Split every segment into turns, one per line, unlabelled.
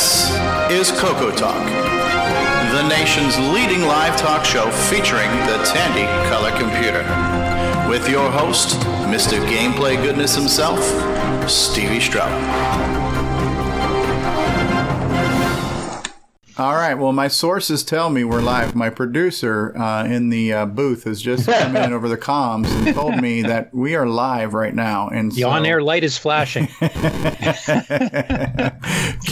This is Coco Talk, the nation's leading live talk show featuring the Tandy color computer. With your host, Mr. Gameplay Goodness himself, Stevie Stroud.
All right. Well, my sources tell me we're live. My producer uh, in the uh, booth has just come in over the comms and told me that we are live right now. And
the so... on-air light is flashing.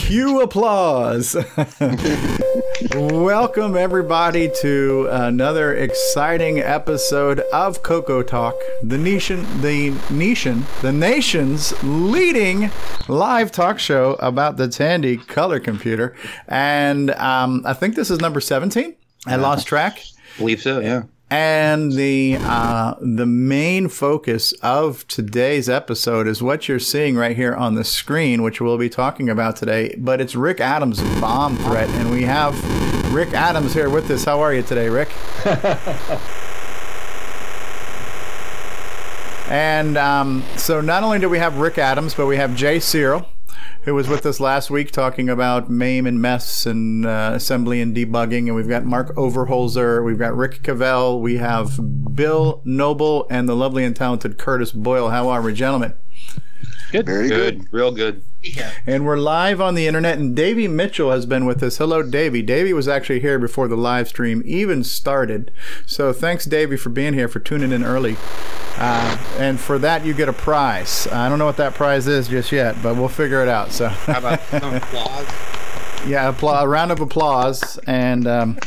Cue applause. Welcome everybody to another exciting episode of Coco Talk, the nation, the nation, the nation's leading live talk show about the Tandy color computer, and um, I think this is number 17. I lost track.
believe so, yeah.
And the uh, the main focus of today's episode is what you're seeing right here on the screen, which we'll be talking about today. But it's Rick Adams' bomb threat, and we have Rick Adams here with us. How are you today, Rick? and um, so not only do we have Rick Adams, but we have Jay Cyril who was with us last week talking about MAME and MESS and uh, assembly and debugging. And we've got Mark Overholzer, we've got Rick Cavell, we have Bill Noble, and the lovely and talented Curtis Boyle. How are we, gentlemen?
Good. Very good. good. Real good.
Yeah. And we're live on the internet, and Davey Mitchell has been with us. Hello, Davey. Davey was actually here before the live stream even started. So thanks, Davey, for being here, for tuning in early. Uh, and for that, you get a prize. I don't know what that prize is just yet, but we'll figure it out. So,
how about some applause?
Yeah, applause, a round of applause, and um,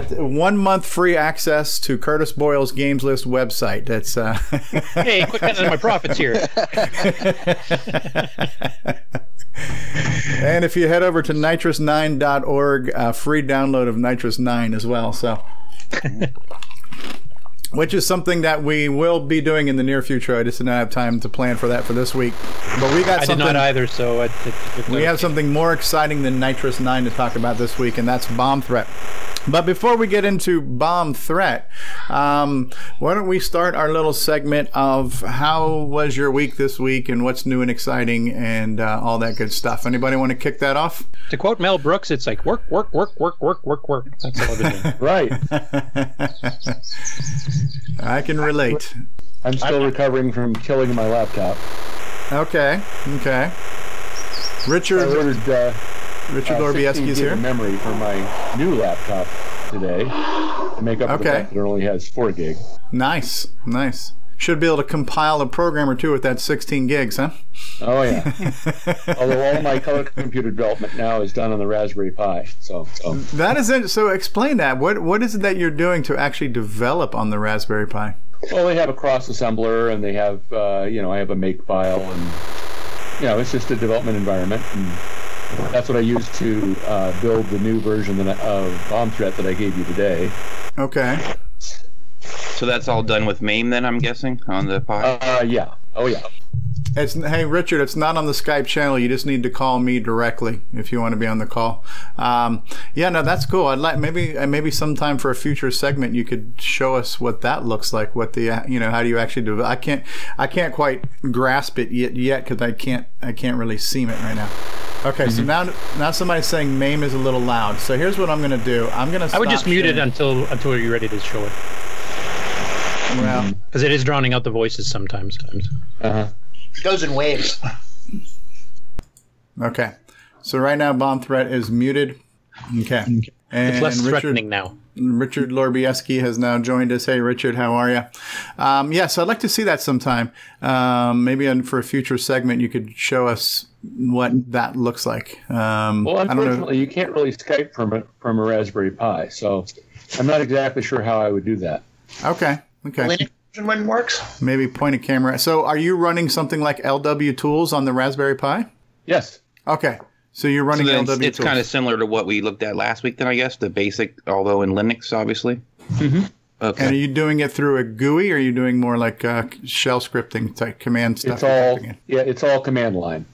one month free access to Curtis Boyle's Games List website. That's uh...
hey, quick cut my profits here.
and if you head over to nitros9.org, uh, free download of NitrOS-9 as well. So which is something that we will be doing in the near future. I just did not have time to plan for that for this week. But we got
I
something.
did not either, so it,
it, we have something more exciting than NitrOS-9 to talk about this week, and that's Bomb Threat. But before we get into Bomb Threat, um, why don't we start our little segment of how was your week this week and what's new and exciting and uh, all that good stuff. Anybody want to kick that off?
To quote Mel Brooks, it's like work, work, work, work, work, work, work. That's all I've been
doing. right. I can relate.
I'm still recovering from killing my laptop.
Okay. Okay. Richard. I
ordered uh,
Richard uh, here.
Memory for my new laptop today to make up okay. for the fact that it only has four gig.
Nice. Nice. Should be able to compile a program or two with that 16 gigs, huh?
Oh yeah. Although all my color computer development now is done on the Raspberry Pi, so, so.
that is it. So explain that. What what is it that you're doing to actually develop on the Raspberry Pi?
Well, they have a cross assembler, and they have uh, you know I have a make file, and you know it's just a development environment, and that's what I use to uh, build the new version of Bomb Threat that I gave you today.
Okay.
So that's all done with MAME then, I'm guessing, on the Pi?
Uh, yeah. Oh, yeah.
It's hey Richard. It's not on the Skype channel. You just need to call me directly if you want to be on the call. Um, yeah, no, that's cool. I'd like maybe uh, maybe sometime for a future segment you could show us what that looks like. What the uh, you know how do you actually do it? I can't I can't quite grasp it yet yet because I can't I can't really see it right now. Okay, mm-hmm. so now now somebody's saying MAME is a little loud. So here's what I'm going to do. I'm going to.
I would just mute it until until you're ready to show it. Well, because it is drowning out the voices sometimes.
Uh-huh. It goes in waves.
Okay. So right now, bomb threat is muted. Okay.
And it's less Richard, threatening now.
Richard Lorbieski has now joined us. Hey, Richard, how are you? Um, yes, I'd like to see that sometime. Um, maybe on, for a future segment, you could show us what that looks like. Um,
well, unfortunately, you can't really Skype from a, from a Raspberry Pi, so I'm not exactly sure how I would do that.
Okay. Okay.
Linux when works.
Maybe point a camera. So, are you running something like LW Tools on the Raspberry Pi?
Yes.
Okay. So you're running so LW
it's, it's kind of similar to what we looked at last week, then I guess the basic, although in Linux, obviously.
Mm-hmm. Okay. And are you doing it through a GUI, or are you doing more like uh, shell scripting type command stuff?
It's all yeah, it's all command line.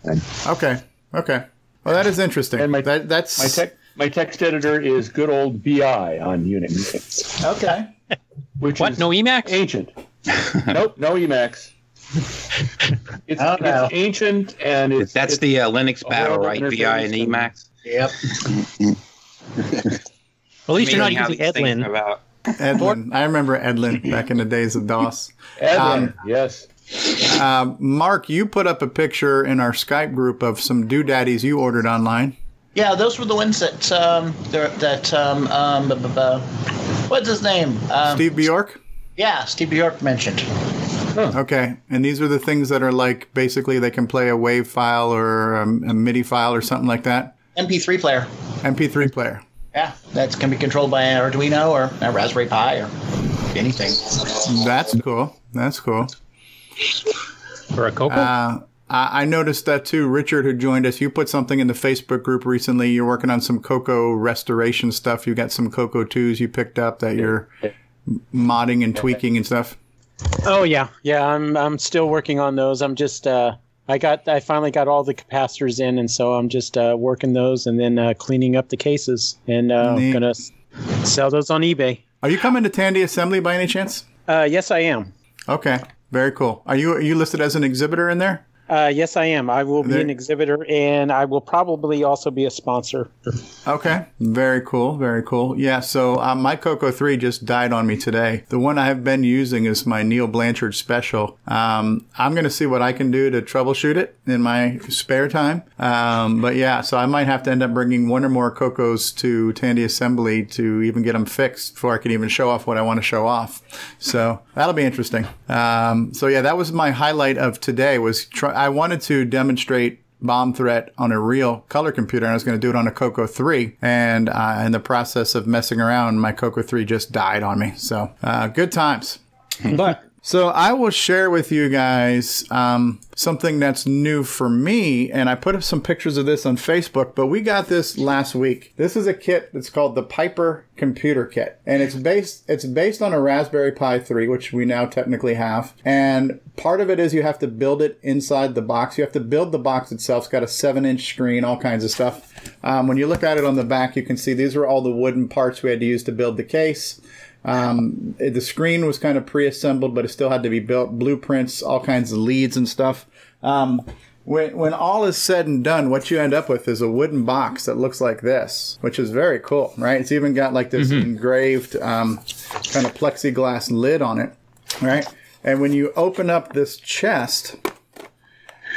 Okay. Okay. Well, that is interesting. And my that, that's
my tech my text editor is good old vi on Unix.
Okay.
Which what? no Emacs?
Ancient. nope, no Emacs. It's, it's ancient and it's
that's
it's
the uh, Linux battle, right? vi and Emacs.
Yep.
At least you're not
Amazing
using Edlin.
about.
Edlin. I remember Edlin back in the days of DOS.
Edwin, yes.
Uh, Mark, you put up a picture in our Skype group of some doodaddies you ordered online.
Yeah, those were the ones that um, that um, um, what's his name? Um,
Steve Bjork?
Yeah, Steve Bjork mentioned.
Okay. And these are the things that are like basically they can play a WAV file or a, a MIDI file or something like that.
MP3 player.
MP3 player.
Yeah, that can be controlled by an Arduino or a Raspberry Pi or anything.
That's cool. That's cool.
For a Coco?
Uh, I I noticed that too. Richard, who joined us, you put something in the Facebook group recently. You're working on some Coco restoration stuff. You got some Coco 2s you picked up that you're modding and tweaking and stuff.
Oh yeah, yeah. I'm I'm still working on those. I'm just uh, I got I finally got all the capacitors in, and so I'm just uh, working those and then uh, cleaning up the cases, and uh,
Neat.
gonna sell those on eBay.
Are you coming to Tandy Assembly by any chance?
Uh, yes, I am.
Okay, very cool. Are you are you listed as an exhibitor in there?
Uh, yes, I am. I will be
There-
an exhibitor, and I will probably also be a sponsor.
Okay, very cool, very cool. Yeah, so uh, my Coco 3 just died on me today. The one I have been using is my Neil Blanchard special. Um, I'm going to see what I can do to troubleshoot it in my spare time. Um, but yeah, so I might have to end up bringing one or more Cocos to Tandy Assembly to even get them fixed before I can even show off what I want to show off. So that'll be interesting. Um, so yeah, that was my highlight of today was try- I wanted to demonstrate bomb threat on a real color computer and I was going to do it on a Coco 3 and uh, in the process of messing around my Coco 3 just died on me. So uh, good times. But so I will share with you guys um, something that's new for me, and I put up some pictures of this on Facebook. But we got this last week. This is a kit that's called the Piper Computer Kit, and it's based it's based on a Raspberry Pi 3, which we now technically have. And part of it is you have to build it inside the box. You have to build the box itself. It's got a seven inch screen, all kinds of stuff. Um, when you look at it on the back, you can see these were all the wooden parts we had to use to build the case. Um, the screen was kind of pre-assembled, but it still had to be built. Blueprints, all kinds of leads and stuff. Um, when, when all is said and done, what you end up with is a wooden box that looks like this, which is very cool, right? It's even got like this engraved um, kind of plexiglass lid on it, right? And when you open up this chest,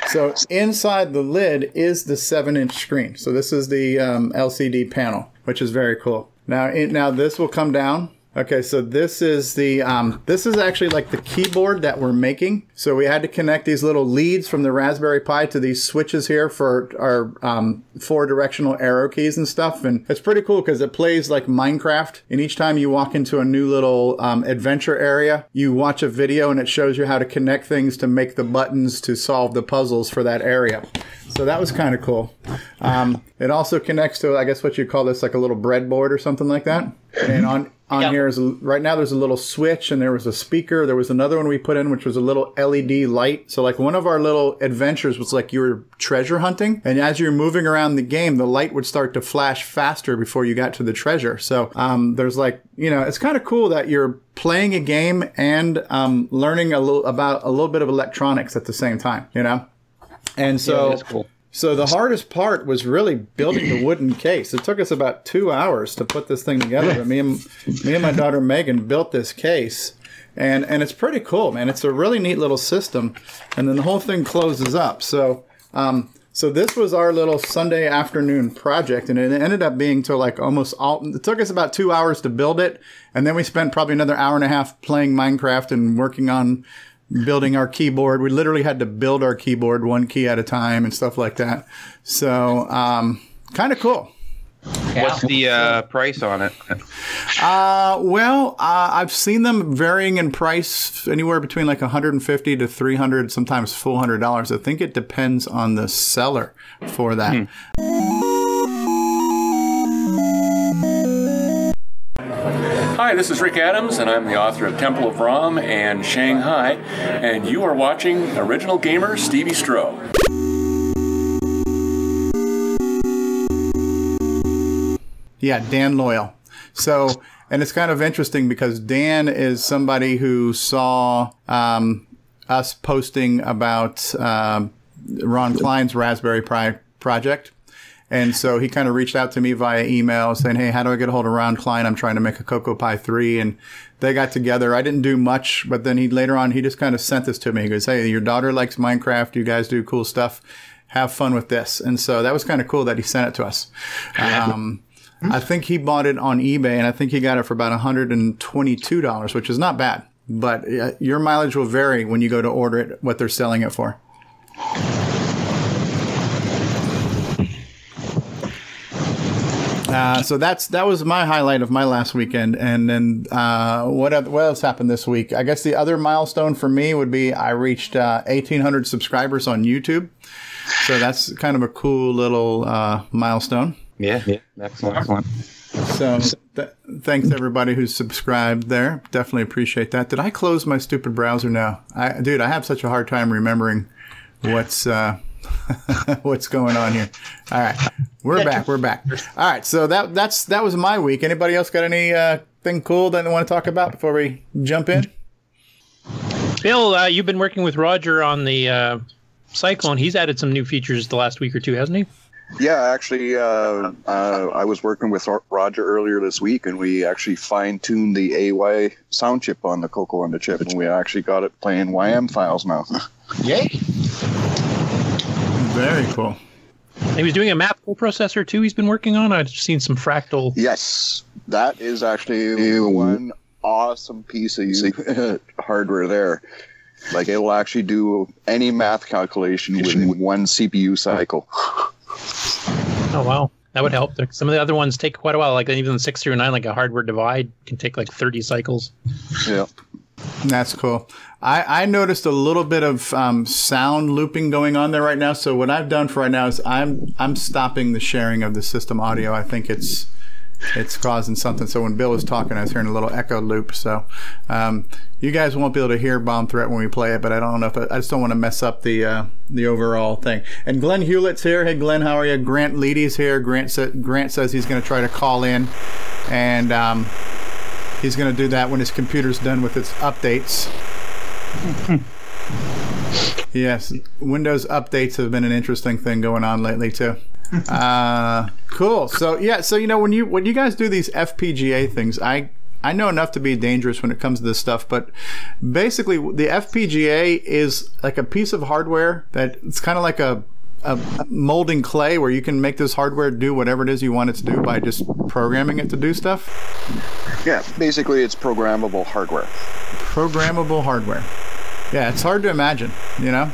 so inside the lid is the seven-inch screen. So this is the um, LCD panel, which is very cool. Now, it, now this will come down. Okay, so this is the um, this is actually like the keyboard that we're making. So we had to connect these little leads from the Raspberry Pi to these switches here for our um, four directional arrow keys and stuff. And it's pretty cool because it plays like Minecraft. And each time you walk into a new little um, adventure area, you watch a video and it shows you how to connect things to make the buttons to solve the puzzles for that area. So that was kind of cool. Um, it also connects to, I guess, what you call this, like a little breadboard or something like that. And on on
Yeah.
here is a- right now there's a little switch and there was a speaker. There was another one we put in which was a little LED light. So like one of our little adventures was like you were treasure hunting, and as you're moving around the game, the light would start to flash faster before you got to the treasure. So um, there's like you know it's kind of cool that you're playing a game and um, learning a little about a little bit of electronics at the same time. You know. And so,
that's cool.
So the hardest part was really building the wooden case. It took us about two hours to put this thing together. Me and me and my daughter Megan built this case, and and it's pretty cool, man. It's a really neat little system, and then the whole thing closes up. So. Um, so this was our little Sunday afternoon project, and it ended up being to like almost all. It took us about two hours to build it, and then we spent probably another hour and a half playing Minecraft and working on building our keyboard. We literally had to build our keyboard one key at a time and stuff like that. So, um, kind of cool.
Yeah.
What's the uh, price on it?
Uh, well, uh, I've seen them varying in price anywhere between like 150 to 300, sometimes $400. I think it depends on the seller for that.
Hi, this is Rick Adams, and I'm the author of Temple of Rom and Shanghai, and you are watching Original Gamer Stevie Stroh.
Yeah, Dan Loyal. So, and it's kind of interesting because Dan is somebody who saw um, us posting about um, Ron Klein's Raspberry Pi project. And so he kind of reached out to me via email saying, Hey, how do I get a hold of Ron Klein? I'm trying to make a CocoPi 3. And they got together. I didn't do much, but then he later on, he just kind of sent this to me. He goes, Hey, your daughter likes Minecraft. You guys do cool stuff. Have fun with this. And so that was kind of cool that he sent it to us. Um, I think he bought it on eBay and I think he got it for about $122, which is not bad. But uh, your mileage will vary when you go to order it, what they're selling it for. Uh, so that's that was my highlight of my last weekend, and then uh, what what else happened this week? I guess the other milestone for me would be I reached uh, eighteen hundred subscribers on YouTube, so that's kind of a cool little uh, milestone.
Yeah, yeah, excellent, excellent.
So th- thanks everybody who's subscribed there. Definitely appreciate that. Did I close my stupid browser now? I, dude, I have such a hard time remembering what's uh, what's going on here. All right, we're back. We're back. All right, so that that's that was my week. Anybody else got any uh, thing cool that they want to talk about before we jump in?
Bill, uh, you've been working with Roger on the uh, Cyclone. He's added some new features the last week or two, hasn't he?
Yeah, actually, uh, uh, I was working with Roger earlier this week, and we actually fine tuned the AY sound chip on the Coco on the chip, and we actually got it playing YM files now.
Yay!
Very cool.
He was doing a map processor too. He's been working on. I've seen some fractal.
Yes, that is actually one awesome piece of hardware there. Like it will actually do any math calculation within one CPU cycle.
Oh wow, that would help. Some of the other ones take quite a while. Like even six through nine, like a hardware divide, can take like thirty cycles.
Yeah.
That's cool. I, I noticed a little bit of um, sound looping going on there right now. So what I've done for right now is I'm I'm stopping the sharing of the system audio. I think it's it's causing something. So when Bill was talking, I was hearing a little echo loop. So um, you guys won't be able to hear Bomb Threat when we play it, but I don't know if I, I just don't want to mess up the uh, the overall thing. And Glenn Hewlett's here. Hey Glenn, how are you? Grant Leedy's here. Grant sa- Grant says he's going to try to call in, and um, he's going to do that when his computer's done with its updates. yes, Windows updates have been an interesting thing going on lately too. Uh, cool. So yeah, so you know when you when you guys do these FPGA things, I I know enough to be dangerous when it comes to this stuff, but basically the FPGA is like a piece of hardware that it's kind of like a a molding clay where you can make this hardware do whatever it is you want it to do by just programming it to do stuff?
Yeah, basically it's programmable hardware.
Programmable hardware. Yeah, it's hard to imagine, you know?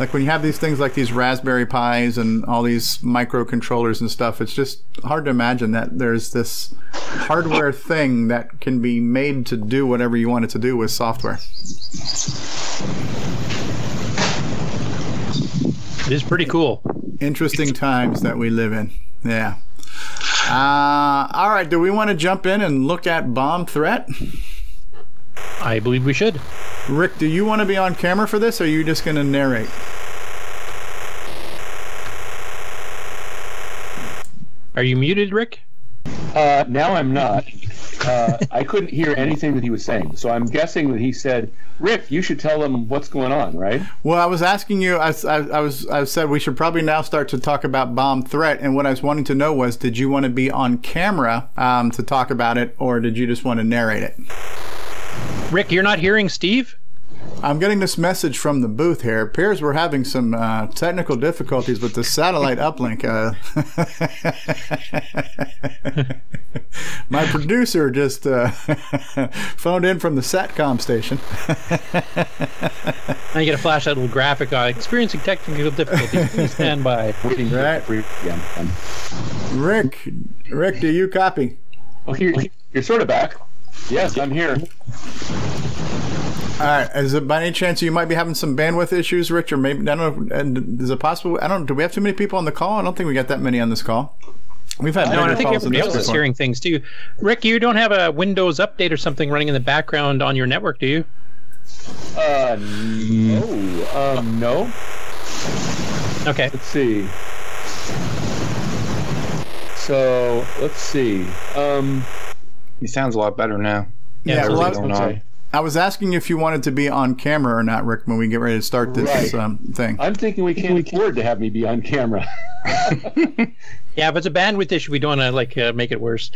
Like when you have these things like these Raspberry Pis and all these microcontrollers and stuff, it's just hard to imagine that there's this hardware thing that can be made to do whatever you want it to do with software.
It is pretty cool.
Interesting times that we live in. Yeah. Uh, all right. Do we want to jump in and look at bomb threat?
I believe we should.
Rick, do you want to be on camera for this, or are you just going to narrate?
Are you muted, Rick?
Uh, now I'm not. Uh, I couldn't hear anything that he was saying, so I'm guessing that he said, "Rick, you should tell them what's going on." Right?
Well, I was asking you. I, I, I was. I said we should probably now start to talk about bomb threat, and what I was wanting to know was, did you want to be on camera um, to talk about it, or did you just want to narrate it?
Rick, you're not hearing Steve.
I'm getting this message from the booth here. It appears we're having some uh, technical difficulties with the satellite uplink. Uh, my producer just uh, phoned in from the SATCOM station.
now you get a flash that little graphic on experiencing technical difficulties. Please stand by.
Right. Rick, Rick, do you copy?
Oh, here, you're sort of back. Yes, I'm here.
All right. Is it by any chance you might be having some bandwidth issues, Rich, or maybe I don't know? And is it possible? I don't. Do we have too many people on the call? I don't think we got that many on this call. We've had.
No, I think everybody else is hearing things too. Rick, you don't have a Windows update or something running in the background on your network, do you?
Uh, no. Um, no.
Okay.
Let's see. So let's see. Um,
he sounds a lot better now.
Yeah,
yeah
well,
going on.
I was asking if you wanted to be on camera or not, Rick, when we get ready to start this
Right.
um, thing.
I'm thinking we can't afford to have me be on camera.
Yeah, if it's a bandwidth issue, we don't want to like uh, make it worse.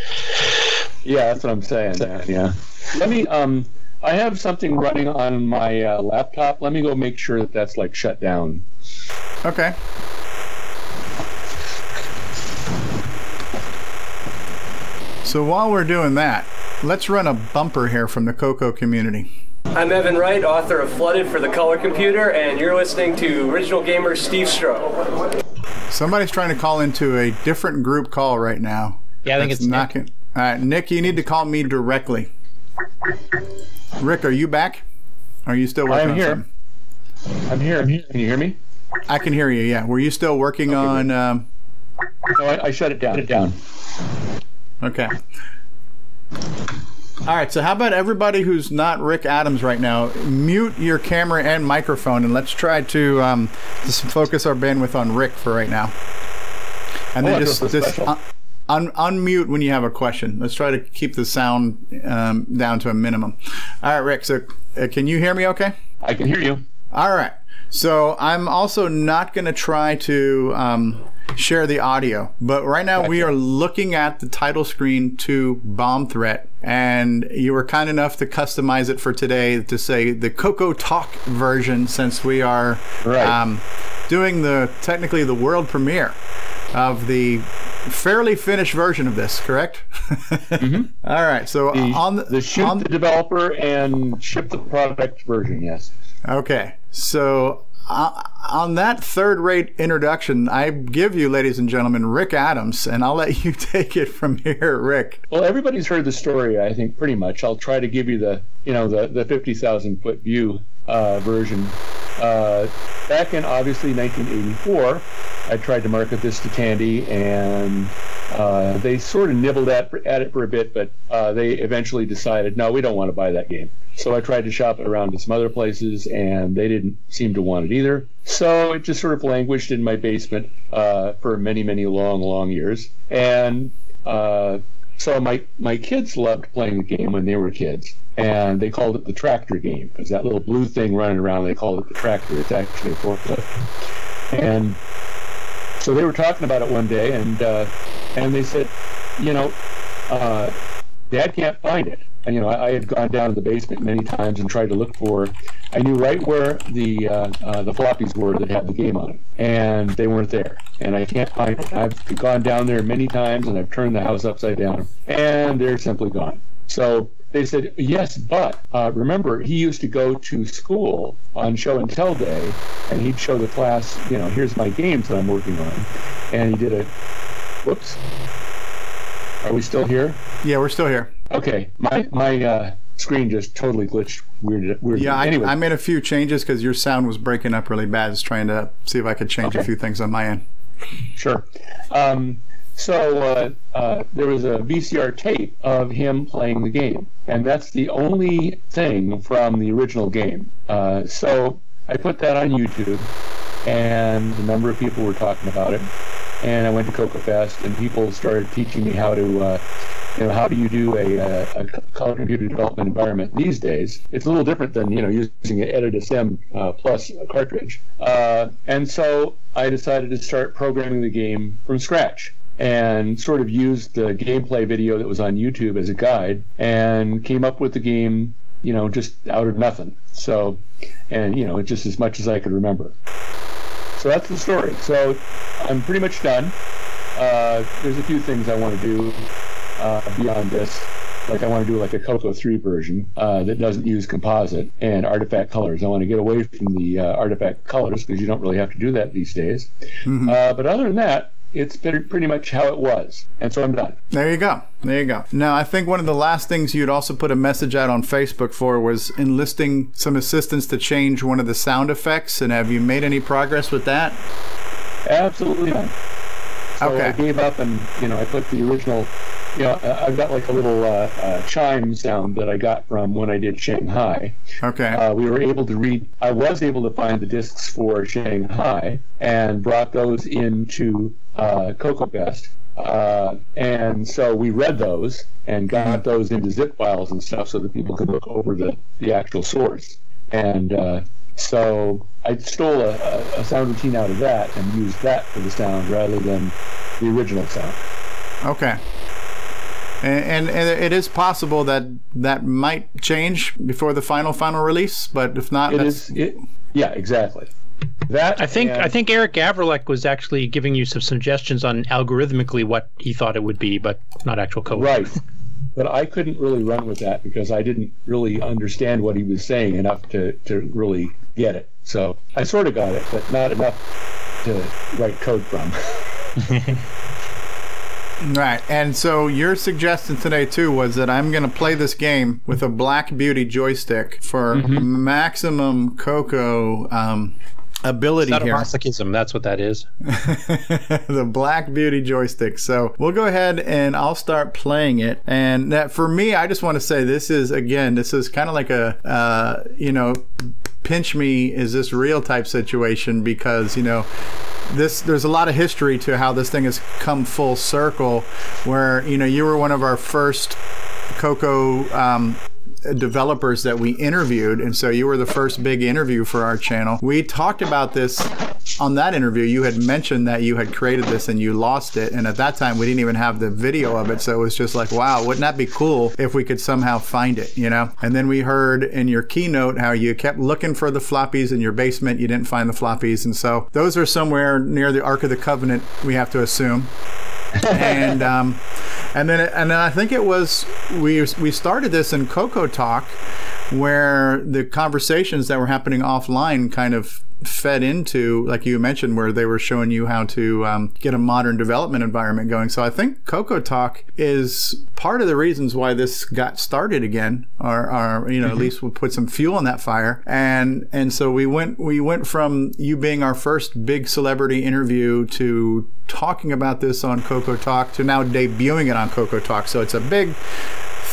Yeah, that's what I'm saying. man, Yeah. Let me. Um, I have something running on my uh, laptop. Let me go make sure that that's like shut down.
Okay. So while we're doing that, let's run a bumper here from the Coco community.
I'm Evan Wright, author of Flooded for the Color Computer, and you're listening to Original Gamer Steve Stroh.
Somebody's trying to call into a different group call right now.
Yeah, I think
That's
it's
not
Nick.
gonna- All right, Nick, you need to call me directly. Rick, are you back? Are you still working
I'm
on
here.
something?
I'm here. I'm here. Can you hear me?
I can hear you. Yeah. Were you still working on? Um,
No, I, I shut it down. Shut it down.
okay. All right. So how about everybody who's not Rick Adams right now, mute your camera and microphone, and let's try to um, just focus our bandwidth on Rick for right now. And
Oh,
then just
feel so
just un- un- unmute when you have a question. Let's try to keep the sound um, down to a minimum. All right, Rick. So uh, can you hear me? Okay.
I can hear you.
All right. So I'm also not going to try to um, share the audio, but right now we are looking at the title screen to Bomb Threat, and you were kind enough to customize it for today to say the Coco Talk version, since we are
Right.
um, doing the technically the world premiere of the fairly finished version of this. Correct? All right. So
The,
on the,
the shoot
on-
the developer and ship the product version. Yes.
Okay, so uh, on that third-rate introduction, I give you, ladies and gentlemen, Rick Adams, and I'll let you take it from here, Rick.
Well, everybody's heard the story, I think, pretty much. I'll try to give you the, you know, the, the 50,000 foot view uh, version. Uh, back in obviously 1984, I tried to market this to Tandy, and uh, they sort of nibbled at, at it for a bit, but uh, they eventually decided, no, we don't want to buy that game. So I tried to shop it around to some other places, and they didn't seem to want it either. So it just sort of languished in my basement uh, for many, many long, long years. And uh, so my my kids loved playing the game when they were kids, and they called it the tractor game because that little blue thing running around. They called it the tractor. It's actually a forklift. And so they were talking about it one day, and uh, and they said, you know, uh, Dad can't find it. And you know, I, I had gone down to the basement many times and tried to look for. I knew right where the uh, uh, the floppies were that had the game on it, and they weren't there. And I can't find it. I've gone down there many times, and I've turned the house upside down, and they're simply gone. So they said, yes, but uh, remember, he used to go to school on show and tell day, and he'd show the class, you know, here's my games that I'm working on, and he did a. Whoops. Are we still here?
Yeah, we're still here.
Okay, my my uh, screen just totally glitched weird. weird.
Yeah, I,
anyway,
I made a few changes because your sound was breaking up really bad. Just trying to see if I could change a few things on my end.
Sure. Um, so uh, uh, there was a VCR tape of him playing the game, and that's the only thing from the original game. Uh, so I put that on YouTube, and a number of people were talking about it. And I went to CocoFest, and people started teaching me how to, uh, you know, how do you do a, uh, a, computer development environment these days? It's a little different than you know using an EDTASM uh, plus cartridge. Uh, and so I decided to start programming the game from scratch and sort of used the gameplay video that was on YouTube as a guide and came up with the game, you know, just out of nothing. So, and you know, just as much as I could remember. So that's the story. So I'm pretty much done. Uh, there's a few things I want to do uh, beyond this. Like I want to do like a Coco 3 version uh, that doesn't use composite and artifact colors. I want to get away from the uh, artifact colors because you don't really have to do that these days. Uh, but other than that, it's been pretty much how it was. And so I'm done.
There you go. There you go. Now, I think one of the last things you'd also put a message out on Facebook for was enlisting some assistance to change one of the sound effects. And have you made any progress with that?
Absolutely done. So
Okay.
I gave up and, you know, I put the original, you know, I've got like a little uh, uh, chime sound that I got from when I did Shanghai.
Okay.
Uh, we were able to read, I was able to find the discs for Shanghai and brought those into uh, CocoFest. Uh, and so we read those and got those into zip files and stuff so that people could look over the, the actual source. And uh, so I stole a, a, a sound routine out of that and used that for the sound rather than the original sound.
Okay. And, and, and it is possible that that might change before the final final release, but if not,
It
that's,
is, it, yeah, exactly. That
I think
and-
I think Erik Gavriluk was actually giving you some suggestions on algorithmically what he thought it would be, but not actual code.
Right. But I couldn't really run with that because I didn't really understand what he was saying enough to, to really get it. So I sort of got it, but not enough to write code from.
right. And so your suggestion today too was that I'm going to play this game with a Black Beauty joystick for maximum Coco um, ability here.
Sadomasochism, that's what that is.
the Black Beauty joystick. So we'll go ahead and I'll start playing it. And that for me, I just want to say this is again, this is kind of like a uh, you know, pinch me is this real type situation because you know this there's a lot of history to how this thing has come full circle where you know you were one of our first coco um, developers that we interviewed and so you were the first big interview for our channel. We talked about this on that interview you had mentioned that you had created this and you lost it. And at that time we didn't even have the video of it. So it was just like wow wouldn't that be cool if we could somehow find it you know? And then we heard in your keynote how you kept looking for the floppies in your basement. You didn't find the floppies. And so those are somewhere near the ark of the covenant we have to assume. And um, and then and then I think it was we we started this in Coco Talk, where the conversations that were happening offline kind of fed into, like you mentioned, where they were showing you how to um, get a modern development environment going. So I think Coco Talk is part of the reasons why this got started again, or, or you know, at least we'll put some fuel on that fire. And and so we went we went from you being our first big celebrity interview to talking about this on Coco Talk to now debuting it on Coco Talk. So it's a big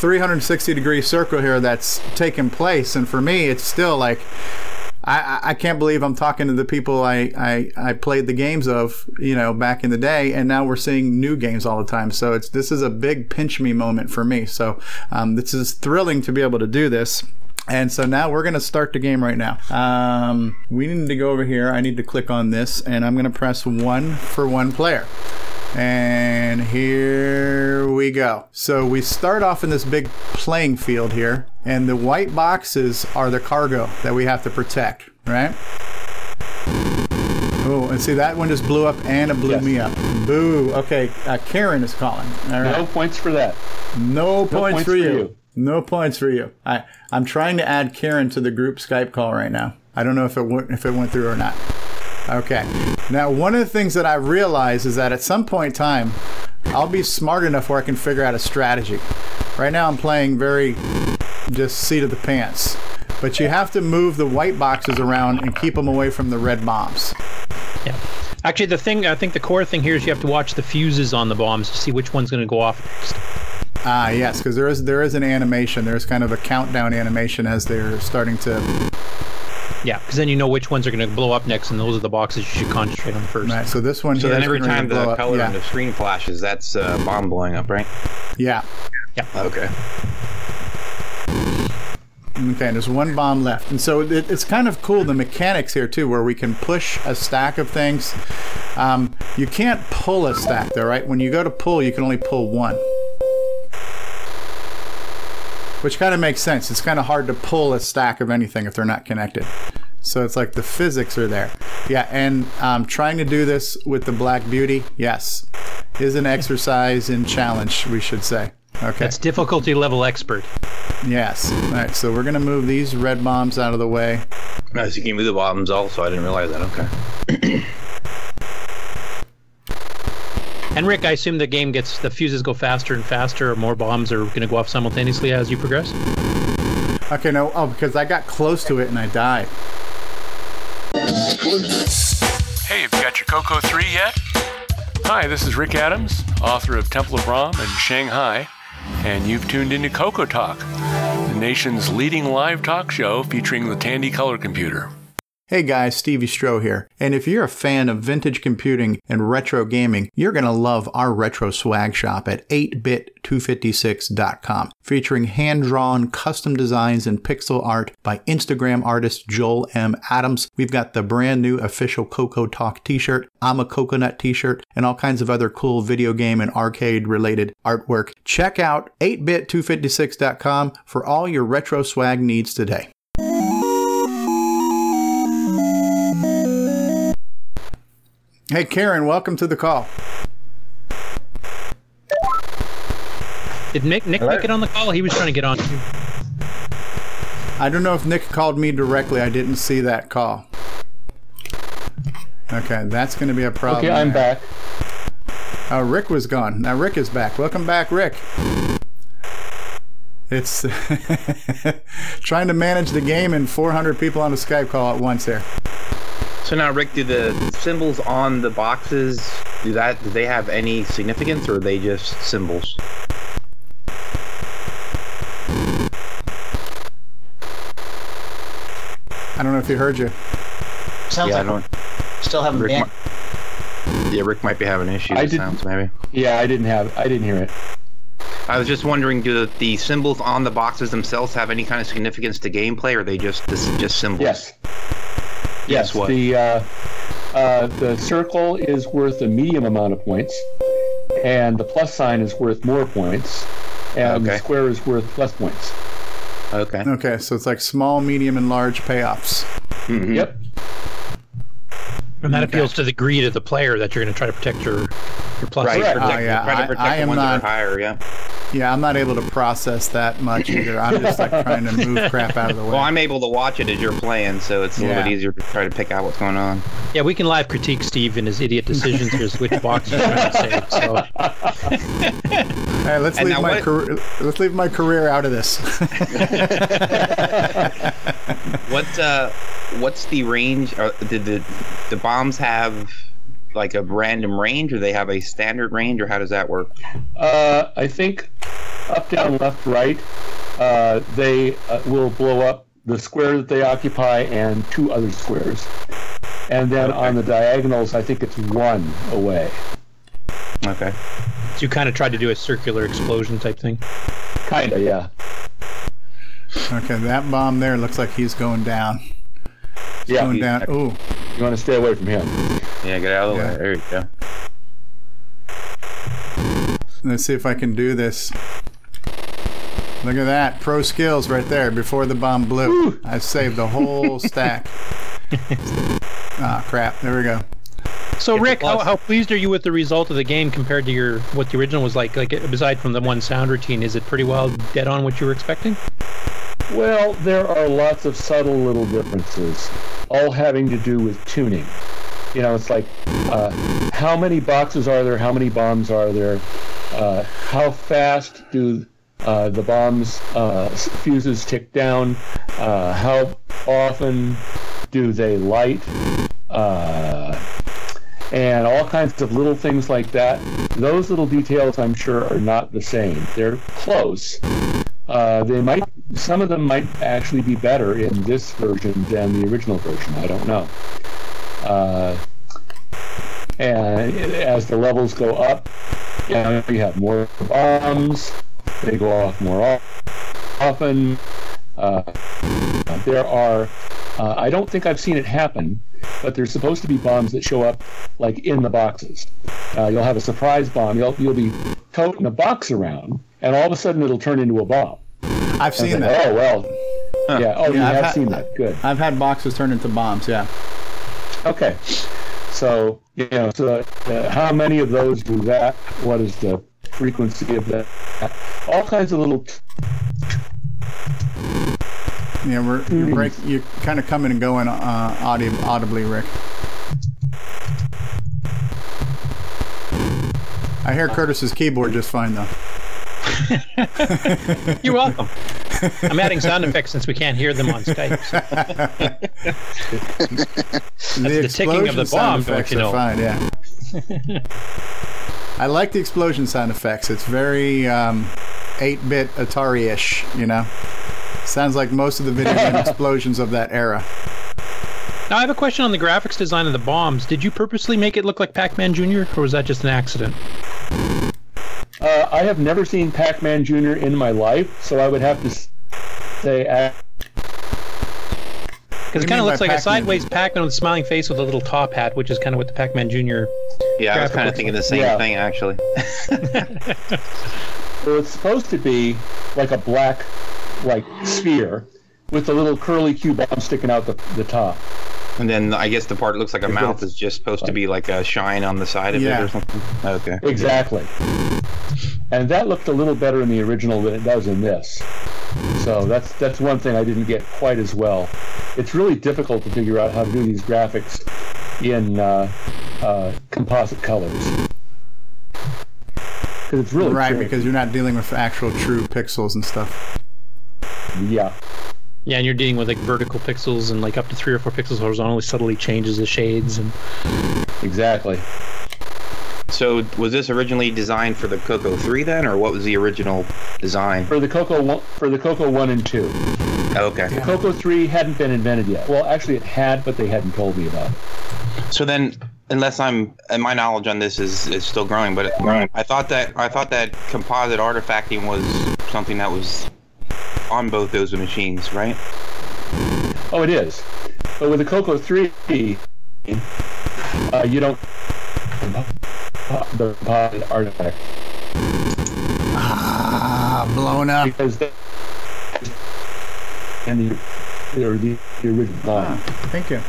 360 degree circle here that's taken place. And for me, it's still like, I, I can't believe I'm talking to the people I, I, I played the games of, you know, back in the day, and now we're seeing new games all the time. So it's this is a big pinch me moment for me. So um, this is thrilling to be able to do this. And so now we're going to start the game right now. Um, we need to go over here. I need to click on this, and I'm going to press one for one player. And here we go. So we start off in this big playing field here, and the white boxes are the cargo that we have to protect, right? Oh, and see that one just blew up and it blew
Yes.
me up. Boo. Okay, uh, Karen is calling. All right.
No points for that.
No, points,
points
for,
for
you.
you.
No points for you. I I'm trying to add Karen to the group Skype call right now. I don't know if it went if it went through or not. Okay. Now, one of the things that I realize is that at some point in time, I'll be smart enough where I can figure out a strategy. Right now, I'm playing very just seat of the pants. But you have to move the white boxes around and keep them away from the red bombs.
Yeah. Actually, the thing I think the core thing here is you have to watch the fuses on the bombs to see which one's going to go off next.
Ah, yes, because there is there is an animation. There's kind of a countdown animation as they're starting to
Yeah, because then you know which ones are going to blow up next, and those are the boxes you should concentrate on first.
Right. So this one
So
here
then
is
every time the
up.
color
yeah.
on the screen flashes, that's uh, bomb blowing up, right?
Yeah. Yeah.
Okay.
Okay. There's one bomb left, and so it, it's kind of cool the mechanics here too, where we can push a stack of things. Um, you can't pull a stack though, right? When you go to pull, you can only pull one. Which kind of makes sense. It's kind of hard to pull a stack of anything if they're not connected. So it's like the physics are there. Yeah, and um, trying to do this with the Black Beauty, yes, is an exercise in challenge, we should say. Okay.
That's difficulty level expert.
Yes. All right. So we're gonna move these red bombs out of the way.
Nice. You can move the bombs also. I didn't realize that. Okay.
And Rick, I assume the game gets the fuses go faster and faster, or more bombs are going to go off simultaneously as you progress.
Okay. No. Oh, because I got close to it and I died.
Hey, have you got your Coco 3 yet? Hi, this is Rick Adams, author of Temple of Rom and Shanghai, and you've tuned into Coco Talk, the nation's leading live talk show featuring the Tandy color computer.
Hey guys, Stevie Stroh here. And if you're a fan of vintage computing and retro gaming, you're going to love our retro swag shop at 8bit256.com, featuring hand-drawn custom designs and pixel art by Instagram artist Joel M. Adams. We've got the brand new official Coco Talk t-shirt, I'm a Coconut t-shirt, and all kinds of other cool video game and arcade related artwork. Check out 8bit256.com for all your retro swag needs today. Hey, Karen, welcome to the call.
Did Nick Nick make it on the call? He was trying to get on too.
I don't know if Nick called me directly. I didn't see that call. Okay, that's going to be a problem.
Okay, I'm
there.
back.
Oh, Rick was gone. Now Rick is back. Welcome back, Rick. It's trying to manage the game and 400 people on a Skype call at once here.
So now, Rick, do the symbols on the boxes do that? Do they have any significance, or are they just symbols?
I don't know if he heard you.
Sounds
yeah, I don't.
still haven't
Rick
been.
might, yeah, Rick might be having issues.
I didn't-
sounds maybe.
Yeah, I didn't have. I didn't hear it.
I was just wondering, do the, the symbols on the boxes themselves have any kind of significance to gameplay, or are they just this just symbols?
Yes.
Yes,
Yes.
what?
The uh, uh, the circle is worth a medium amount of points, and the plus sign is worth more points, and the square is worth less points.
Okay.
Okay, so it's like small, medium, and large payoffs.
Mhm.
Yep.
And that appeals to the greed of the player that you're going to try to protect your your plus.
Right. Protect,
Oh, yeah, I- I am not-
higher. Yeah.
Yeah, I'm not able to process that much either. I'm just like trying to move crap out of the way.
Well, I'm able to watch it as you're playing, so it's a little
Yeah.
bit easier to try to pick out what's going on.
Yeah, we can live critique Steve and his idiot decisions here, which box he's trying to save. So
Hey, let's
And
leave my
what-
career. Let's leave my career out of this.
What uh, what's the range? Or did the the bombs have like a random range, or they have a standard range, or how does that work?
Uh, I think up, down, left, right, uh, they uh, will blow up the square that they occupy and two other squares. And then on the diagonals, I think it's one away.
Okay.
so you kind of tried to do a circular explosion type thing.
Kinda, yeah.
okay, that bomb there looks like he's going down.
Yeah,
Going
you
down. Ooh, You
want to stay away from him.
Yeah, get out of the
Yeah.
way. There you go.
let's see if I can do this. Look at that, pro skills right there. Before the bomb blew, I saved the whole stack. Ah, crap. There we go.
So
Get
Rick, how, how pleased are you with the result of the game compared to your what the original was like? Like aside from the one sound routine, is it pretty well dead on what you were expecting?
Well, there are lots of subtle little differences, all having to do with tuning. You know, it's like uh, how many boxes are there? How many bombs are there? Uh, how fast do uh, the bombs uh, fuses tick down? Uh, how often do they light? Uh, and all kinds of little things like that. Those little details, I'm sure, are not the same. They're close. Uh, they might, some of them might actually be better in this version than the original version. I don't know. And as the levels go up, you know, you have more bombs. They go off more often. Uh, there are. Uh, I don't think I've seen it happen, but there's supposed to be bombs that show up like in the boxes. Uh, you'll have a surprise bomb. You'll you'll be toting a box around, and all of a sudden it'll turn into a bomb.
I've
I
seen
think,
that.
Oh well. Yeah. Oh, you
Yeah, I've
have
had-
seen that. Good.
I've had boxes turn into bombs. Yeah.
Okay. So you know, so uh, how many of those do that? What is the frequency of that? All kinds of little.
Yeah, we're you're, break, you're kind of coming and going uh, audi- audibly, Rick. I hear Curtis's keyboard just fine though.
You're welcome. I'm adding sound effects since we can't hear them on Skype. so-
the,
the ticking of the bomb, don't
effects
you
are
know?
fine, yeah. I like the explosion sound effects. It's very um, 8-bit Atari-ish, you know. Sounds like most of the video game explosions of that era.
Now I have a question on the graphics design of the bombs. Did you purposely make it look like Pac-Man Jr. or was that just an accident?
Uh, I have never seen Pac-Man Jr. in my life, so I would have to say
Because it kind of looks like a
Pac-Man
sideways Pac-Man with a smiling face with a little top hat, which is kind of what the Pac-Man Jr.
Yeah, I was kind of
looks
thinking the same
Yeah.
thing actually.
So it's supposed to be like a black, like sphere with the little curly Q bomb sticking out the, the top.
And then I guess the part that looks like a
It
mouth is just supposed to be like a shine on the side of
Yeah.
it or something. Okay.
Exactly. And that looked a little better in the original than it does in this. So that's that's one thing I didn't get quite as well. It's really difficult to figure out how to do these graphics in uh, uh, composite colors. Because it's really
right,
tricky.
because you're not dealing with actual true pixels and stuff.
yeah.
Yeah, and you're dealing with like vertical pixels and like up to three or four pixels horizontally subtly changes the shades and
Exactly.
So was this originally designed for the Coco 3 then, or what was the original design?
For the Coco one, for the Coco one and two,
Okay.
The Coco three hadn't been invented yet. Well, actually, it had, but they hadn't told me about it.
So then, unless I'm, and my knowledge on this is, is still growing, but I thought that I thought that composite artifacting was something that was on both those machines, right?
Oh, it is. But with the Coco 3, uh, you don't the composite artifact
Ah, blown up.
because the and the or the, the original
Ah, thank you.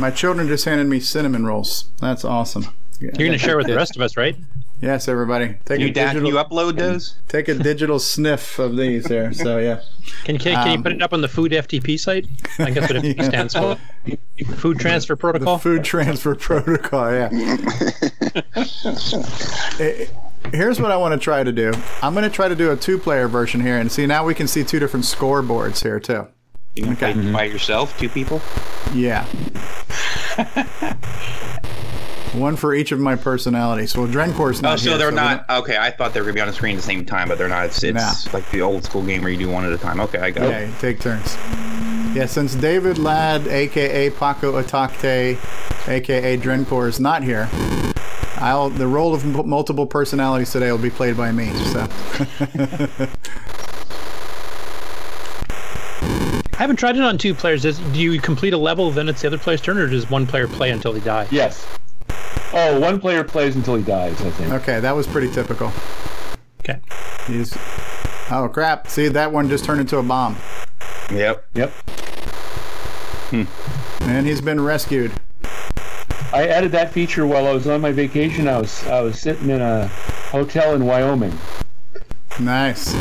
My children just handed me cinnamon rolls. That's awesome.
you're going to share with the rest of us, right?
Yes, everybody. Take
You,
a
da-
digital,
you upload those?
take a digital sniff of these there. So yeah.
Can, can, can you
Um,
put it up on the Food FTP site? I guess what FTP stands for. Food Transfer Protocol.
Food transfer protocol. Yeah. Eh, Here's what I want to try to do. I'm going to try to do a two-player version here, and see now we can see two different scoreboards here too.
You can
Okay.
play by yourself, two people.
Yeah. One for each of my personalities. Well, Drencor's not
Oh, so
here,
they're
we
not okay. I thought they were gonna be on the screen at the same time, but they're not. It's, it's like the old school game where you do one at a time. Okay, I got
don't-
it.
Yeah, take turns. Yeah, since David Ladd, aka Paco Atakte, aka Drencor, is not here, I'll the role of m- multiple personalities today will be played by me. So.
I haven't tried it on two players. Do you complete a level, then it's the other player's turn, or does one player play until they die?
Yes. Oh, one player plays until he dies. I think.
Okay, that was pretty typical.
Okay.
He's, oh crap! See that one just turned into a bomb,
Yep.
Yep.
and he's been rescued.
I added that feature while I was on my vacation. I was I was sitting in a hotel in Wyoming.
Nice.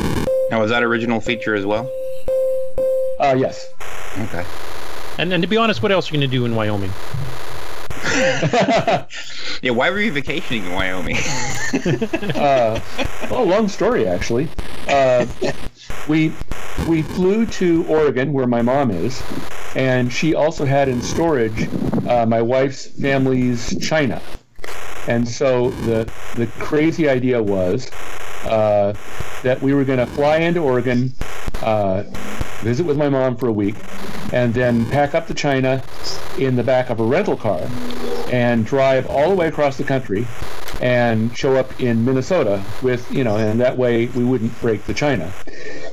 Now, was that original feature as well?
Uh, yes.
Okay.
And, and to be honest, what else are you going to do in Wyoming?
Yeah. Why were you vacationing in Wyoming?
uh, well, long story actually. Uh, we we flew to Oregon, where my mom is, and she also had in storage uh, my wife's family's china. And so the the crazy idea was uh, that we were going to fly into Oregon, uh, visit with my mom for a week, and then pack up the china in the back of a rental car and drive all the way across the country and show up in Minnesota with, you know, and that way we wouldn't break the china.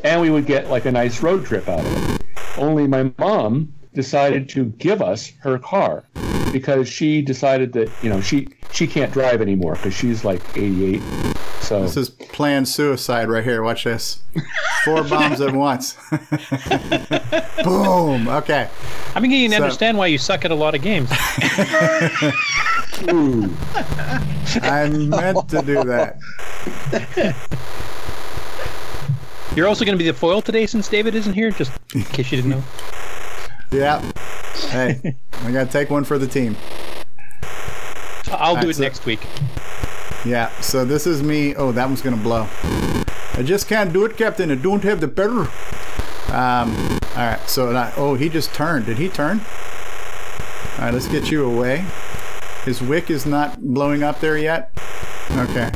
And we would get like a nice road trip out of it. Only my mom decided to give us her car because she decided that, you know, she she can't drive anymore because she's like 88. So
This is planned suicide right here. Watch this. Four bombs at once. Boom. Okay.
I'm beginning to
So-
understand why you suck at a lot of games.
ooh,
I meant to do that.
You're also going to be the foil today since David isn't here, just in case you didn't know.
Yeah. Hey, I got to take one for the team.
I'll do it
it.
next week.
Yeah. So this is me. Oh, that one's going to blow. I just can't do it, Captain. I don't have the better. Um, all right, so I, oh, he just turned. Did he turn? All right, let's get you away. His wick is not blowing up there yet. Okay,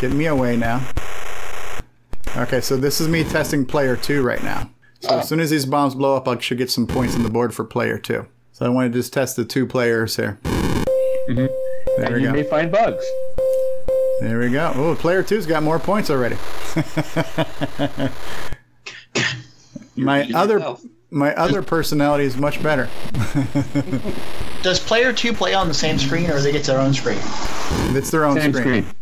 get me away now. Okay, so this is me testing player two right now. So as soon as these bombs blow up, I should get some points on the board for player two. So I want to just test the two players here.
Mhm.
There
and
we
you
go.
may find bugs.
There we go. Oh, player two's got more points already. my other my other personality is much better.
Does player two play on the same screen, or do they get their own screen?
It's their own
Same
screen.
screen.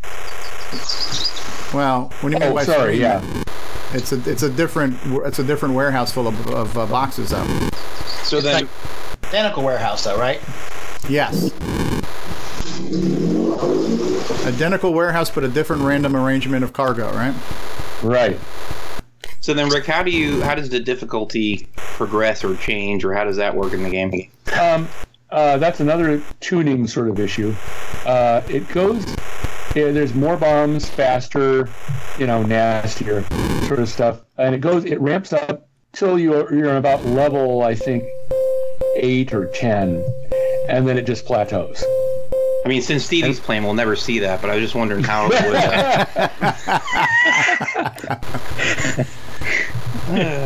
Well, what do you mean
Oh,
by
sorry,
screen?
yeah.
It's a it's a different it's a different warehouse full of, of uh, boxes though.
So then,
Identical warehouse, though, right?
Yes. Identical warehouse, but a different random arrangement of cargo, right?
Right.
so then, Rick, how do you how does the difficulty progress or change, or how does that work in the game?
Um, uh, that's another tuning sort of issue. Uh, it goes. Yeah, there's more bombs, faster, you know, nastier sort of stuff, and it goes. It ramps up till you're you're about level, I think, eight or ten, and then it just plateaus.
I mean, since Stevie's playing, we'll never see that. But I was just wondering how it would. Uh,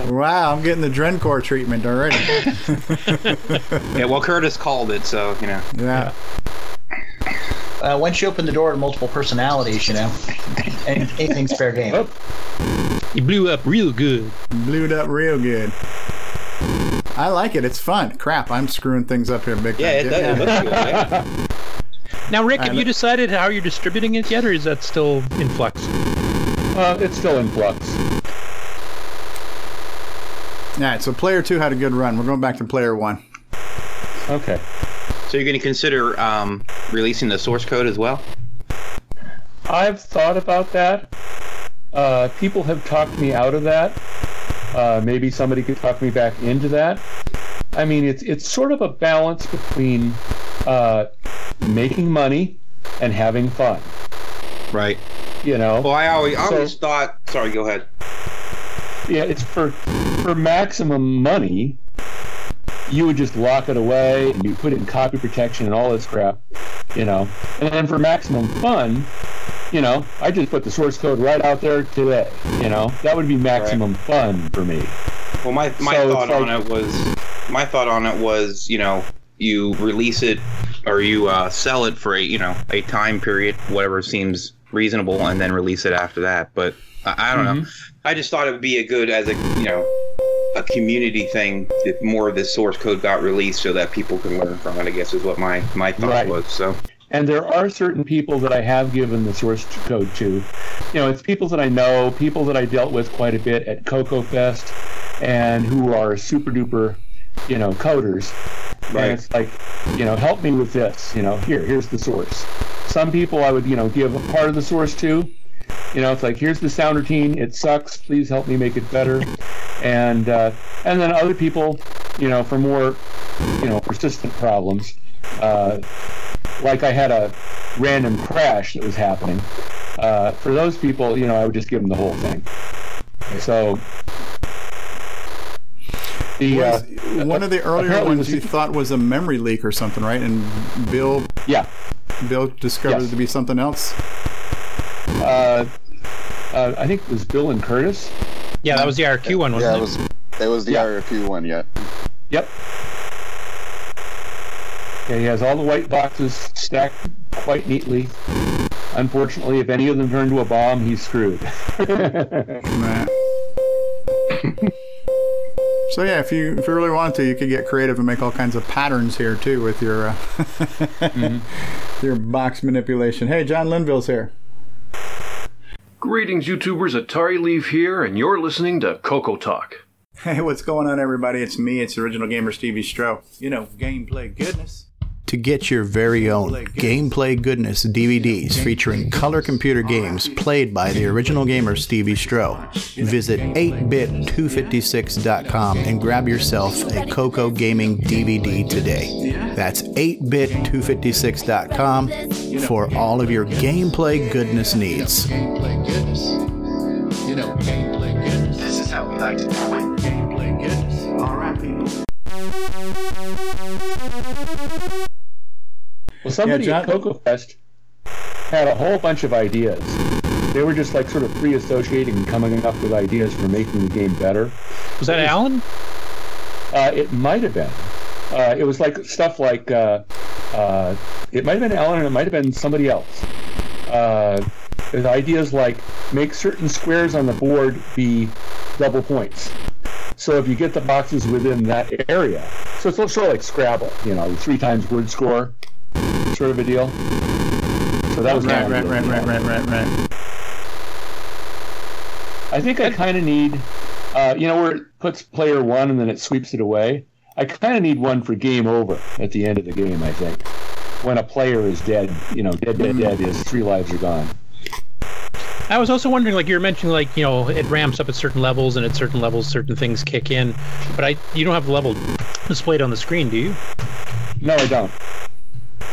Wow, I'm getting the Drencor treatment already.
yeah, well, Curtis called it, so you know.
Yeah.
Uh, once you open the door to multiple personalities, you know, anything's fair game.
You blew up real good.
Blew it up real good. I like it. It's fun. Crap, I'm screwing things up here big time.
Yeah, it, does, it looks. Yeah.
Now, Rick, have you decided how you're distributing it yet, or is that still in flux?
Uh, it's still in flux.
All right, so player two had a good run. We're going back to player one.
Okay.
So you're going to consider um, releasing the source code as well?
I've thought about that. Uh, people have talked me out of that. Uh, maybe somebody could talk me back into that. I mean, it's it's sort of a balance between uh, making money and having fun.
Right.
You know.
Well, I always, I
So-
always thought. Sorry, go ahead.
yeah, it's for for maximum money. You would just lock it away and you put it in copy protection and all this crap, you know. And then for maximum fun, you know, I just put the source code right out there today. You know, that would be maximum fun for me.
Well, my my
So it's
thought on it was my thought on it was you know you release it or you uh, sell it for a you know a time period whatever seems reasonable and then release it after that. But I, I don't know. I just thought it would be a good as a you know a community thing if more of this source code got released so that people can learn from it. I guess is what my my thought
Right.
was. So
And there are certain people that I have given the source code to. You know, it's people that I know, people that I dealt with quite a bit at CocoFest, and who are super duper, you know, coders.
Right.
And it's like, you know, help me with this. You know, here, here's the source. Some people I would, you know, give a part of the source to. You know, it's like here's the sound routine. It sucks. Please help me make it better. And uh, and then other people, you know, for more, you know, persistent problems. Uh, like I had a random crash that was happening. Uh, for those people, you know, I would just give them the whole thing. So the uh,
one of the earlier ones you thought was a memory leak or something, right? And Bill,
yeah,
Bill discovered
Yes.
it to be something else.
Uh, uh, I think it was Bill and Curtis.
Yeah, that was the RQ one, wasn't
yeah,
it?
it was it was the
Yeah.
RFQ one. Yeah.
Yep. Yeah, he has all the white boxes stacked quite neatly. Unfortunately, if any of them turn to a bomb, he's screwed.
So yeah, if you if you really wanted to, you could get creative and make all kinds of patterns here too with your uh, your box manipulation. Hey, John Linville's here.
Greetings, YouTubers. Atari Leaf here, and you're listening to Coco Talk.
Hey, what's going on, everybody? It's me. It's original gamer Stevie Stroh. You know, gameplay goodness. To get your very own Gameplay Goodness DVDs featuring color computer games played by the original gamer Stevie Stroh, visit 8bit256.com and grab yourself a Coco Gaming DVD today. That's 8bit256.com for all of your gameplay goodness needs.
You know,
Select with gameplay goodness. All right, people.
Well, somebody
Yeah,
at
John-
CocoFest had a whole bunch of ideas. They were just like sort of free associating and coming up with ideas for making the game better.
Was that Alan?
Uh, it might have been. Uh, it was like stuff like uh, uh, it might have been Alan and it might have been somebody else. Uh, with ideas like make certain squares on the board be double points. So if you get the boxes within that area, so it's sort of like Scrabble, you know, three times word score, sort of a deal. So that was
Right,
kind
right,
of
right, right, right, right, right.
I think I kind of need, uh, you know, where it puts player one and then it sweeps it away. I kind of need one for game over at the end of the game. I think when a player is dead, you know, dead, dead, dead is three lives are gone.
I was also wondering, like you were mentioning, like you know, it ramps up at certain levels, and at certain levels, certain things kick in. But I, you don't have the level displayed on the screen, do you?
No, I don't.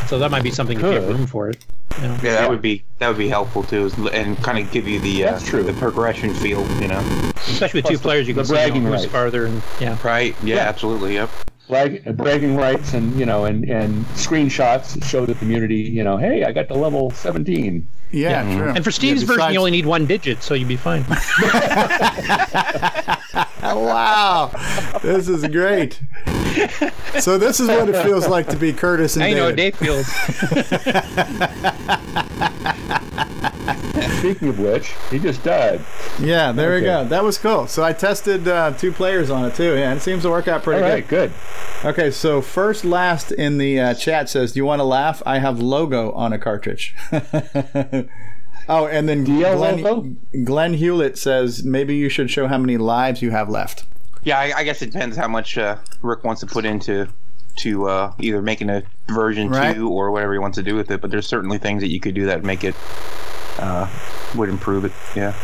So that might be something if you have room for it. You know?
Yeah, that would be that would be helpful too, and kind of give you the uh,
That's true.
the progression feel, you know.
Especially with
Plus
two
the-
players, you
the
can see you know,
bragging
who's
rights.
farther, and yeah.
Right? Yeah,
Yeah.
absolutely. Yep.
Flag, bragging rights and you know and and screenshots show the community, you know, hey, I got to level seventeen.
Yeah,
Yeah.
true.
And for Steve's
Yeah,
version, you only need one digit, so you'd be fine.
wow, this is great. So this is what it feels like to be Curtis and
I know
David.
Dave feels.
Speaking of which, he just died.
Yeah, there we go. That was cool. So I tested uh, two players on it too. Yeah, it seems to work out pretty
All
good.
good.
Okay, so first last in the uh, chat says, "Do you want to laugh? I have logo on a cartridge." oh, and then
DL
Glenn,
logo?
Glenn Hewlett says, "Maybe you should show how many lives you have left."
Yeah, I, I guess it depends how much uh, Rick wants to put into to uh, either making a version
Right.
two or whatever he wants to do with it. But there's certainly things that you could do that make it uh, would improve it. Yeah.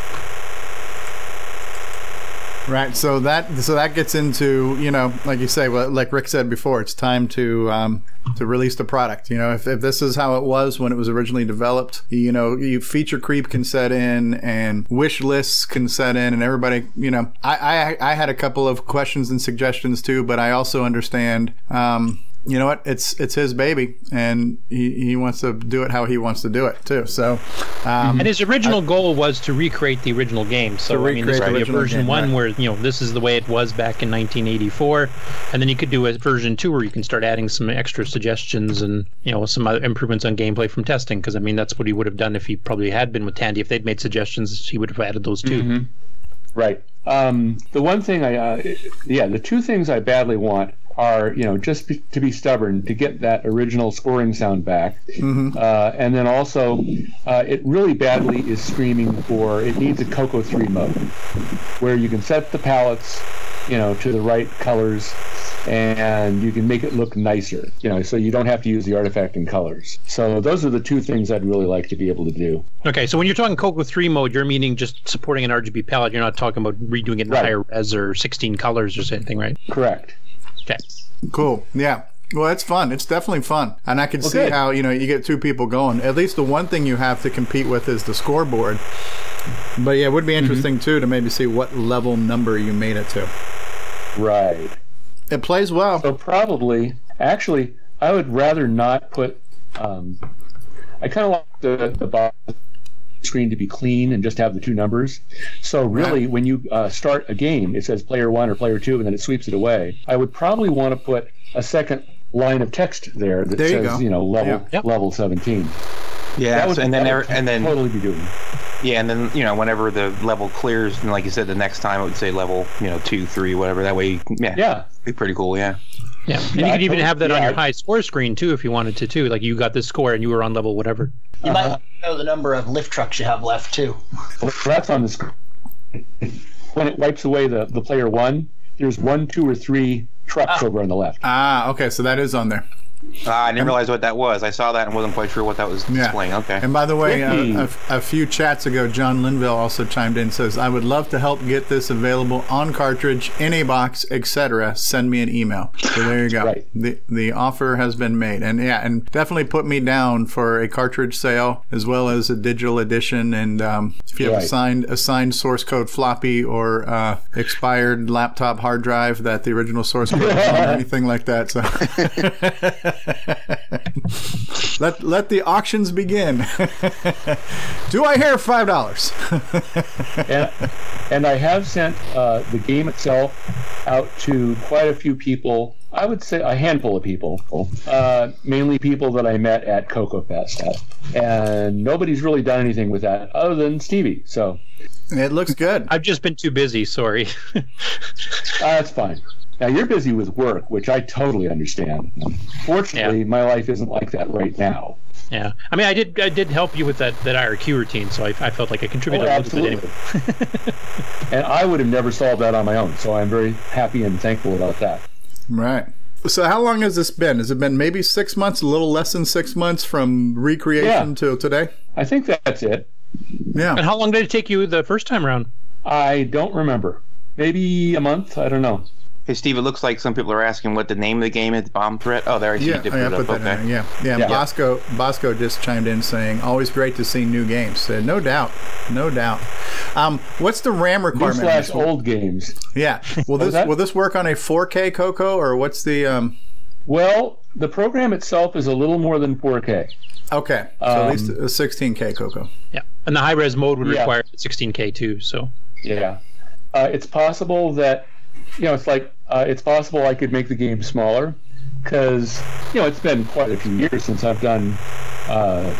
Right. So that so that gets into you know, like you say, like Rick said before, it's time to um, to release the product. You know, if, if this is how it was when it was originally developed, you know, you feature creep can set in and wish lists can set in, and everybody, you know, I I, I had a couple of questions and suggestions too, but I also understand. Um, you know what? It's it's his baby, and he, he wants to do it how he wants to do it too. So, um,
And his original goal was to recreate the original game. So I mean, this
recreate the
would be a version
game,
one
right.
where you know this is the way it was back in 1984, and then you could do a version two where you can start adding some extra suggestions and you know some other improvements on gameplay from testing. Because I mean, that's what he would have done if he probably had been with Tandy. If they'd made suggestions, he would have added those too.
Mhm. Right. Um, the one thing I, uh, yeah, the two things I badly want are, you know, just be, to be stubborn to get that original scoring sound back, uh, and then also, uh, it really badly is screaming for. It needs a Coco Three mode, where you can set the palettes, you know, to the right colors, and you can make it look nicer, you know, so you don't have to use the artifact in colors. So those are the two things I'd really like to be able to do.
Okay, so when you're talking Coco 3 mode, you're meaning just supporting an RGB palette. You're not talking about redoing it in
Right.
higher res or 16 colors or something, right?
Correct.
Okay.
Cool. Yeah. Well, it's fun. It's definitely fun, and I can
Well,
see
good.
how you know you get two people going. At least the one thing you have to compete with is the scoreboard. But yeah, it would be
Mm-hmm.
interesting too to maybe see what level number you made it to.
Right.
It plays well.
So probably, actually, I would rather not put. Um, I kind of like the the bottom screen to be clean and just have the two numbers. So really, when you uh, start a game, it says player one or player two, and then it sweeps it away. I would probably want to put a second line of text there that
There you
says
go.
you know level
Yeah.
Yep.
level seventeen.
Yeah.
That would,
and then
would
and then
totally be doing.
yeah, and then you know whenever the level clears, and like you said, the next time it would say level you know two, three, whatever. That way, yeah,
Yeah.
be pretty cool. Yeah.
Yeah, and
Yeah,
you
I
could even
totally-
have that on your
I-
high score screen too if you wanted to too. Like you got this score and you were on level whatever.
You
Uh-huh.
might know the number of lift trucks you have left too.
Well, that's on the screen. When it wipes away the, the player one, there's one, two, or three trucks
Ah.
over on the left.
Ah, okay, so that is on there.
Ah, I didn't realize what that was. I saw that and wasn't quite sure what that was
Yeah.
displaying. Okay.
And by the way, uh, a, a few chats ago, John Linville also chimed in and says, I would love to help get this available on cartridge, in a box, etc. Send me an email. So there you go.
Right.
The the offer has been made. And yeah, and definitely put me down for a cartridge sale as well as a digital edition. And um, if you have a
Right.
signed, a signed source code floppy or uh, expired laptop hard drive that the original source code is on or anything like that. So let let the auctions begin. Do I hear five dollars?
and, and I have sent uh, the game itself out to quite a few people. I would say a handful of people, uh, mainly people that I met at CocoFest, and nobody's really done anything with that other than Stevie. So
it looks good.
I've just been too busy. Sorry.
uh, that's fine. Now you're busy with work, which I totally understand. Fortunately, my life isn't like that right now.
yeah. I mean, I did. I did help you with that that IRQ routine, so I, I felt like I contributed
Oh,
a little bit
absolutely.
anyway.
and I would have never solved that on my own. So I'm very happy and thankful about that.
Right. So how long has this been? Has it been maybe six months, a little less than six months from recreation
Yeah.
till today?
I think that's it.
Yeah.
And how long did it take you the first time around?
I don't remember. Maybe a month. I don't know.
Hey, Steve, it looks like some people are asking what the name of the game is. Bomb Threat. Oh, there I see
Yeah,
you did
I
put it
put
up.
that in
Okay.
there. Yeah, yeah.
Yeah.
Bosco, Bosco just chimed in saying, "Always great to see new games." Said, no doubt, no doubt. Um, what's the RAM requirement? on
slash old games.
Yeah. Will this will this work on a 4K Coco or what's the? Um,
Well, the program itself is a little more than 4K.
okay, so at
Um,
least a 16K Coco.
Yeah. And the high res mode would
Yeah.
require 16K too. So
Yeah. Uh, it's possible that, you know, it's like, uh, it's possible I could make the game smaller because, you know, it's been quite a few years since I've done uh,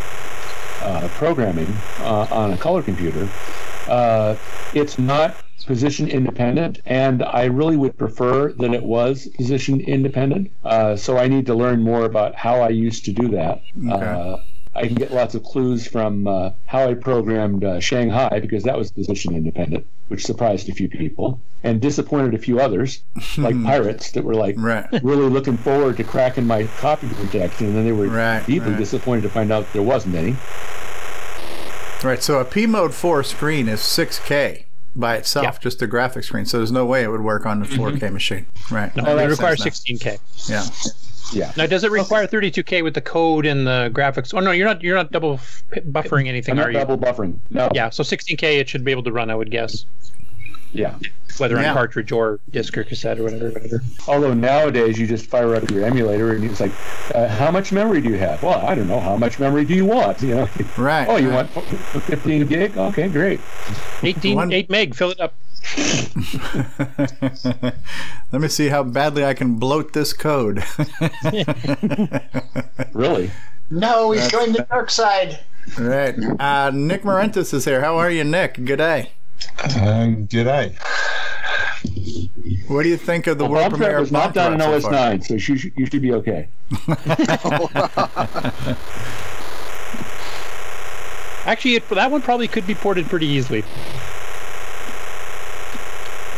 uh, programming uh, on a color computer. Uh, it's not position independent, and I really would prefer that it was position independent. Uh, so I need to learn more about how I used to do that. Uh, I can get lots of clues from uh, how I programmed uh, Shanghai because that was position independent, which surprised a few people and disappointed a few others, like pirates that were like
Right.
really looking forward to cracking my copy protection, and then they were
Right,
deeply
right.
disappointed to find out there wasn't any.
Right. So a PMODE 4 screen is 6K by itself,
Yeah.
just a graphic screen. So there's no way it would work on the 4K machine. Right.
no,
That
it requires 16K.
Yeah.
Yeah.
Now, does it require 32K with the code and the graphics? Oh no, you're not. You're not double f- buffering anything,
I'm
are
not
you?
double buffering. No.
Yeah. So 16K, it should be able to run. I would guess,
Yeah.
whether
Yeah.
on cartridge or disc or cassette or whatever. whatever.
Although nowadays you just fire up your emulator and it's like, uh, how much memory do you have? Well, I don't know. How much memory do you want? You know.
Right.
Oh, you
right.
want 15 gig? Okay, great.
18,
One-
8 meg. Fill it up.
Let me see how badly I can bloat this code.
Really?
No, he's going the dark side.
right. Uh, Nick Marentes is here. How are you, Nick? Good day.
Uh, day.
What do you think of the
Well,
world
Bomb
premiere
was not
Bomb
done in OS
so
9, so you should, you should be okay.
Actually, it, that one probably could be ported pretty easily.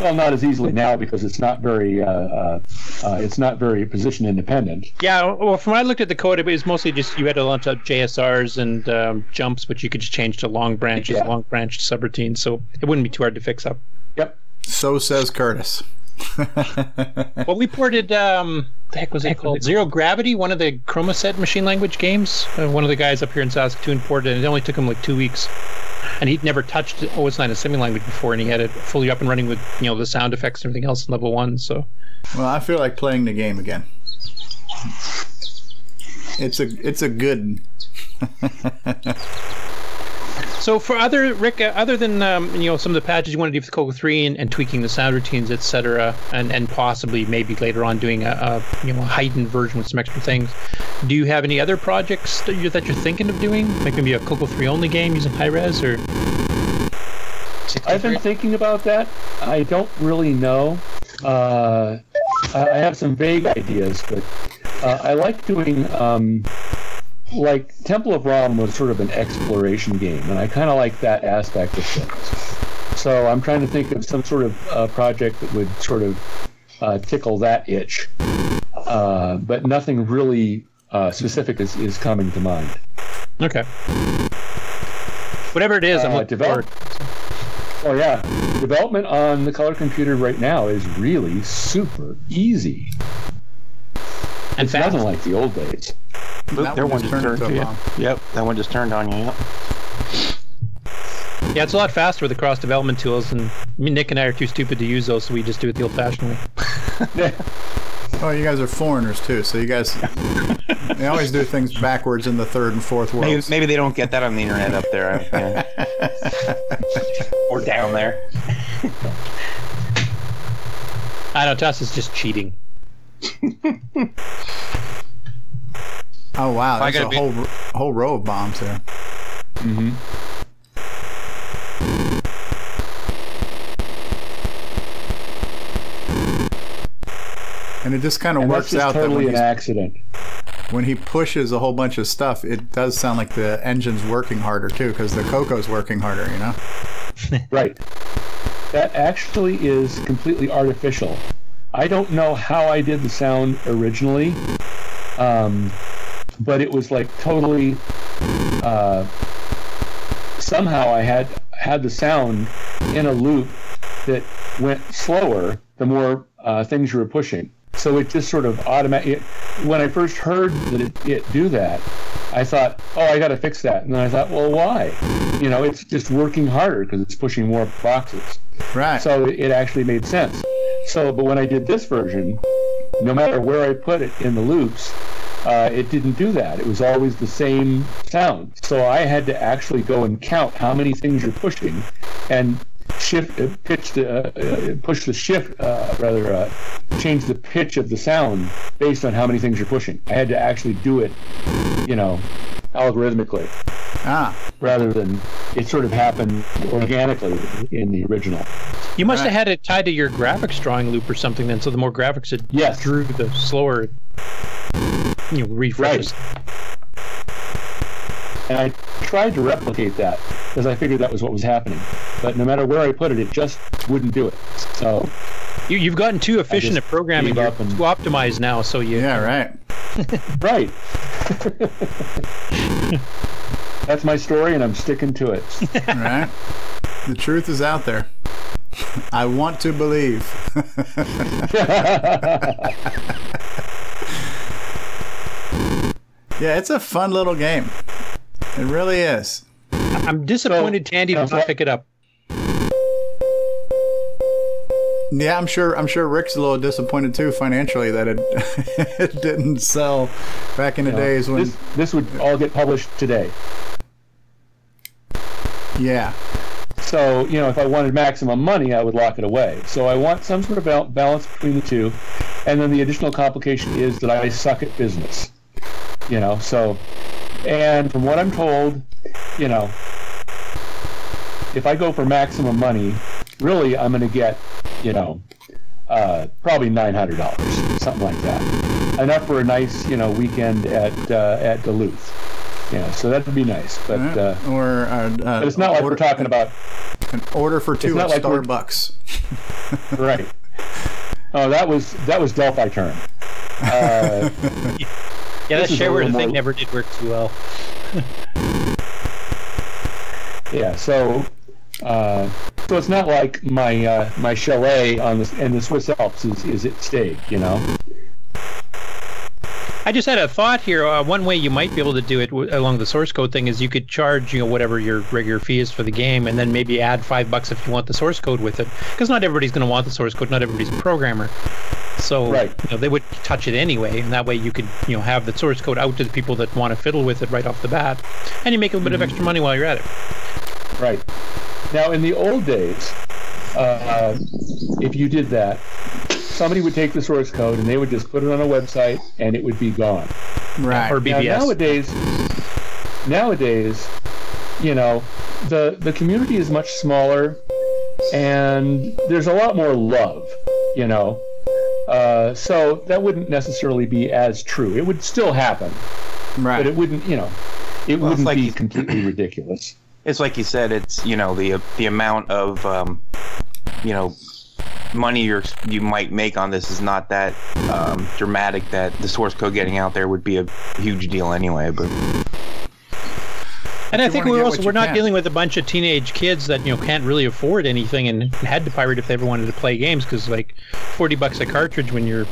Well, not as easily now because it's not very uh, uh, uh, it's not very position independent.
Yeah, well, from when I looked at the code, it was mostly just you had to launch up JSRs and um, jumps, but you could just change to long branches,
Yeah.
long branched subroutines, so it wouldn't be too hard to fix up.
Yep.
So says Curtis.
Well, we ported, um, the heck was it called? Zero Gravity, one of the Chromasette machine language games. Uh, one of the guys up here in Saskatoon ported it, and it only took him like two weeks. And he'd never touched OS 9 assembly language before, and he had it fully up and running with, you know, the sound effects and everything else in level one, so.
Well, I feel like playing the game again. It's a it's a good.
So for other Rick, uh, other than um, you know some of the patches you want to do with Coco three and, and tweaking the sound routines, etc., and and possibly maybe later on doing a, a you know a heightened version with some extra things. Do you have any other projects that you're, that you're thinking of doing? Like maybe a Coco three only game using high res or?
I've been thinking about that. I don't really know. Uh, I have some vague ideas, but uh, I like doing um, like Temple of ROM was sort of an exploration game, and I kind of like that aspect of things. So I'm trying to think of some sort of uh, project that would sort of uh, tickle that itch, uh, but nothing really uh, specific is, is coming to mind.
Okay. Whatever it is, I'm
Uh,
looking
develop- Oh yeah, development on the color computer right now is really super easy.
And
it's
fast.
nothing like the old days.
Look,
That
there
one
one
just
just
turned
turned to
bomb.
you. Yep, that one just turned on you. Yep.
Yeah, it's a lot faster with the cross development tools, and me, Nick and I are too stupid to use those, so we just do it the old-fashioned way.
Oh, you guys are foreigners too, so you guys they always do things backwards in the third and fourth
Maybe,
worlds.
maybe they don't get that on the internet up there. yeah. or down there.
I know, to us, it's just cheating.
Oh wow,
I
there's a
be-
whole whole row of bombs there.
Mm-hmm.
And it just kind of
And
works
that's just
out that
totally
when,
an accident.
when he pushes a whole bunch of stuff, it does sound like the engine's working harder too, because the Coco's working harder, you know?
Right. That actually is completely artificial. I don't know how I did the sound originally, um, but it was like totally. Uh, somehow I had had the sound in a loop that went slower the more uh, things you were pushing. So it just sort of automatic. When I first heard that it, it do that, I thought, oh, I got to fix that. And then I thought, well, why? You know, it's just working harder because it's pushing more boxes.
Right.
So it actually made sense. So, but when I did this version, no matter where I put it in the loops, uh, it didn't do that. It was always the same sound. So I had to actually go and count how many things you're pushing, and shift, uh, pitch the, uh, uh, push the shift, uh, rather, uh, change the pitch of the sound based on how many things you're pushing. I had to actually do it, you know, algorithmically
Ah,
rather than it sort of happened organically in the original.
You must
Right.
have had it tied to your graphics drawing loop or something then, so the more graphics it
Yes.
drew, the slower it, you know, refreshes.
And I tried to replicate that because I figured that was what was happening. But no matter where I put it, it just wouldn't do it. So
You, you've gotten too efficient
just
at programming.
gave
You're
up and-
too optimized now, so you.
yeah, right.
right. That's my story, and I'm sticking to it.
right. The truth is out there. I want to believe. yeah, it's a fun little game. It really is.
I'm disappointed Tandy did uh, not pick it up.
Yeah, I'm sure. I'm sure Rick's a little disappointed too financially that it it didn't sell back in the days when.
this this would all get published today.
Yeah,
So, you know, if I wanted maximum money, I would lock it away. So I want some sort of balance between the two. And then the additional complication is that I suck at business. You know, so, and from what I'm told, you know, if I go for maximum money, really I'm going to get, you know, uh, probably $900, something like that. Enough for a nice, you know, weekend at, uh, at Duluth. Yeah, so that would be nice. But, uh,
or uh, uh,
but it's not like we're talking about
an order for two at
like
Starbucks.
right. Oh, that was that was Delphi turn. Uh,
Yeah, that
This is a
shareware thing
more-
never did work too well.
yeah, so uh, so it's not like my uh, my chalet on the in the Swiss Alps is is at stake, you know.
I just had a thought here. Uh, one way you might be able to do it w- along the source code thing is you could charge, you know, whatever your regular fee is for the game, and then maybe add five bucks if you want the source code with it. Because not everybody's going to want the source code. Not everybody's a programmer. So
Right.
you know, they would touch it anyway, and that way you could, you know, have the source code out to the people that want to fiddle with it right off the bat, and you make a little bit of extra money while you're at it.
Right. Now, in the old days, uh, if you did that, somebody would take the source code and they would just put it on a website and it would be gone.
Right.
Or
Now, nowadays, nowadays, you know, the the community is much smaller, and there's a lot more love. You know, uh, so that wouldn't necessarily be as true. It would still happen,
right.
but it wouldn't. You know, it
Well,
wouldn't
like
be completely ridiculous.
It's like you said. It's you know the the amount of um, you know money you're you might make on this is not that um, dramatic that the source code getting out there would be a huge deal anyway. But
And I think we're also we're not
can.
dealing with a bunch of teenage kids that you know can't really afford anything and had to pirate if they ever wanted to play games because like forty bucks a cartridge when you're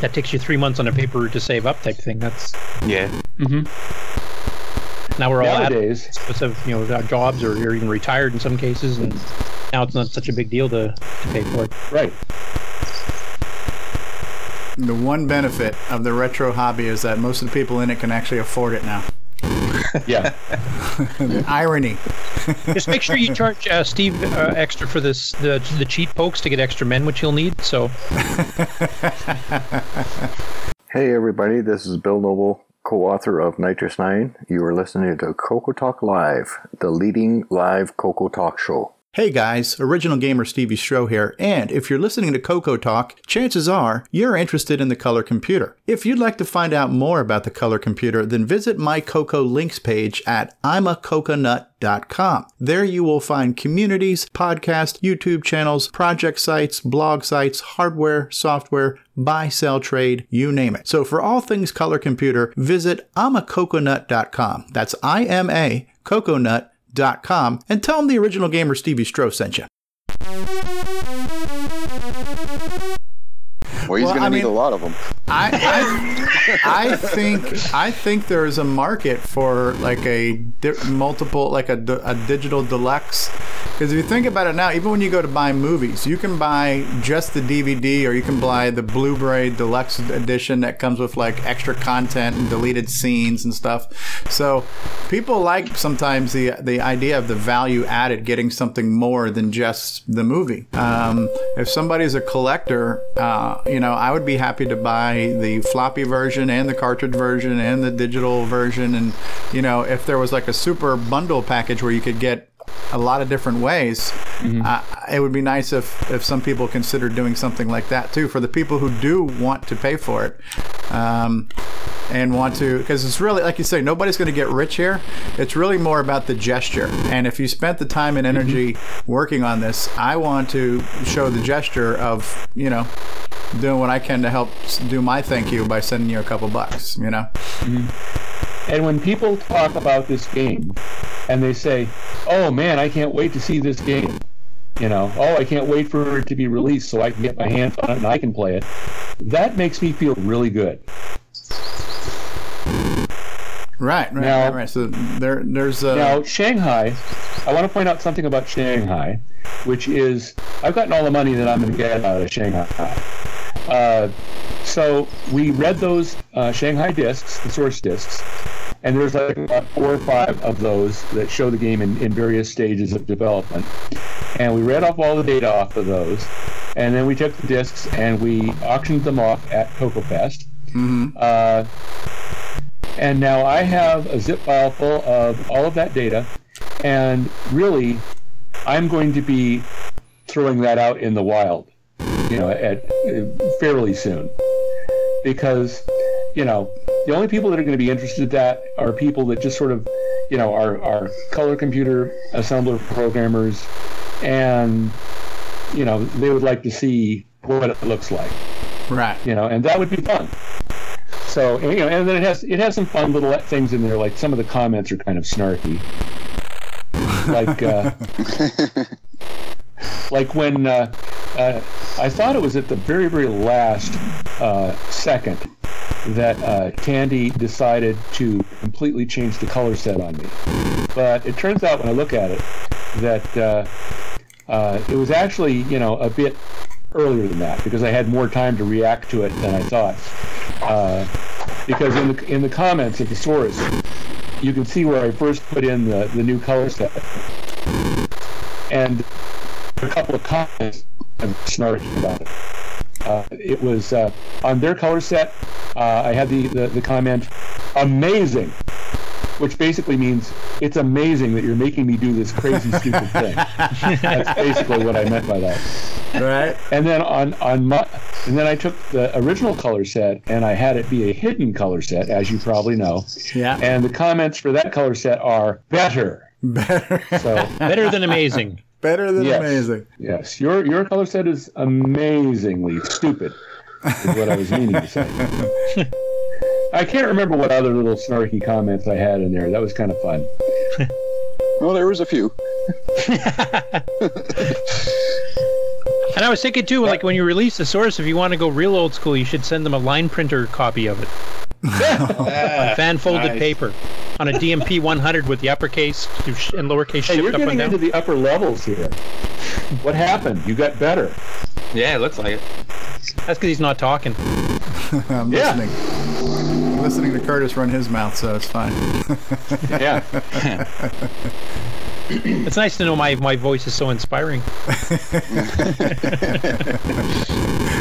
that takes you three months on a paper route to save up type thing. That's
yeah,
hmm now we're all
Nowadays-
adults have you know our jobs or you're even retired in some cases and now it's not such a big deal to, to pay for it.
Right.
The one benefit of the retro hobby is that most of the people in it can actually afford it now.
Yeah.
the irony.
Just make sure you charge uh, Steve uh, extra for this the the cheat pokes to get extra men, which he'll need. So
Hey, everybody, this is Bill Noble, co author of NitrOS-9. You are listening to Coco Talk Live, the leading live Coco Talk show.
Hey guys, original gamer Stevie Stroh here, and if you're listening to Coco Talk, chances are you're interested in the color computer. If you'd like to find out more about the color computer, then visit my Coco links page at imacoconut.com. There you will find communities, podcasts, YouTube channels, project sites, blog sites, hardware, software, buy, sell, trade, you name it. So for all things color computer, visit imacoconut.com. That's I M A coconut com and tell them the original gamer Stevie Stroh sent you.
Well, he's
Well,
going
I
to need
mean-
a lot of them.
I, I, I think I think there's a market for like a di- multiple like a, d- a digital deluxe. Because if you think about it now even when you go to buy movies you can buy just the DVD or you can buy the Blu-ray deluxe edition that comes with like extra content and deleted scenes and stuff. So people like sometimes the the idea of the value added getting something more than just the movie. Um, if somebody's a collector uh, you know I would be happy to buy the floppy version and the cartridge version and the digital version. And you know if there was like a super bundle package where you could get a lot of different ways. Uh, it would be nice if if some people consider doing something like that too for the people who do want to pay for it um, and want to because it's really like you say nobody's going to get rich here. It's really more about the gesture. And if you spent the time and energy working on this i want to show the gesture of you know doing what i can to help do my thank you by sending you a couple bucks you know?
And when people talk about this game and they say, oh man, I can't wait to see this game, you know, oh, I can't wait for it to be released so I can get my hands on it and I can play it, that makes me feel really good.
right right
Now-
right, right. so there there's uh,
Now, Shanghai, I want to point out something about Shanghai, which is I've gotten all the money that I'm going to get out of Shanghai. Uh, so we read those uh, Shanghai discs, the source discs, and there's like about four or five of those that show the game in, in various stages of development. And we read off all the data off of those, and then we took the discs and we auctioned them off at CocoFest. Uh, and now I have a zip file full of all of that data, and really, I'm going to be throwing that out in the wild, you know, at fairly soon, because you know the only people that are going to be interested in that are people that just sort of, you know, are are color computer assembler programmers, and you know they would like to see what it looks like
right
you know, and that would be fun. So and, you know, and then it has it has some fun little things in there. Like some of the comments are kind of snarky. Like uh, like when uh, uh, I thought it was at the very very last uh, second that uh, Tandy decided to completely change the color set on me. But it turns out when I look at it that uh, uh, it was actually you know a bit earlier than that because I had more time to react to it than I thought. Because in the in the comments of the source, you can see where I first put in the, the new color set, and a couple of comments I'm snarky about it. Uh, it was uh, on their color set. Uh, I had the, the, the comment, amazing, which basically means it's amazing that you're making me do this crazy stupid thing. That's basically what I meant by that.
Right.
And then on on my and then I took the original color set and I had it be a hidden color set, as you probably know.
Yeah.
And the comments for that color set are better.
Better.
So
better than amazing.
Better than
Yes.
amazing.
Yes, your your color set is amazingly stupid. Is what I was meaning to say. I can't remember what other little snarky comments I had in there. That was kind of fun.
Well, there was a few.
And I was thinking too, like when you release the source, if you want to go real old school, you should send them a line printer copy of it. On fan folded
nice.
paper on a DMP 100 with the uppercase and lowercase
Hey,
shift
you're
up
getting into the upper levels here. What happened? You got better.
Yeah, it looks like it.
That's because he's not talking.
I'm
Yeah.
listening. I'm listening to Curtis run his mouth, so it's fine.
Yeah.
It's nice to know my, my voice is so inspiring.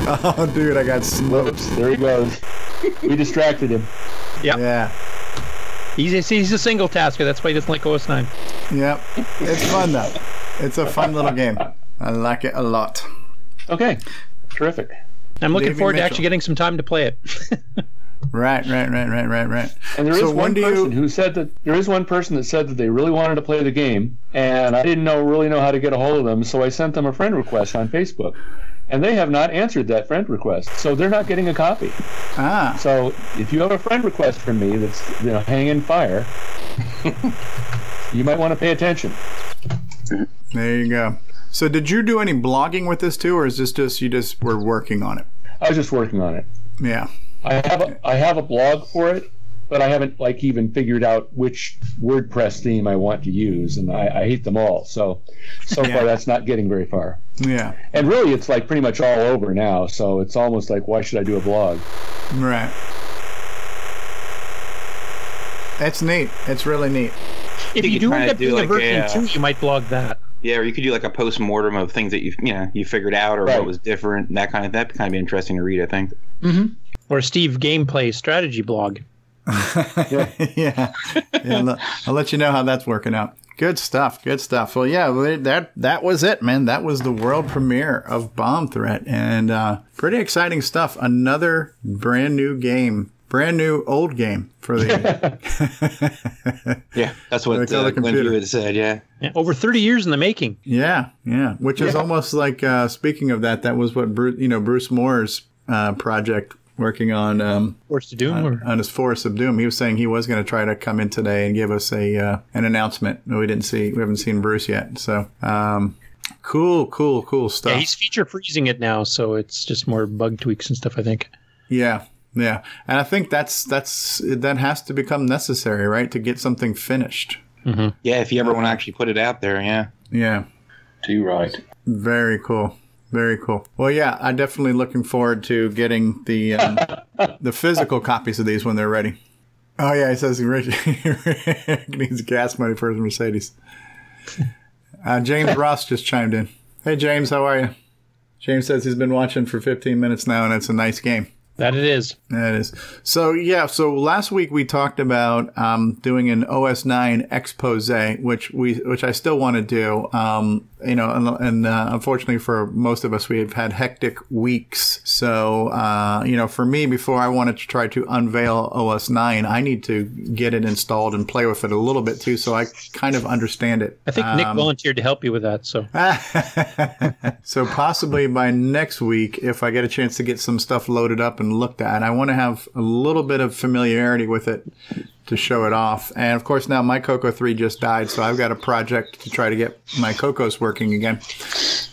oh, dude, I got smoked.
Whoops, there he goes. We distracted him.
Yeah. Yeah.
He's a, he's a single tasker. That's why he doesn't like OS9.
Yep. It's fun though. It's a fun little game. I like it a lot.
Okay. Terrific.
I'm looking
Davey
forward to actually getting some time to play it.
Right, right, right, right, right, right.
And there is
so
one
when do
person
you?
who said that there is one person that said that they really wanted to play the game, and I didn't know really know how to get a hold of them, so I sent them a friend request on Facebook, and they have not answered that friend request, so they're not getting a copy.
Ah,
So if you have a friend request from me that's you know hanging fire, you might want to pay attention.
there you go. So did you do any blogging with this too, or is this just you just were working on it?
I was just working on it.
Yeah.
I have a I have a blog for it, but I haven't like even figured out which WordPress theme I want to use, and I, I hate them all. So so
Yeah.
far that's not getting very far.
Yeah.
And really, it's like pretty much all over now. So it's almost like why should I do a blog?
Right. That's neat. That's really neat.
If
You
you do end up
do
doing a version
a,
2, you might blog that.
Yeah, or you could do like a post mortem of things that you you know you figured out or
Right.
what was different. That kind of that kind of be interesting to read. I think.
Mm-hmm. Or Steve gameplay strategy blog.
yeah. yeah. I'll, I'll let you know how that's working out. Good stuff. Good stuff. Well, yeah, that that was it, man. That was the world premiere of Bomb Threat, and uh, pretty exciting stuff. Another brand new game, brand new old game for the.
Yeah, that's what
color
uh. Glenn had said. Yeah.
Yeah, over 30 years in the making.
yeah, yeah. Which is almost like uh, speaking of that, that was what Bruce, you know, Bruce Moore's uh, project working on. Um,
Forced to Doom. or,
on his Forest of Doom. He was saying he was going to try to come in today and give us a uh, an announcement. We didn't see, we haven't seen Bruce yet. So, um, cool, cool, cool stuff.
yeah, he's feature freezing it now, so it's just more bug tweaks and stuff, I think.
yeah, yeah. And I think that's that's that has to become necessary, right, to get something finished.
Yeah, if you ever want to actually put it out there, yeah.
Yeah,
Too right.
very cool. Very cool. Well, yeah, I'm definitely looking forward to getting the um, the physical copies of these when they're ready. Oh yeah, he says Rich needs gas money for his Mercedes. Uh, James Ross just chimed in. Hey James, how are you? James says he's been watching for 15 minutes now, and it's a nice game.
That it is.
That is. So yeah. So last week we talked about um, doing an OS nine expose, which we which I still want to do. Um, you know, and, and uh, unfortunately for most of us, we have had hectic weeks. So uh, you know, for me, before I wanted to try to unveil OS nine, I need to get it installed and play with it a little bit too, so I kind of understand it.
I think Nick
Um,
volunteered to help you with that, so.
so possibly by next week, if I get a chance to get some stuff loaded up and looked at, I want to have a little bit of familiarity with it to show it off. And of course, now my Coco 3 just died, so I've got a project to try to get my Cocos working again.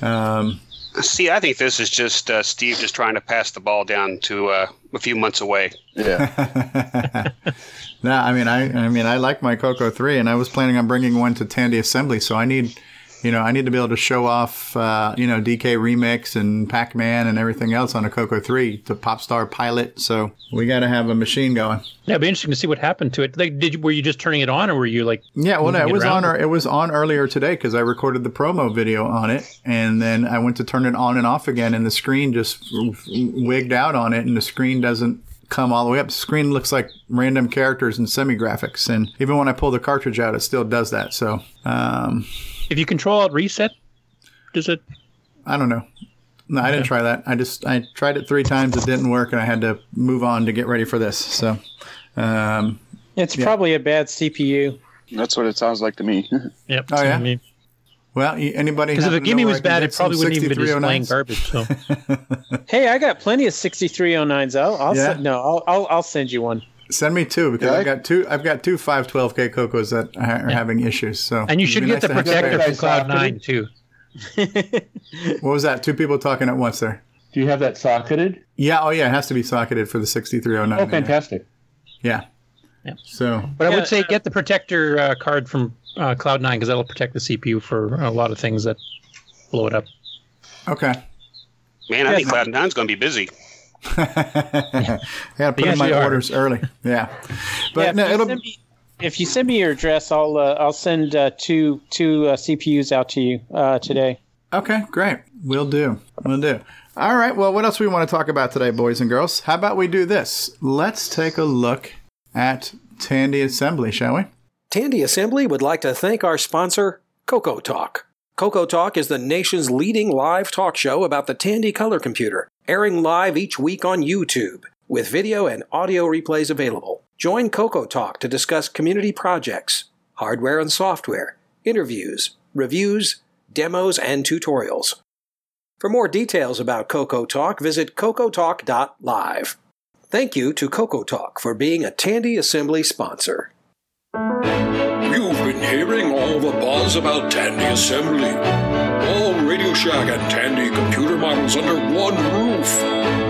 Um,
See, I think this is just uh, Steve just trying to pass the ball down to uh, a few months away.
Yeah.
no, I mean, I, I mean, I like my Coco 3, and I was planning on bringing one to Tandy Assembly, so I need. You know, I need to be able to show off, uh, you know, DK Remix and Pac Man and everything else on a Coco 3 to Popstar Pilot. So we got to have a machine going.
Yeah, it'd be interesting to see what happened to it. Like, did you, were you just turning it on, or were you like?
Yeah, well, no,
moving
it was on. It was on earlier today because I recorded the promo video on it, and then I went to turn it on and off again, and the screen just wigged out on it, and the screen doesn't come all the way up. The screen looks like random characters and semi graphics, and even when I pull the cartridge out, it still does that. So, um,
If you control alt reset, does it?
I don't know. No, I didn't try that. I just I tried it three times. It didn't work, and I had to move on to get ready for this. So, um,
It's
Yeah.
probably a bad CPU.
That's what it sounds like to me.
Yep.
Oh, yeah?
I mean,
Well, y- anybody?
Because if the
happen to know
gaming
where
was bad, it probably wouldn't even be displaying garbage. So
Hey, I got plenty of 6309s. I'll, I'll
Yeah?
send, no, I'll, I'll, I'll send you one.
Send me two because
Yeah, I-
I've got two. I've got two 512k Cocos that are having issues. So
and you should get
nice
the protector
spare.
from Cloud Nine too.
What was that? Two people talking at once there.
Do you have that socketed?
Yeah. Oh, yeah. It has to be socketed for the 6309.
Oh, fantastic.
Yeah.
Yeah.
So
But I
Yeah,
would say get the protector uh, card from uh, Cloud Nine because that'll protect the CPU for a lot of things that blow it up.
okay.
Man, I think Cloud Nine's going to be busy.
yeah, put
They
in my
are.
orders early. Yeah, but
Yeah,
no,
if, you
it'll.
send me, if you send me your address, I'll uh, I'll send uh, two two uh, CPUs out to you uh, today.
Okay, great. We'll do. We'll do. All right. Well, what else we want to talk about today, boys and girls? How about we do this? Let's take a look at Tandy Assembly, shall we?
Tandy Assembly would like to thank our sponsor, Coco Talk. Coco Talk is the nation's leading live talk show about the Tandy color computer, airing live each week on YouTube, with video and audio replays available. Join Coco Talk to discuss community projects, hardware and software, interviews, reviews, demos, and tutorials. For more details about Coco Talk, visit cocotalk.live. Thank you to Coco Talk for being a Tandy Assembly sponsor.
You've been hearing buzz about Tandy Assembly. All Radio Shack and Tandy computer models under one roof.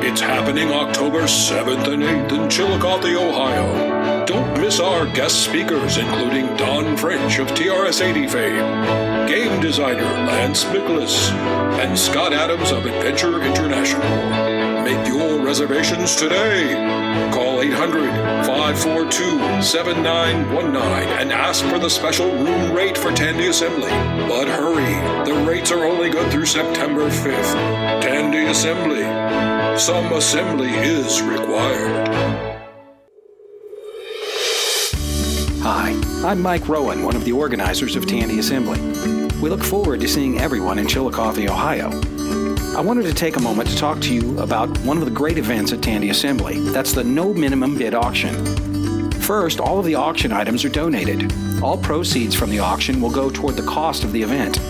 It's happening October 7th and 8th in Chillicothe, Ohio. Don't miss our guest speakers, including Don French of TRS-80 fame, game designer Lance Micklus, and Scott Adams of Adventure International. Make your reservations today. Call 800 542 7919 and ask for the special room rate for Tandy Assembly. But hurry, the rates are only good through September 5th. Tandy Assembly. Some assembly is required.
Hi, I'm Mike Rowan, one of the organizers of Tandy Assembly. We look forward to seeing everyone in Chillicothe, Ohio. I wanted to take a moment to talk to you about one of the great events at Tandy Assembly. That's the no minimum bid auction. First, all of the auction items are donated. All proceeds from the auction will go toward the cost of the event.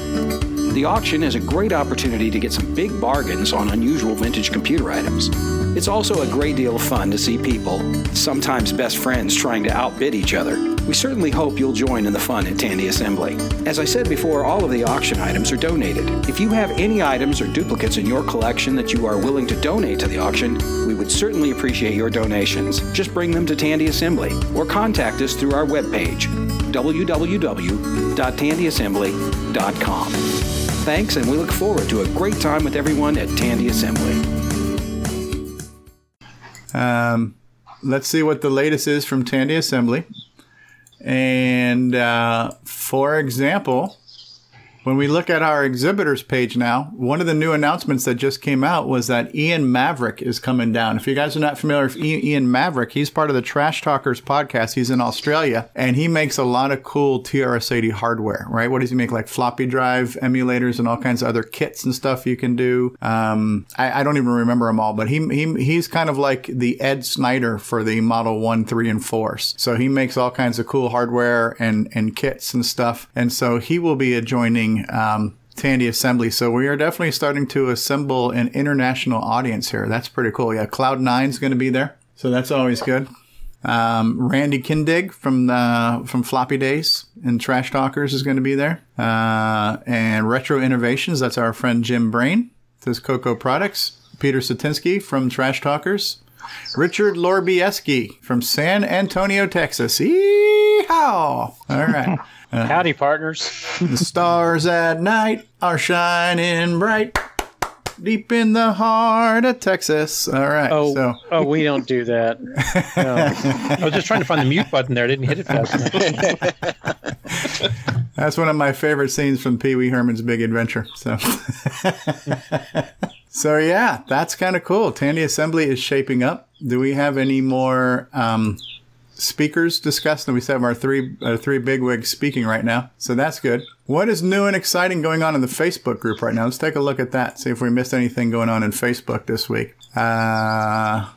The auction is a great opportunity to get some big bargains on unusual vintage computer items. It's also a great deal of fun to see people, sometimes best friends, trying to outbid each other. We certainly hope you'll join in the fun at Tandy Assembly. As I said before, all of the auction items are donated. If you have any items or duplicates in your collection that you are willing to donate to the auction, we would certainly appreciate your donations. Just bring them to Tandy Assembly or contact us through our webpage, www.tandyassembly.com. Thanks, and we look forward to a great time with everyone at Tandy Assembly.
Um, let's see what the latest is from Tandy Assembly. And uh, for example, when we look at our exhibitors page now, one of the new announcements that just came out was that Ian Mavric is coming down. If you guys are not familiar with Ian Mavric, he's part of the Trash Talkers podcast. He's in Australia and he makes a lot of cool TRS-80 hardware, right? What does he make? Like floppy drive emulators and all kinds of other kits and stuff you can do. Um, I, I don't even remember them all, but he, he he's kind of like the Ed Snyder for the Model 1, 3, and 4s. So he makes all kinds of cool hardware and, and kits and stuff. And so he will be joining um, Tandy Assembly. So we are definitely starting to assemble an international audience here. That's pretty cool. Yeah, Cloud Nine's going to be there, so that's always good. Um, Randy Kindig from the from Floppy Days and Trash Talkers is going to be there, uh, and Retro Innovations. That's our friend Jim Brain. Says Coco Products. Peter Cetinski from Trash Talkers. Richard Lorbieski from San Antonio, Texas. Yeehaw! All right. Uh,
Howdy, partners.
the stars at night are shining bright deep in the heart of Texas. All right.
Oh,
so
oh, we don't do that.
I was just trying to find the mute button there. I didn't hit it fast enough.
that's one of my favorite scenes from Pee Wee Herman's Big Adventure. So, so yeah, that's kind of cool. Tandy Assembly is shaping up. Do we have any more um, speakers discussed? And we have our three our three bigwigs speaking right now, so that's good. What is new and exciting going on in the Facebook group right now? Let's take a look at that. See if we missed anything going on in Facebook this week. Uh,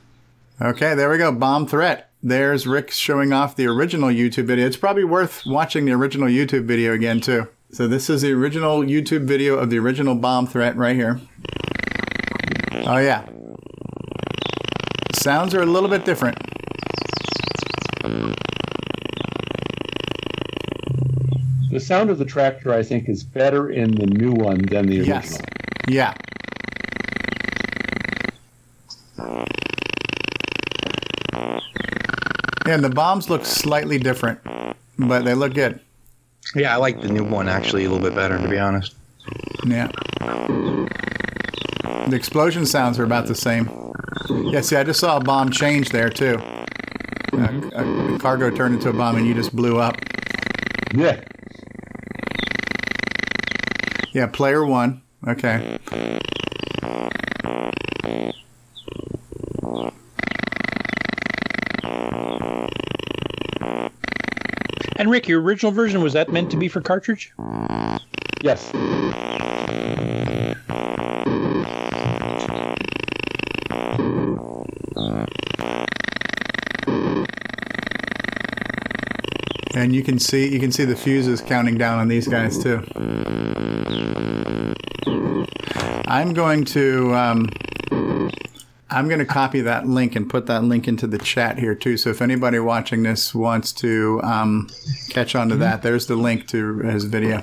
okay, there we go. Bomb threat. There's Rick showing off the original YouTube video. It's probably worth watching the original YouTube video again too. So this is the original YouTube video of the original bomb threat right here. Oh yeah. Sounds are a little bit different.
The sound of the tractor, I think, is better in the new one than the original.
Yes. Yeah. And the bombs look slightly different, but they look good.
Yeah, I like the new one actually a little bit better, to be honest.
Yeah. The explosion sounds are about the same. Yeah, see, I just saw a bomb change there, too. A, a cargo turned into a bomb and you just blew up.
Yeah.
Yeah, player one. Okay.
And Rick, your original version was that meant to be for cartridge?
Yes.
And you can see you can see the fuses counting down on these guys too. I'm going to um, I'm going to copy that link and put that link into the chat here too. So if anybody watching this wants to um, catch on to that, there's the link to his video.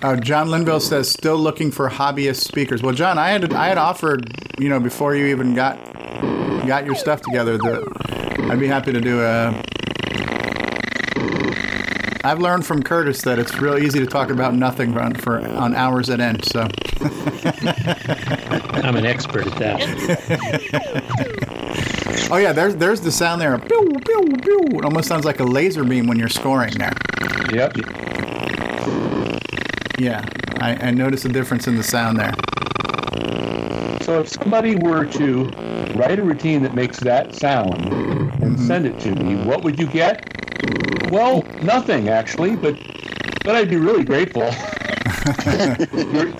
Oh, John Linville says still looking for hobbyist speakers. Well, John, I had I had offered, you know, before you even got got your stuff together, I'd be happy to do a. I've learned from Curtis that it's real easy to talk about nothing on, for on hours at end. So
I'm an expert at that.
oh yeah, there's there's the sound there. Pew, pew, pew. It almost sounds like a laser beam when you're scoring there.
Yep.
Yeah, I, I noticed a difference in the sound there.
So if somebody were to write a routine that makes that sound and send it to me, what would you get? Well, nothing actually, but but I'd be really grateful.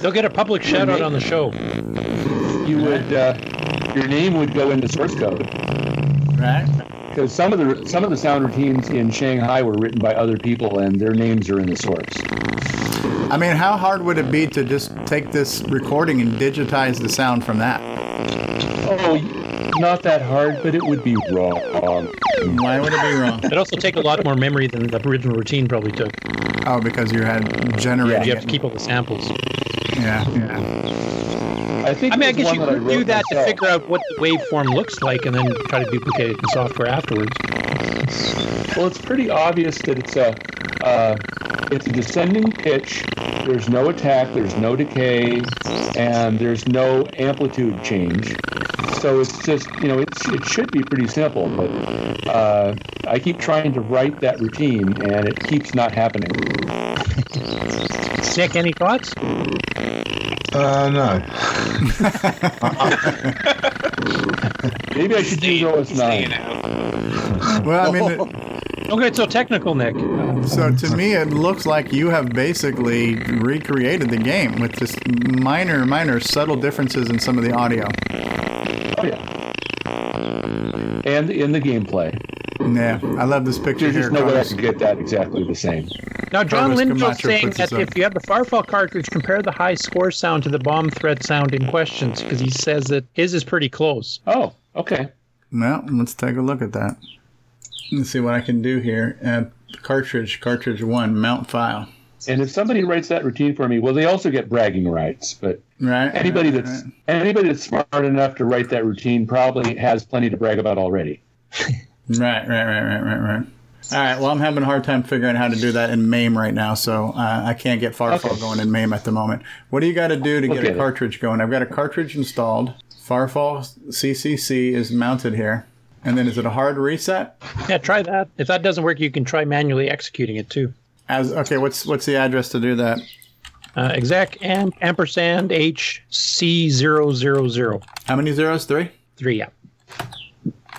They'll get a public shout out on the show.
You would uh, your name would go into source code.
Right.
Because some of the some of the sound routines in Shanghai were written by other people, and their names are in the source.
I mean, how hard would it be to just take this recording and digitize the sound from that?
Oh, not that hard, but it would be wrong.
Why would it be wrong?
It'd also take a lot more memory than the original routine probably took.
Oh, because you had generated.
You have to keep all the samples.
Yeah, yeah.
I think.
I mean, I guess you
one that
could
wrote
do that to figure out what the waveform looks like and then try to duplicate it in software afterwards.
Well, it's pretty obvious that it's a uh, it's a descending pitch. There's no attack. There's no decay, and there's no amplitude change. So it's just you know it's it should be pretty simple, but uh, I keep trying to write that routine, and it keeps not happening.
Nick, any thoughts?
Uh, no.
Maybe I should use OS nine.
Well, I mean, it,
Don't get so technical, Nick.
so to me, it looks like you have basically recreated the game with just minor, minor, subtle differences in some of the audio.
Oh yeah. And in the gameplay,
Yeah, I love this picture
there's
here.
just no way I
Carlos.
could get that exactly the same.
Now, John
Carlos
Linville's
Camacho
saying that if you have the Firefall cartridge, compare the high score sound to the bomb threat sound in questions, because he says that his is pretty close.
Oh, okay.
Well, let's take a look at that. Let's see what I can do here. Uh, cartridge, cartridge one, mount file.
And if somebody writes that routine for me, well, they also get bragging rights. But
Right.
anybody
right,
that's
right.
anybody that's smart enough to write that routine probably has plenty to brag about already.
Right, right, right, right, right, right. All right. Well, I'm having a hard time figuring out how to do that in MAME right now, so uh, I can't get Farfall
Okay.
going in MAME at the moment. What do you got to do to get
at
a cartridge going? I've got a cartridge installed. Farfall CCC is mounted here, and then is it a hard reset?
Yeah, try that. If that doesn't work, you can try manually executing it too.
As okay, what's what's the address to do that?
Uh, exec amp ampersand HC zero zero zero
How many zeros? Three.
three. Yeah.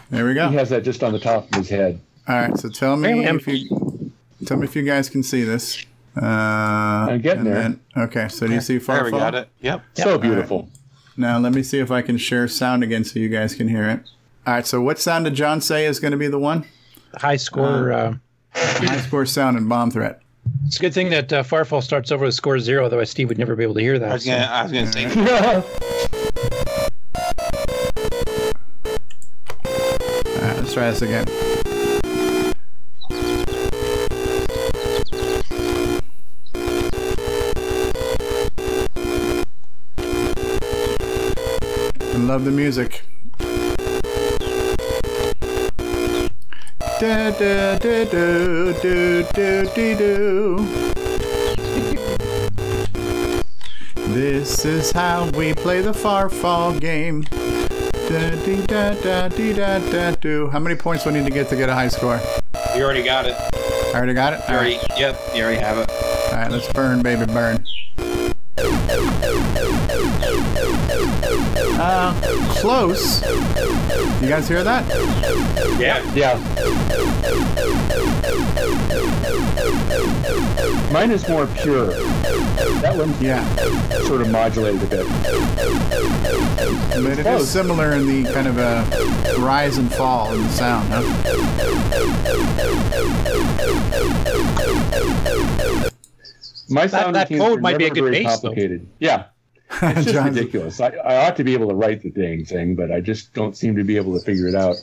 There we go.
He has that just on the top of his head.
All right. So tell me
Hey,
if you tell me if you guys can see this. Uh, I'm
getting there.
okay. So do you see far?
There we got it. Yep.
So beautiful.
Now let me see if I can share sound again so you guys can hear it. All right. So what sound did John say is going to be the one?
High score. Uh,
high score sound and bomb threat.
It's a good thing that uh, Farfall starts over with score zero, otherwise Steve would never be able to hear that.
I was gonna, I gonna say.
All right, let's try this again. I love the music. Da, da, da. This is how we play the Farfall game. Da, da, da, da, da, do. How many points do I need to get to get a high score?
You already got it.
I already got it?
You already, yep, you already have it.
All right, let's burn, baby, burn. Uh, close. You guys hear that?
Yeah. Yeah. Mine is more pure. That one's
yeah.
sort of modulated a bit.
But it is similar in the kind of a rise and fall in the sound, huh?
My sound
that
routines
code might be a good
very
base, though.
Yeah. It's just ridiculous. I, I ought to be able to write the dang thing, but I just don't seem to be able to figure it out.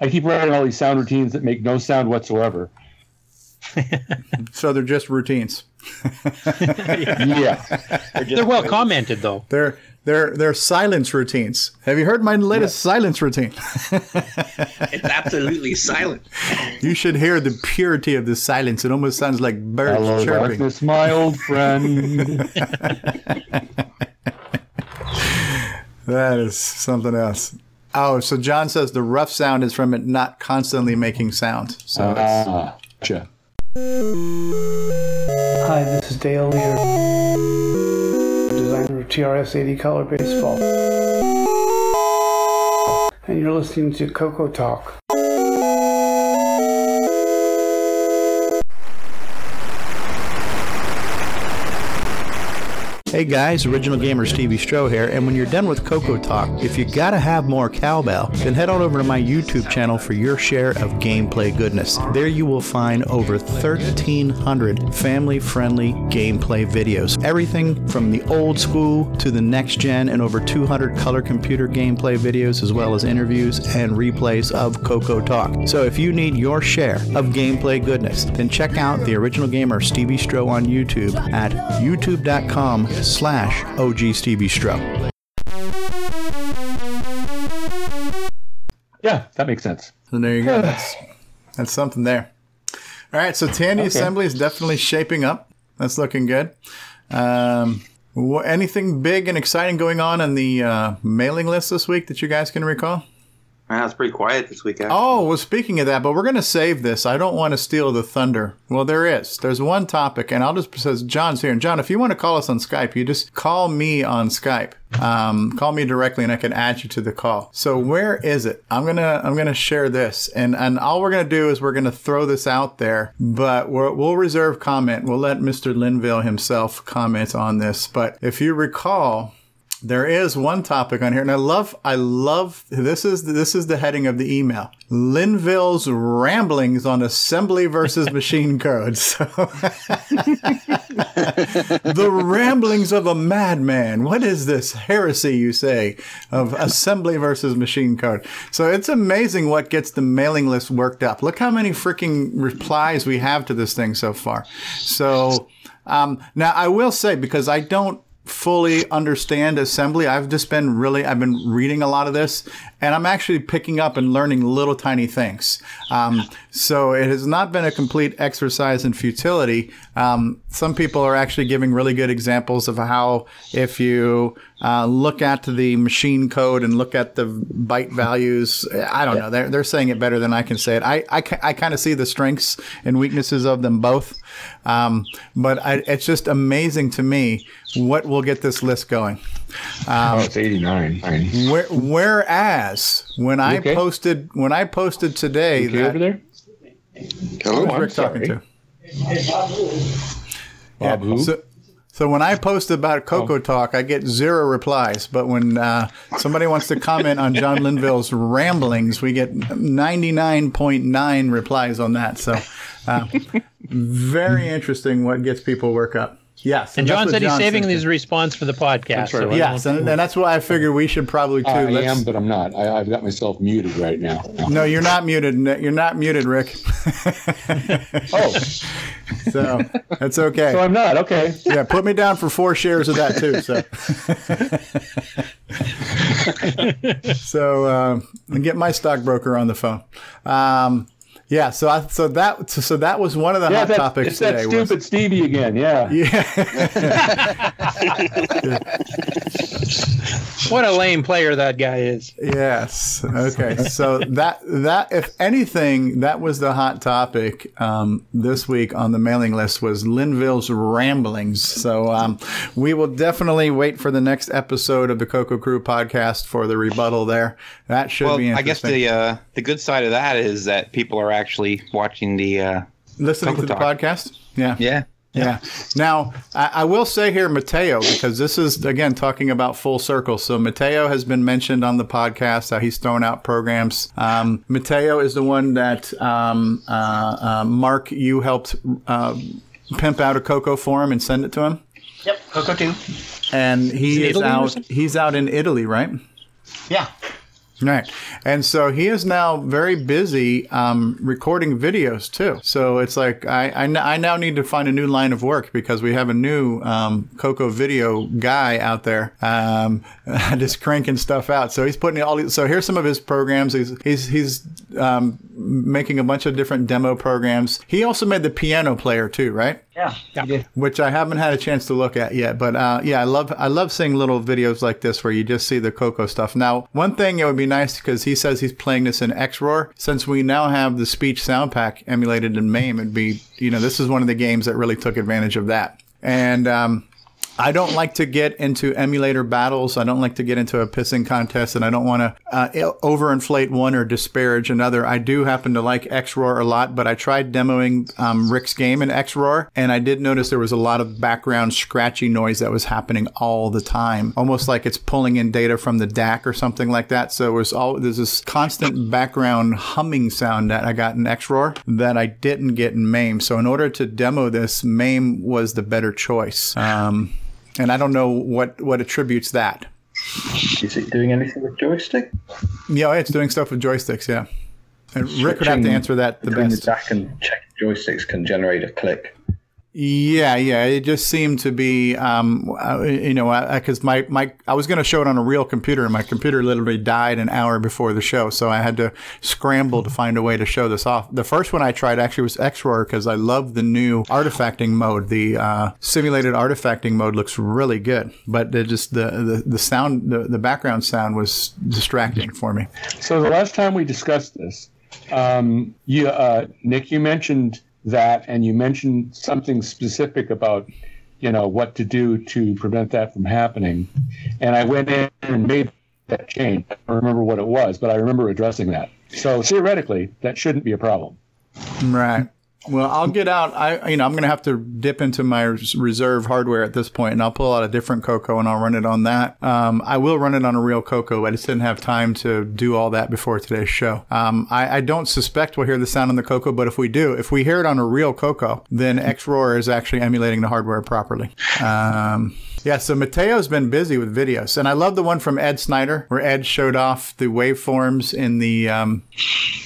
I keep writing all these sound routines that make no sound whatsoever.
So they're just routines.
yeah.
They're well commented though.
They're their their silence routines. Have you heard my latest yeah. silence routine?
it's absolutely silent.
you should hear the purity of the silence. It almost sounds like birds
Hello,
chirping.
Darkness, my old friend.
that is something else. Oh, so John says the rough sound is from it not constantly making sound. So
uh, it's.
Hi, this is Dale here. TRS-80 Color Baseball. And you're listening to Coco Talk.
Hey guys, Original Gamer Stevie Stroh here, and when you're done with Coco Talk, if you gotta have more cowbell, then head on over to my YouTube channel for your share of gameplay goodness. There you will find over 1,300 family-friendly gameplay videos. Everything from the old school to the next gen, and over 200 color computer gameplay videos, as well as interviews and replays of Coco Talk. So if you need your share of gameplay goodness, then check out the Original Gamer Stevie Stroh on YouTube at youtube.com slash OG Stevie Stroh.
Yeah, that makes sense.
so there you go. That's that's something there. All right, so Tandy
Okay.
Assembly is definitely shaping up. That's looking good. Um, anything big and exciting going on in the uh, mailing list this week that you guys can recall?
Man, it's pretty quiet this week.
Oh, well, speaking of that, but we're going to save this. I don't want to steal the thunder. Well, there is. There's one topic, and I'll just says John's here. And John, if you want to call us on Skype, you just call me on Skype. Um, call me directly, and I can add you to the call. So where is it? I'm gonna I'm gonna share this, and and all we're gonna do is we're gonna throw this out there, but we're, we'll reserve comment. We'll let Mr. Linville himself comment on this. But if you recall. There is one topic on here, and I love, I love this is this is the heading of the email: Linville's ramblings on assembly versus machine code. So, the ramblings of a madman. What is this heresy you say of assembly versus machine code? So it's amazing what gets the mailing list worked up. Look how many freaking replies we have to this thing so far. So um, now I will say because I don't fully understand assembly. I've just been really, I've been reading a lot of this and I'm actually picking up and learning little tiny things. Um, so it has not been a complete exercise in futility. Um, some people are actually giving really good examples of how if you uh, look at the machine code and look at the byte values, I don't know, they're, they're saying it better than I can say it. I, I, I kind of see the strengths and weaknesses of them both. Um, but I, it's just amazing to me what will get this list going. Um,
oh, it's 89.
Where, whereas when I
okay?
posted when I posted today,
Okay
that,
over there?
Who's
I'm
Rick talking to?
Bob who?
So, So when I post about Coco
Oh.
Talk, I get zero replies. But when uh, somebody wants to comment on John Linville's ramblings, we get 99.9 replies on that. So uh, very interesting what gets people work up. Yes.
And
that's
John
what
said he's saving
said.
his response for the podcast.
That's right.
so
Yes, and, and that's why I figured we should probably too.
I
Let's-
am, but I'm not. I, I've got myself muted right now.
No, you're not muted. You're not muted, Rick.
oh,
so that's okay.
So I'm not okay.
Yeah, put me down for four shares of that too. So, so um, and get my stockbroker on the phone. Um, yeah, so I, so that so that was one of the
yeah,
hot
that,
topics
it's that
today. was-
stupid Stevie again. Yeah.
What a lame player that guy is.
Yes. Okay. So that that if anything, that was the hot topic um, this week on the mailing list was Linville's ramblings. So um, we will definitely wait for the next episode of the Coco Crew podcast for the rebuttal. There, that should
well,
be.
I guess the uh, the good side of that is that people are actually watching the uh,
listening to the
Talk.
podcast. Yeah.
Yeah.
Yeah. Now, I, I will say here, Mateo, because this is, again, talking about full circle. So, Mateo has been mentioned on the podcast, how he's thrown out programs. Um, Mateo is the one that, um, uh, uh, Mark, you helped uh, pimp out a Coco for him and send it to him.
Yep, Coco 2.
And
Is
he
it
is
Italy or
out, he's out in Italy, right?
Yeah.
Right. And so he is now very busy um, recording videos too. So it's like I, I, n- I now need to find a new line of work because we have a new um, Coco video guy out there um, just cranking stuff out. So he's putting all these, so here's some of his programs. He's, he's, he's um, making a bunch of different demo programs. He also made the piano player too, right?
Yeah. yeah.
which I haven't had a chance to look at yet. But uh, yeah, I love I love seeing little videos like this where you just see the Coco stuff. Now, one thing it would be nice because he says he's playing this in XRoar. Since we now have the speech sound pack emulated in MAME, it'd be you know this is one of the games that really took advantage of that. And um, I don't like to get into emulator battles. I don't like to get into a pissing contest, and I don't want to uh, overinflate one or disparage another. I do happen to like XRoar a lot, but I tried demoing um, Rick's game in XRoar, and I did notice there was a lot of background scratchy noise that was happening all the time, almost like it's pulling in data from the DAC or something like that. So it was all there's this constant background humming sound that I got in XRoar that I didn't get in MAME. So in order to demo this, MAME was the better choice. Um, and I don't know what what attributes that.
Is it doing anything with joystick?
Yeah, it's doing stuff with joysticks. Yeah, and Rick would have to answer that the best.
The DAC and check joysticks can generate a click.
Yeah, yeah. It just seemed to be, um, uh, you know, because my, my I was going to show it on a real computer, and my computer literally died an hour before the show, so I had to scramble to find a way to show this off. The first one I tried actually was XRoar because I love the new artifacting mode. The uh, simulated artifacting mode looks really good, but just the the, the sound, the, the background sound was distracting for me.
So the last time we discussed this, um, you, uh, Nick, you mentioned that, and you mentioned something specific about, you know, what to do to prevent that from happening. And I went in and made that change. I don't remember what it was, but I remember addressing that. So theoretically, that shouldn't be a problem.
Right. Well, I'll get out. I, you know, I'm going to have to dip into my reserve hardware at this point, and I'll pull out a different Coco and I'll run it on that. Um, I will run it on a real Coco. But I just didn't have time to do all that before today's show. Um, I, I don't suspect we'll hear the sound on the Coco, but if we do, if we hear it on a real Coco, then XRoar is actually emulating the hardware properly. Um, yeah, so Mateo's been busy with videos, and I love the one from Ed Snyder where Ed showed off the waveforms in the um,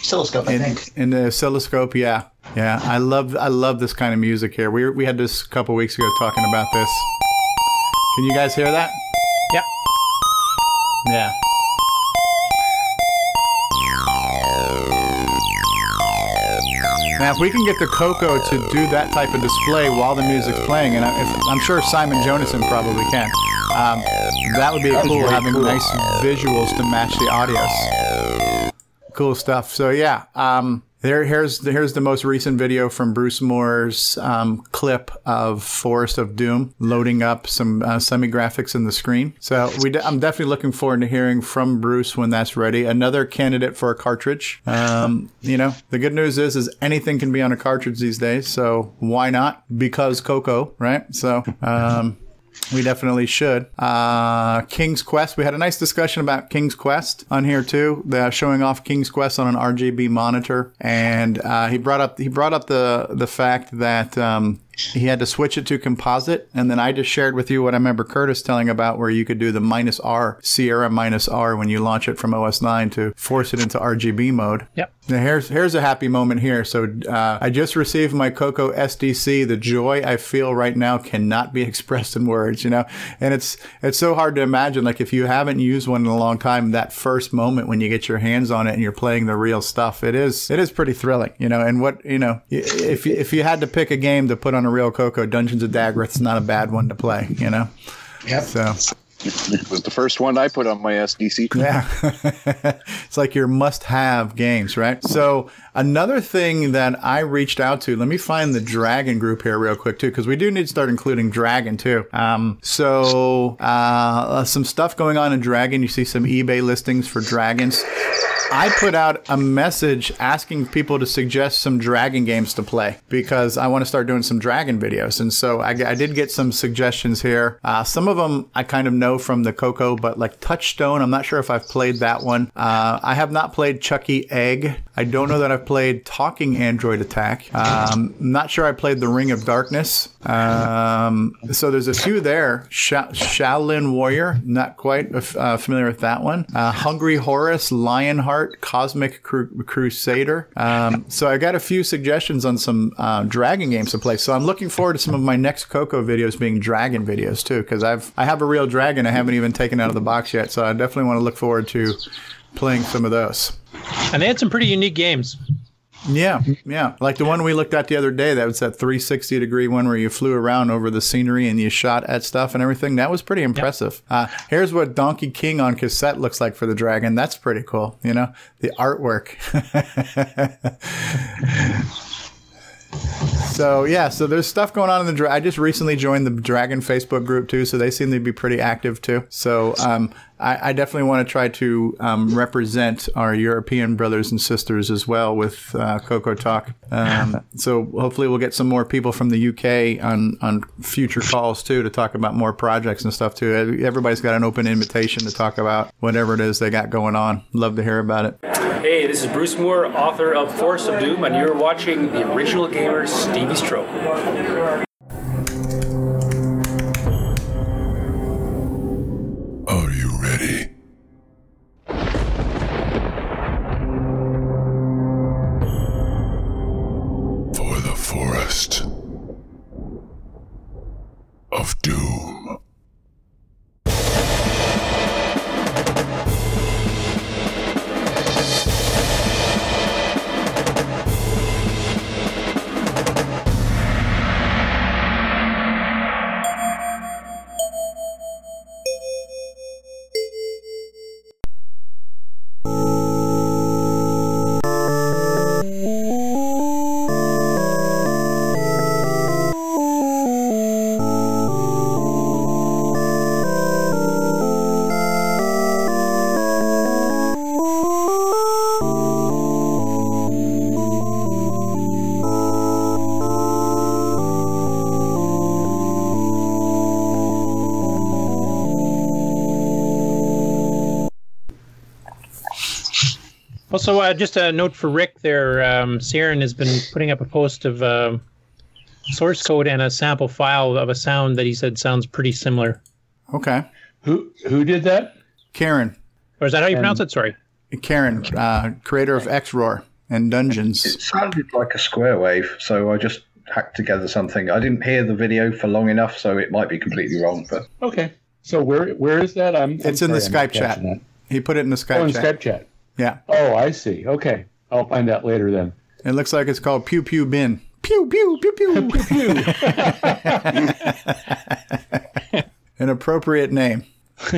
oscilloscope. I think.
in the oscilloscope. Yeah, yeah. I love I love this kind of music here. We we had this a couple weeks ago talking about this. Can you guys hear that?
Yep.
Yeah. Now, if we can get the Coco to do that type of display while the music's playing, and I, if, I'm sure Simon Jonassen probably can, um, that would be cool having nice visuals to match the audios. Cool stuff. So yeah, um, there here's here's the most recent video from Bruce Moore's um, clip of Forest of Doom loading up some uh, semi graphics in the screen. So we de- I'm definitely looking forward to hearing from Bruce when that's ready. Another candidate for a cartridge. Um, you know, the good news is is anything can be on a cartridge these days. So why not? Because Coco, right? So um, We definitely should. Uh, King's Quest. We had a nice discussion about King's Quest on here too. Showing off King's Quest on an RGB monitor, and uh, he brought up he brought up the the fact that um, he had to switch it to composite, and then I just shared with you what I remember Curtis telling about, where you could do the minus R Sierra minus R when you launch it from OS 9 to force it into RGB mode.
Yep.
Now here's here's a happy moment here. So uh, I just received my Coco SDC. The joy I feel right now cannot be expressed in words. You know, and it's it's so hard to imagine. Like if you haven't used one in a long time, that first moment when you get your hands on it and you're playing the real stuff, it is it is pretty thrilling. You know, and what you know, if you, if you had to pick a game to put on a real Coco, Dungeons of Daggorath not a bad one to play. You know.
Yep.
So.
It was the first one I put on my SDC.
Yeah. it's like your must have games, right? So, another thing that I reached out to, let me find the Dragon group here real quick, too, because we do need to start including Dragon, too. Um, so, uh, some stuff going on in Dragon. You see some eBay listings for Dragons. I put out a message asking people to suggest some dragon games to play because I want to start doing some dragon videos. And so I, I did get some suggestions here. Uh, some of them I kind of know from the Coco, but like Touchstone, I'm not sure if I've played that one. Uh, I have not played Chuckie Egg. I don't know that I've played Talking Android Attack. Um, I'm not sure I played The Ring of Darkness. Um, so there's a few there. Sha- Shaolin Warrior, not quite uh, familiar with that one. Uh, Hungry Horace, Lionheart, Cosmic Cru- Crusader. Um, so I got a few suggestions on some uh, dragon games to play. So I'm looking forward to some of my next Coco videos being dragon videos too, because I've I have a real dragon I haven't even taken out of the box yet. So I definitely want to look forward to playing some of those.
And they had some pretty unique games.
Yeah, yeah. Like the one we looked at the other day, that was that 360 degree one where you flew around over the scenery and you shot at stuff and everything. That was pretty impressive. Uh, here's what Donkey King on cassette looks like for the dragon. That's pretty cool. You know, the artwork. So yeah, so there's stuff going on in the. Dra- I just recently joined the Dragon Facebook group too, so they seem to be pretty active too. So um, I, I, definitely want to try to um, represent our European brothers and sisters as well with uh, Coco Talk. Um, so hopefully we'll get some more people from the UK on on future calls too to talk about more projects and stuff too. Everybody's got an open invitation to talk about whatever it is they got going on. Love to hear about it.
Hey, this is Bruce Moore, author of Forest of Doom, and you're watching the original gamer Stevie
Stroh. Of doom.
Also, uh, just a note for Rick there. Um, Ciaran has been putting up a post of uh, source code and a sample file of a sound that he said sounds pretty similar.
Okay.
Who who did that?
Karen.
Or is that how you
And-
pronounce it? Sorry.
Karen, uh, creator of XRoar and Dunjunz.
It sounded like a square wave, so I just hacked together something. I didn't hear the video for long enough, so it might be completely wrong. But
Okay. So where where is that? I'm.
It's in the Skype chat. He put it in the Skype
Oh, in
chat.
Skype chat.
Yeah.
Oh, I see. Okay, I'll find that later then.
It looks like it's called Pew Pew Bin. Pew pew pew pew pew pew. An appropriate name.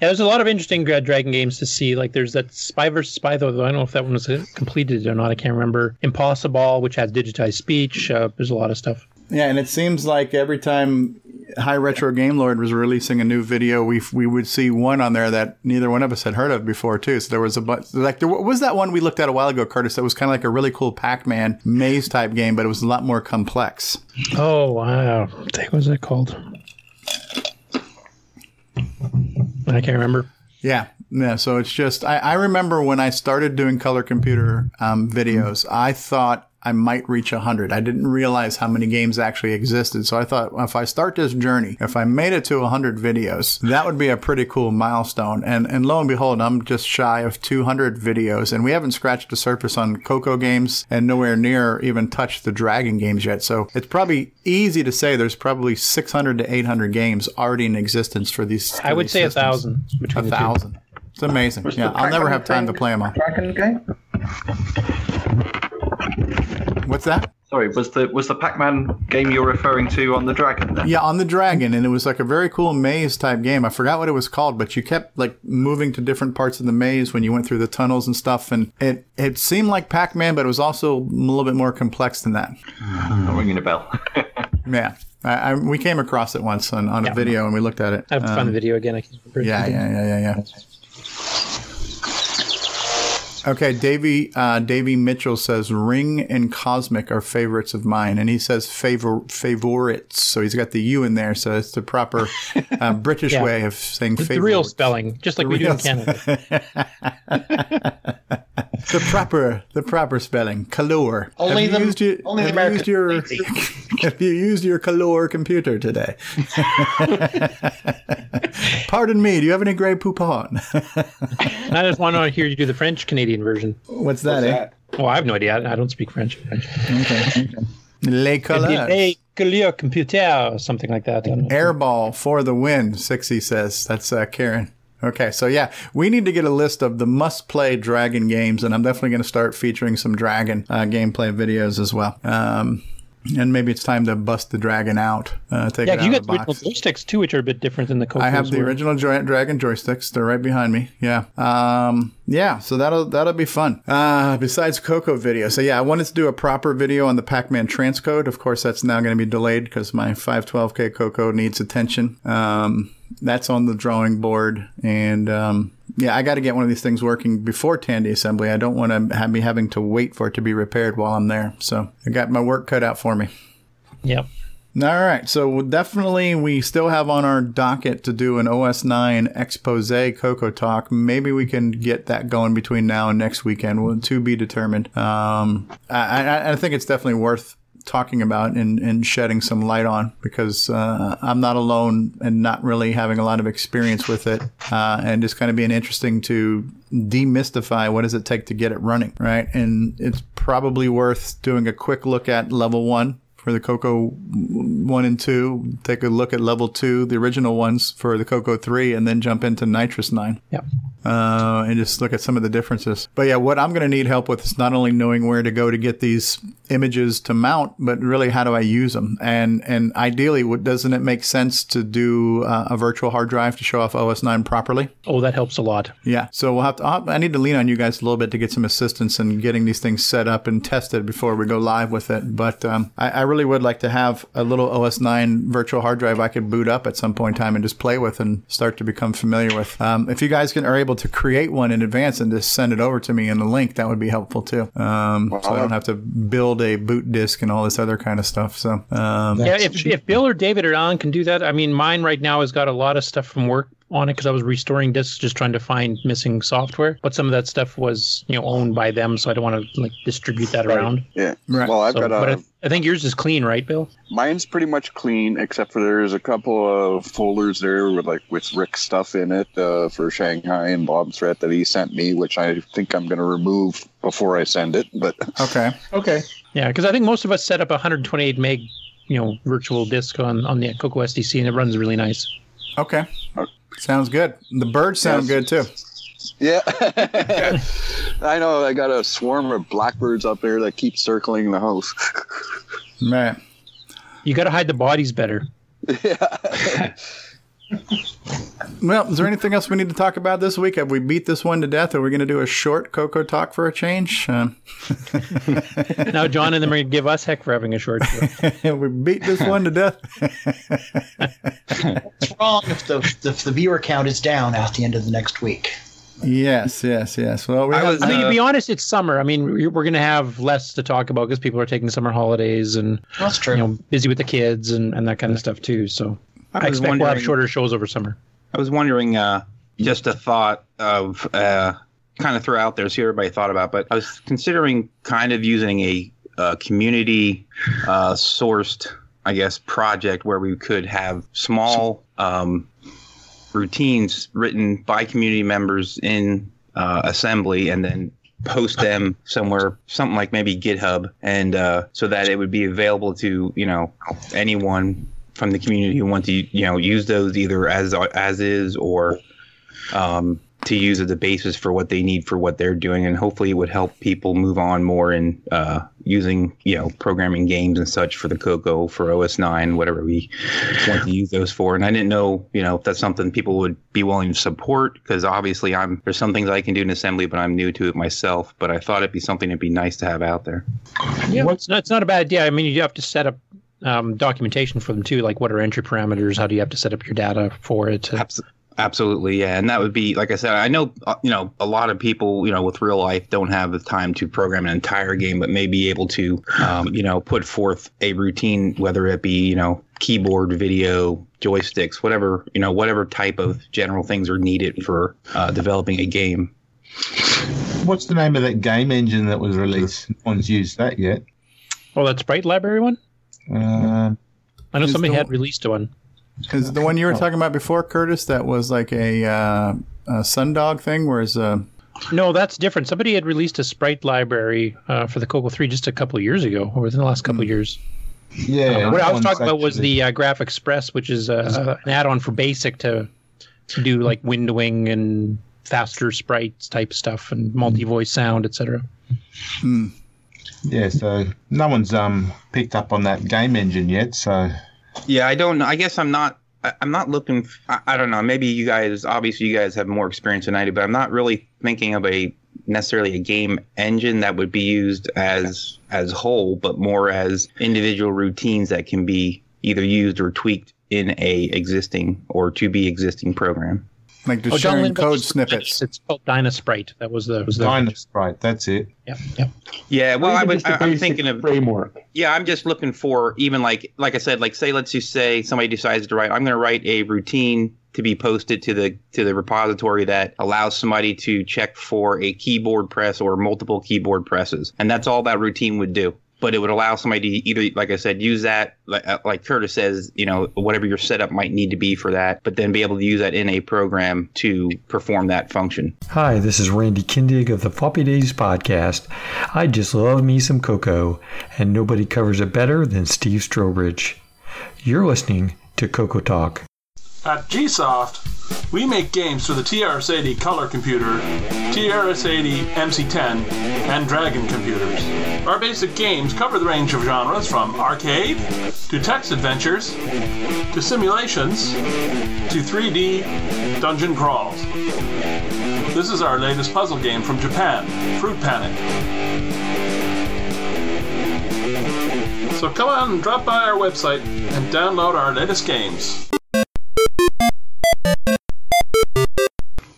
Yeah, there's a lot of interesting uh, Dragon games to see. Like there's that Spy versus Spy, though. I don't know if that one was completed or not. I can't remember. Impossible, which has digitized speech. Uh, there's a lot of stuff.
Yeah, and it seems like every time High Retro Game Lord was releasing a new video, we we would see one on there that neither one of us had heard of before too. So there was a bunch. Like there was that one we looked at a while ago, Curtis. That was kind of like a really cool Pac-Man maze type game, but it was a lot more complex.
Oh wow! What was that called? I can't remember.
Yeah, yeah. So it's just I, I remember when I started doing color computer um, videos, I thought I might reach 100. I didn't realize how many games actually existed. So I thought if I start this journey, if I made it to 100 videos, that would be a pretty cool milestone. And and lo and behold, I'm just shy of 200 videos, and we haven't scratched the surface on Coco games, and nowhere near even touched the Dragon games yet. So it's probably easy to say there's probably 600 to 800 games already in existence for these.
I would
these
say a thousand between
A
the two.
thousand. It's amazing.
Was
yeah, I'll never have time to play them all.
Dragon game?
What's that?
Sorry, was the was the Pac-Man game you're referring to on the Dragon? Then?
Yeah, on the dragon, and it was like a very cool maze type game. I forgot what it was called, but you kept like moving to different parts of the maze when you went through the tunnels and stuff, and it it seemed like Pac Man, but it was also a little bit more complex than that.
Not ringing a bell.
Yeah, I, I, we came across it once on, on a video and we looked at it.
I have to find
Um,
the video again. I can remember.
Yeah, yeah, yeah, yeah, Okay, Davey uh, Davey Mitchell says Ring and Cosmic are favorites of mine, and he says favor favorites. So he's got the U in there, so it's the proper uh, British
Yeah.
way of saying favorites.
the real spelling, just like
The
we do in Canada.
the proper the proper spelling color.
Only
have you
the-
used your,
only the
have you used your
American-
have you used your color computer today? Pardon me. Do you have any Grey Poupon?
I just want to hear you do the French Canadian version.
What's that? eh?
Oh, I have no idea. I, I don't speak French.
Okay. Les couleurs.
Les couleurs computer something like that. I don't know.
Airball for the win, Sixty says. That's uh, Karen. Okay, so yeah, we need to get a list of the must-play Dragon games, and I'm definitely going to start featuring some Dragon uh, gameplay videos as well. Um, and maybe it's time to bust the Dragon out. Uh, take
Yeah,
it out
you got
the
original joysticks too, which are a bit different than the Cocos
I have the
were.
original Joy- Dragon joysticks. They're right behind me. Yeah. Um, yeah. So that'll that'll be fun. Uh, besides Coco video. So yeah, I wanted to do a proper video on the Pac-Man transcode. Of course, that's now going to be delayed because my 512K Coco needs attention. Um, that's on the drawing board, and um, yeah, I got to get one of these things working before Tandy assembly. I don't want to have me having to wait for it to be repaired while I'm there. So I got my work cut out for me.
Yep.
All right, so definitely we still have on our docket to do an OS 9 expose Coco talk. Maybe we can get that going between now and next weekend. Well, to be determined. Um, I, I, I think it's definitely worth talking about and, and shedding some light on because uh, I'm not alone and not really having a lot of experience with it, uh, and it's kind of being interesting to demystify what does it take to get it running, right? And it's probably worth doing a quick look at level one for the Coco one and two. Take a look at level two, the original ones for the Coco three, and then jump into NitrOS-9.
Yep.
Uh, and just look at some of the differences. But yeah, what I'm going to need help with is not only knowing where to go to get these images to mount, but really how do I use them? And and ideally, what doesn't it make sense to do uh, a virtual hard drive to show off OS 9 properly?
Oh, that helps a lot.
Yeah, so we'll have to. I'll- I need to lean on you guys a little bit to get some assistance in getting these things set up and tested before we go live with it. But um, I, I really would like to have a little OS 9 virtual hard drive I could boot up at some point in time and just play with and start to become familiar with. Um, if you guys can, are able to create one in advance and just send it over to me in a link, that would be helpful too. Um, so I don't have to build a boot disk and all this other kind of stuff. So um,
yeah, if, if Bill or David or Alan can do that, I mean, mine right now has got a lot of stuff from work on it because I was restoring disks, just trying to find missing software. But some of that stuff was, you know, owned by them, so I don't want to like distribute that around.
Yeah.
Right.
Well, I've
So-
got
but
a.
I, I think yours is clean, right, Bill?
Mine's pretty much clean, except for there's a couple of folders there with like with Rick's stuff in it uh, for Shanghai and Bomb Threat that he sent me, which I think I'm going to remove before I send it. But
okay,
okay,
Yeah, because I think most of us set up a 128 meg, you know, virtual disk on on the Coco SDC, and it runs really nice.
okay, sounds good. The birds sound good too.
yeah, I know I got a swarm of blackbirds up there that keep circling the house.
Man.
You got to hide the bodies better.
Well, is there anything else we need to talk about this week? Have we beat this one to death? Are we going to do a short Coco talk for a change? Um,
now, John and them are going to give us heck for having a short show.
we beat this one to death.
What's wrong if the, if the viewer count is down at the end of the next week?
yes, yes, yes. Well, we have,
I mean, to
uh,
be honest, it's summer. I mean, we're, we're going to have less to talk about because people are taking summer holidays and
That's true.
you know busy with the kids and, and that kind of stuff too. So I,
was
expect we'll have
wondering-
shorter shows over summer.
I was wondering, uh, just a thought of uh, kind of throw out there, see what everybody thought about, but I was considering kind of using a, uh community uh, sourced, I guess, project where we could have small um, routines written by community members in uh, assembly and then post them somewhere something like maybe github and uh, so that it would be available to you know anyone from the community who want to you know use those either as as is or um, to use as a basis for what they need for what they're doing. And hopefully it would help people move on more in uh, using you know programming games and such for the coco for os 9 whatever we want to use those for. And i didn't know you know if that's something people would be willing to support because obviously i'm there's some things i can do in assembly but i'm new to it myself. But i thought it'd be something that'd be nice to have out there.
Yeah, it's not, it's not a bad idea. I mean, you have to set up um, documentation for them too. Like, what are entry parameters? How do you have to set up your data for it?
Absolutely, yeah, and that would be like I said. I know, uh, you know, a lot of people, you know, with real life don't have the time to program an entire game, but may be able to, um, you know, put forth a routine, whether it be, you know, keyboard, video, joysticks, whatever, you know, whatever type of general things are needed for uh, developing a game.
What's the name of that game engine that was released? No one's used that yet.
Well, that Sprite Library one.
Um,
I know somebody
the-
had released one.
Is the one you were talking about before, Curtis? That was like a, uh, a Sundog thing, whereas uh,
No, that's different. Somebody had released a Sprite library uh, for the Coco 3 just a couple of years ago, or within the last couple of years.
Yeah.
Uh, what I was talking
one's
about was the uh, Graph Express, which is uh, an add-on for BASIC to to do like windowing and faster sprites type stuff and multi-voice sound, etc.
Yeah, so no one's um picked up on that game engine yet. So
Yeah, I don't. I guess I'm not. I'm not looking. I, I don't know. Maybe you guys. Obviously, you guys have more experience than I do, but I'm not really thinking of a necessarily a game engine that would be used as as whole, but more as individual routines that can be either used or tweaked in a existing or to be existing program.
Like
Oh,
just
John
sharing
Lindbergh
code
just-
snippets.
It's called Dynasprite. That was the was the
Dynasprite, that's it.
Yeah, yeah.
Yeah, well, I
Even
would.
just a
I, I'm thinking of
framework.
Yeah, I'm just looking for even like like I said, like say let's just say somebody decides to write. I'm going to write a routine to be posted to the to the repository that allows somebody to check for a keyboard press or multiple keyboard presses, and that's all that routine would do. But it would allow somebody to either, like I said, use that, like, uh, like Curtis says, you know, whatever your setup might need to be for that, but then be able to use that in a program to perform that function.
Hi, this is Randy Kindig of the Floppy Days podcast. I just love me some Coco, and nobody covers it better than Steve Strobridge. You're listening to Coco Talk.
At GSoft, we make games for the TRS-80 color computer, TRS-80 MC10, and Dragon computers. Our basic games cover the range of genres from arcade to text adventures to simulations to 3D dungeon crawls. This is our latest puzzle game from Japan, Fruit Panic. So come on drop by our website and download our latest games.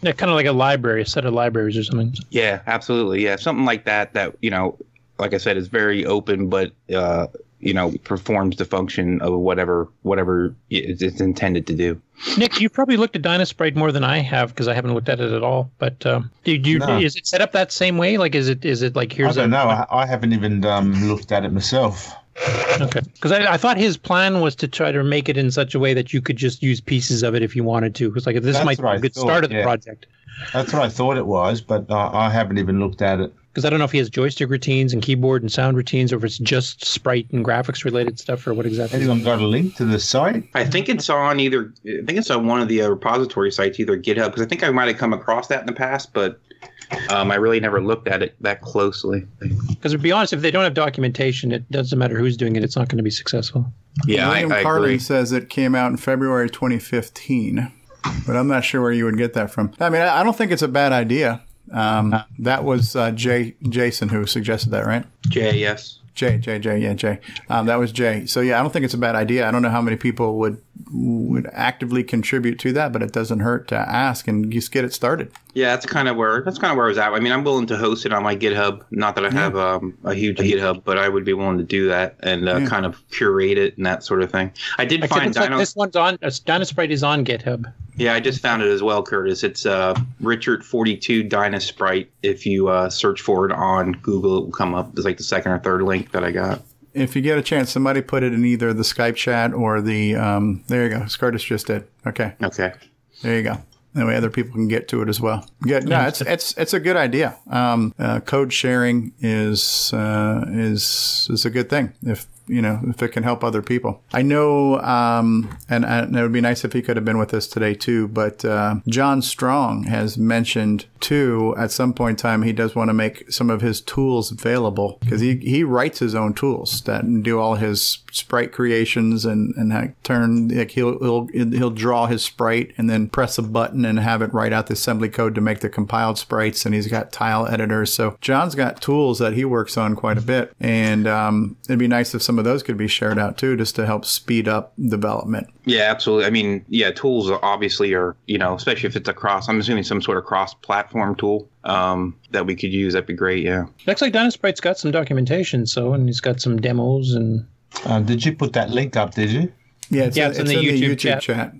Yeah, kind of like a library, a set of libraries or something.
Yeah, absolutely. Yeah, something like that. That you know, like I said, is very open, but uh, you know, performs the function of whatever whatever it's it's intended to do.
Nick, you've probably looked at Dynasprite more than I have because I haven't looked at it at all. But um, do you,
No.
is it set up that same way? Like, is it is it like here's
I don't
a
know. I, I haven't even um, looked at it myself.
Okay. Because I, I thought his plan was to try to make it in such a way that you could just use pieces of it if you wanted to. Because like this
That's
might be
I
a good
thought,
start of the project.
That's what I thought it was, but uh, I haven't even looked at it.
Because I don't know if he has joystick routines and keyboard and sound routines, or if it's just sprite and graphics related stuff, or what exactly.
Anyone got a link to the site?
I think it's on either. I think it's on one of the uh, repository sites, either GitHub, because I think I might have come across that in the past, but um, I really never looked at it that closely.
Because to be honest, if they don't have documentation, it doesn't matter who's doing it; it's not going to be successful.
Yeah,
William
I, I
Carlin
agree.
says it came out in February 2015, but I'm not sure where you would get that from. I mean, I I don't think it's a bad idea. Um, that was uh, Jay Jason who suggested that, right?
Jay, yes.
Jay, Jay, Jay, yeah, Jay. Um, that was Jay. So yeah, I don't think it's a bad idea. I don't know how many people would would actively contribute to that, but it doesn't hurt to ask and just get it started.
Yeah, that's kind of where that's kind of where I was at. I mean, I'm willing to host it on my GitHub. Not that I have um, a huge GitHub, but I would be willing to do that and uh,
Yeah.
kind of curate it and that sort of thing. I did
Okay,
find
looks like
Dino.
this one's on. Uh, Dynasprite is on GitHub.
Yeah, I just found it as well, Curtis. It's uh, Richard42 Dynasprite. If you uh, search for it on Google, it will come up. It's like the second or third link that I got.
If you get a chance, somebody put it in either the Skype chat or the. Um, there you go. Curtis just did. Okay.
Okay.
There you go. That way, other people can get to it as well. Good. No, it's it's it's a good idea. Um, uh, code sharing is uh, is is a good thing if you know if it can help other people. I know, um, and, and it would be nice if he could have been with us today too. But uh, John Strong has mentioned too. At some point in time, he does want to make some of his tools available because he he writes his own tools that do all his sprite creations and and turn like he'll he'll he'll draw his sprite and then press a button and have it write out the assembly code to make the compiled sprites and he's got tile editors so john's got tools that he works on quite a bit and um, it'd be nice if some of those could be shared out too just to help speed up development
Yeah, absolutely. I mean, yeah, tools obviously are you know, especially if it's a cross. I'm assuming some sort of cross-platform tool um, that we could use. That'd be great. Yeah.
Looks like Dynasprite's got some documentation, so and he's got some demos and.
Uh, did you put that link up? Did you?
yeah it's,
Yeah,
in,
it's in the YouTube chat.
chat.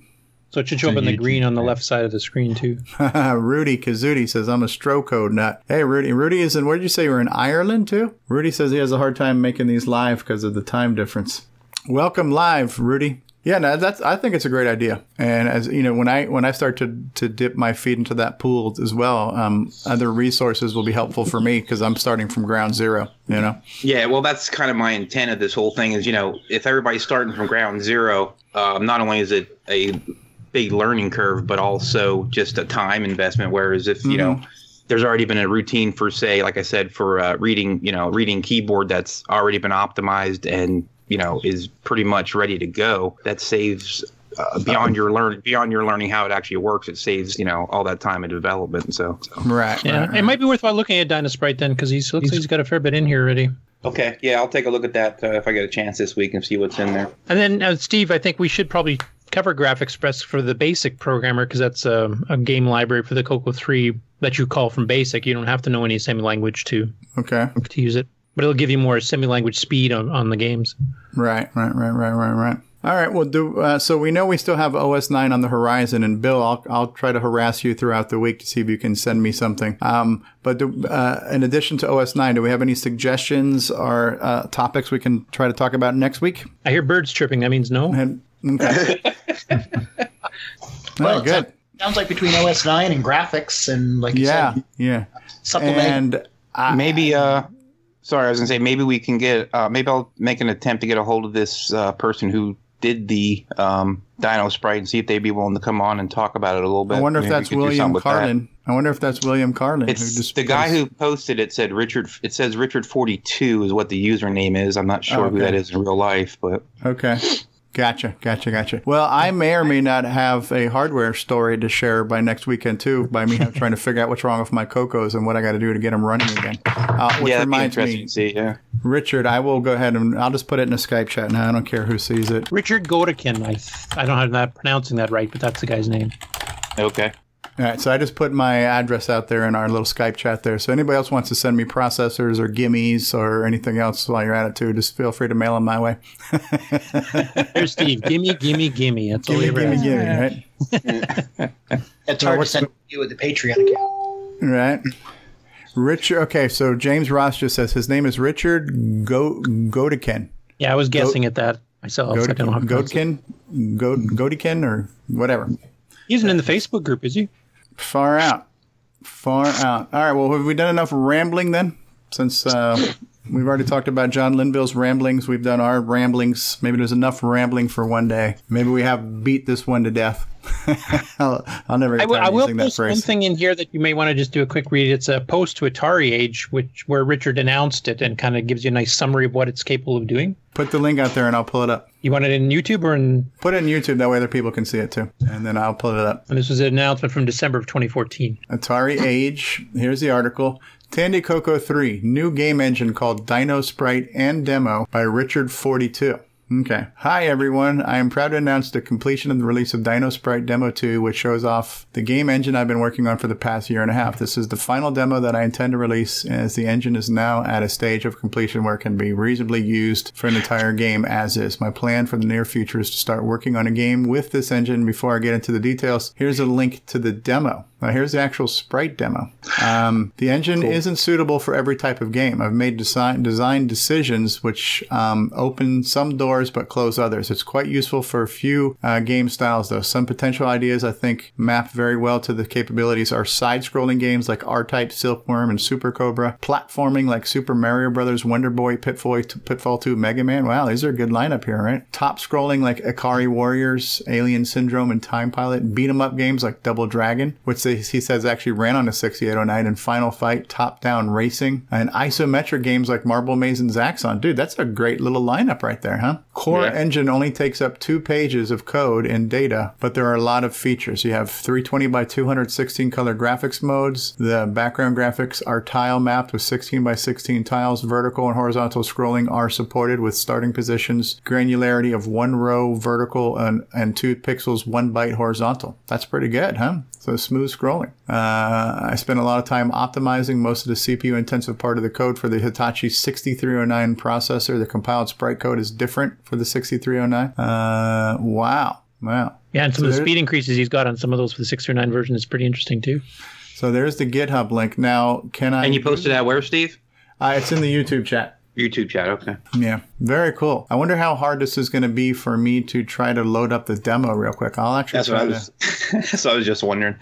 So it should show
It's
up in the green on the left side of the screen too.
Rudy Kazuti says, I'm a stroke code nut. Hey, Rudy. Rudy is in, where did you say you were in Ireland too? Rudy says he has a hard time making these live because of the time difference. Welcome live, Rudy. Yeah, no, that's. I think it's a great idea. And as you know, when I when I start to to dip my feet into that pool as well, um, other resources will be helpful for me because I'm starting from ground zero. You know.
Yeah, well, that's kind of my intent of this whole thing. Is you know, if everybody's starting from ground zero, um, not only is it a big learning curve, but also just a time investment. Whereas if you know, there's already been a routine for, say, like I said, for uh, reading, you know, reading keyboard that's already been optimized and you know is pretty much ready to go. That saves. Uh, beyond your learn, beyond your learning how it actually works, it saves you know all that time of development. So, so.
Right.
Yeah, it might be worthwhile looking at Dynasprite then because he's looks like he's got a fair bit in here already.
okay, yeah, I'll take a look at that uh, if I get a chance this week and see what's in there.
And then, uh, Steve, I think we should probably cover graph express for the basic programmer because that's a, a game library for the Coco 3 that you call from basic. You don't have to know any semi language to
Okay.
to use it, but it'll give you more semi language speed on, on the games.
Right, right, right, right, right, right. All right. Well, do uh, so. We know we still have OS nine on the horizon, and Bill, I'll I'll try to harass you throughout the week to see if you can send me something. Um, but do, uh, in addition to OS nine, do we have any suggestions or uh, topics we can try to talk about next week?
I hear birds chirping. That means no.
And, okay.
Well,
All right, good.
it sounds like between OS 9 and graphics and like you
Yeah,
said,
yeah.
supplement.
And
maybe uh sorry i was gonna say maybe we can get uh maybe i'll make an attempt to get a hold of this uh person who did the um DynoSprite and see if they'd be willing to come on and talk about it a little bit
I wonder if
Maybe we
that's William
something with that.
Carlin. I wonder if that's William Carlin.
it's the guy who posted it said richard it says richard 42 is what the username is i'm not sure
Oh,
who that is in real life but
Okay. Gotcha, gotcha, gotcha. Well, I may or may not have a hardware story to share by next weekend too. By me trying to figure out what's wrong with my Cocos and what I got to do to get them running again. Uh, which
yeah that'd be
reminds
interesting
me,
to see yeah
Richard, I will go ahead and I'll just put it in a Skype chat now. I don't care who sees it.
Richard Godekin. I I don't know how I'm not pronouncing that right, but that's the guy's name.
okay
All right, so I just put my address out there in our little Skype chat there. So anybody else wants to send me processors or gimmies or anything else while you're at it too, just feel free to mail them my way.
There's Steve. gimme, gimme, gimme. That's all
gimme,
he
gimme,
ever
gimme,
asks.
right?
it's
So
hard to
what's
send you with the Patreon account.
Right. Richard. Okay, so James Ross just says his name is Richard Go Godikin.
Yeah, I was guessing at that myself. I don't know how to.
Godkin, Godikin, or whatever.
He isn't in the Facebook group, is he?
Far out. Far out. All right. Well, have we done enough rambling then? Since uh, we've already talked about John Linville's ramblings, we've done our ramblings. Maybe there's enough rambling for one day. Maybe we have beat this one to death. I'll, I'll never get
will,
tired
I
of
will
using that
post one thing in here that you may want to just do a quick read. It's a post to Atari Age, which where Richard announced it and kind of gives you a nice summary of what it's capable of doing.
Put the link out there and I'll pull it up.
You want it in YouTube or in?
Put it in YouTube. That way other people can see it too. And then I'll pull it up.
And this was an announcement from December of 2014.
Atari Age. Here's the article. Tandy Coco 3, new game engine called DynoSprite and Demo by Richard42. Okay. Hi, everyone. I am proud to announce the completion of the release of DynoSprite Demo 2, which shows off the game engine I've been working on for the past year and a half. This is the final demo that I intend to release, as the engine is now at a stage of completion where it can be reasonably used for an entire game as is. My plan for the near future is to start working on a game with this engine. Before I get into the details, here's a link to the demo. Now, here's the actual sprite demo. Um, the engine isn't suitable for every type of game. I've made design, design decisions which um, open some doors but close others. It's quite useful for a few uh, game styles, though. Some potential ideas I think map very well to the capabilities are side-scrolling games like R-Type, Silkworm, and Super Cobra, platforming like Super Mario Brothers, Wonder Boy, Pitfall, Pitfall 2, Mega Man. Wow, these are a good lineup here, right? Top scrolling like Ikari Warriors, Alien Syndrome, and Time Pilot. Beat 'em up games like Double Dragon, which they, he says actually ran on a 6809, in Final Fight, top down racing, and isometric games like Marble Maze and Zaxxon. Dude, that's a great little lineup right there, huh? Core
Yeah.
engine only takes up two pages of code and data, but there are a lot of features. You have 320 by 216 color graphics modes. The background graphics are tile mapped with 16 by 16 tiles. Vertical and horizontal scrolling are supported with starting positions, granularity of one row vertical and, and two pixels, one byte horizontal. That's pretty good, huh? So smooth scrolling. Uh, I spent a lot of time optimizing most of the CPU intensive part of the code for the Hitachi 6309 processor. The compiled sprite code is different for the 6309. Uh, wow. Wow.
Yeah, and some
So
of the speed increases he's got on some of those for the 609 version is pretty interesting too.
So there's the GitHub link. Now, can I?
And you posted that where, Steve?
Uh, it's in the YouTube chat.
YouTube chat. Okay.
Yeah, very cool. I wonder how hard this is going to be for me to try to load up the demo real quick. I'll actually
That's
try
what I was.
to.
That's what I was just wondering.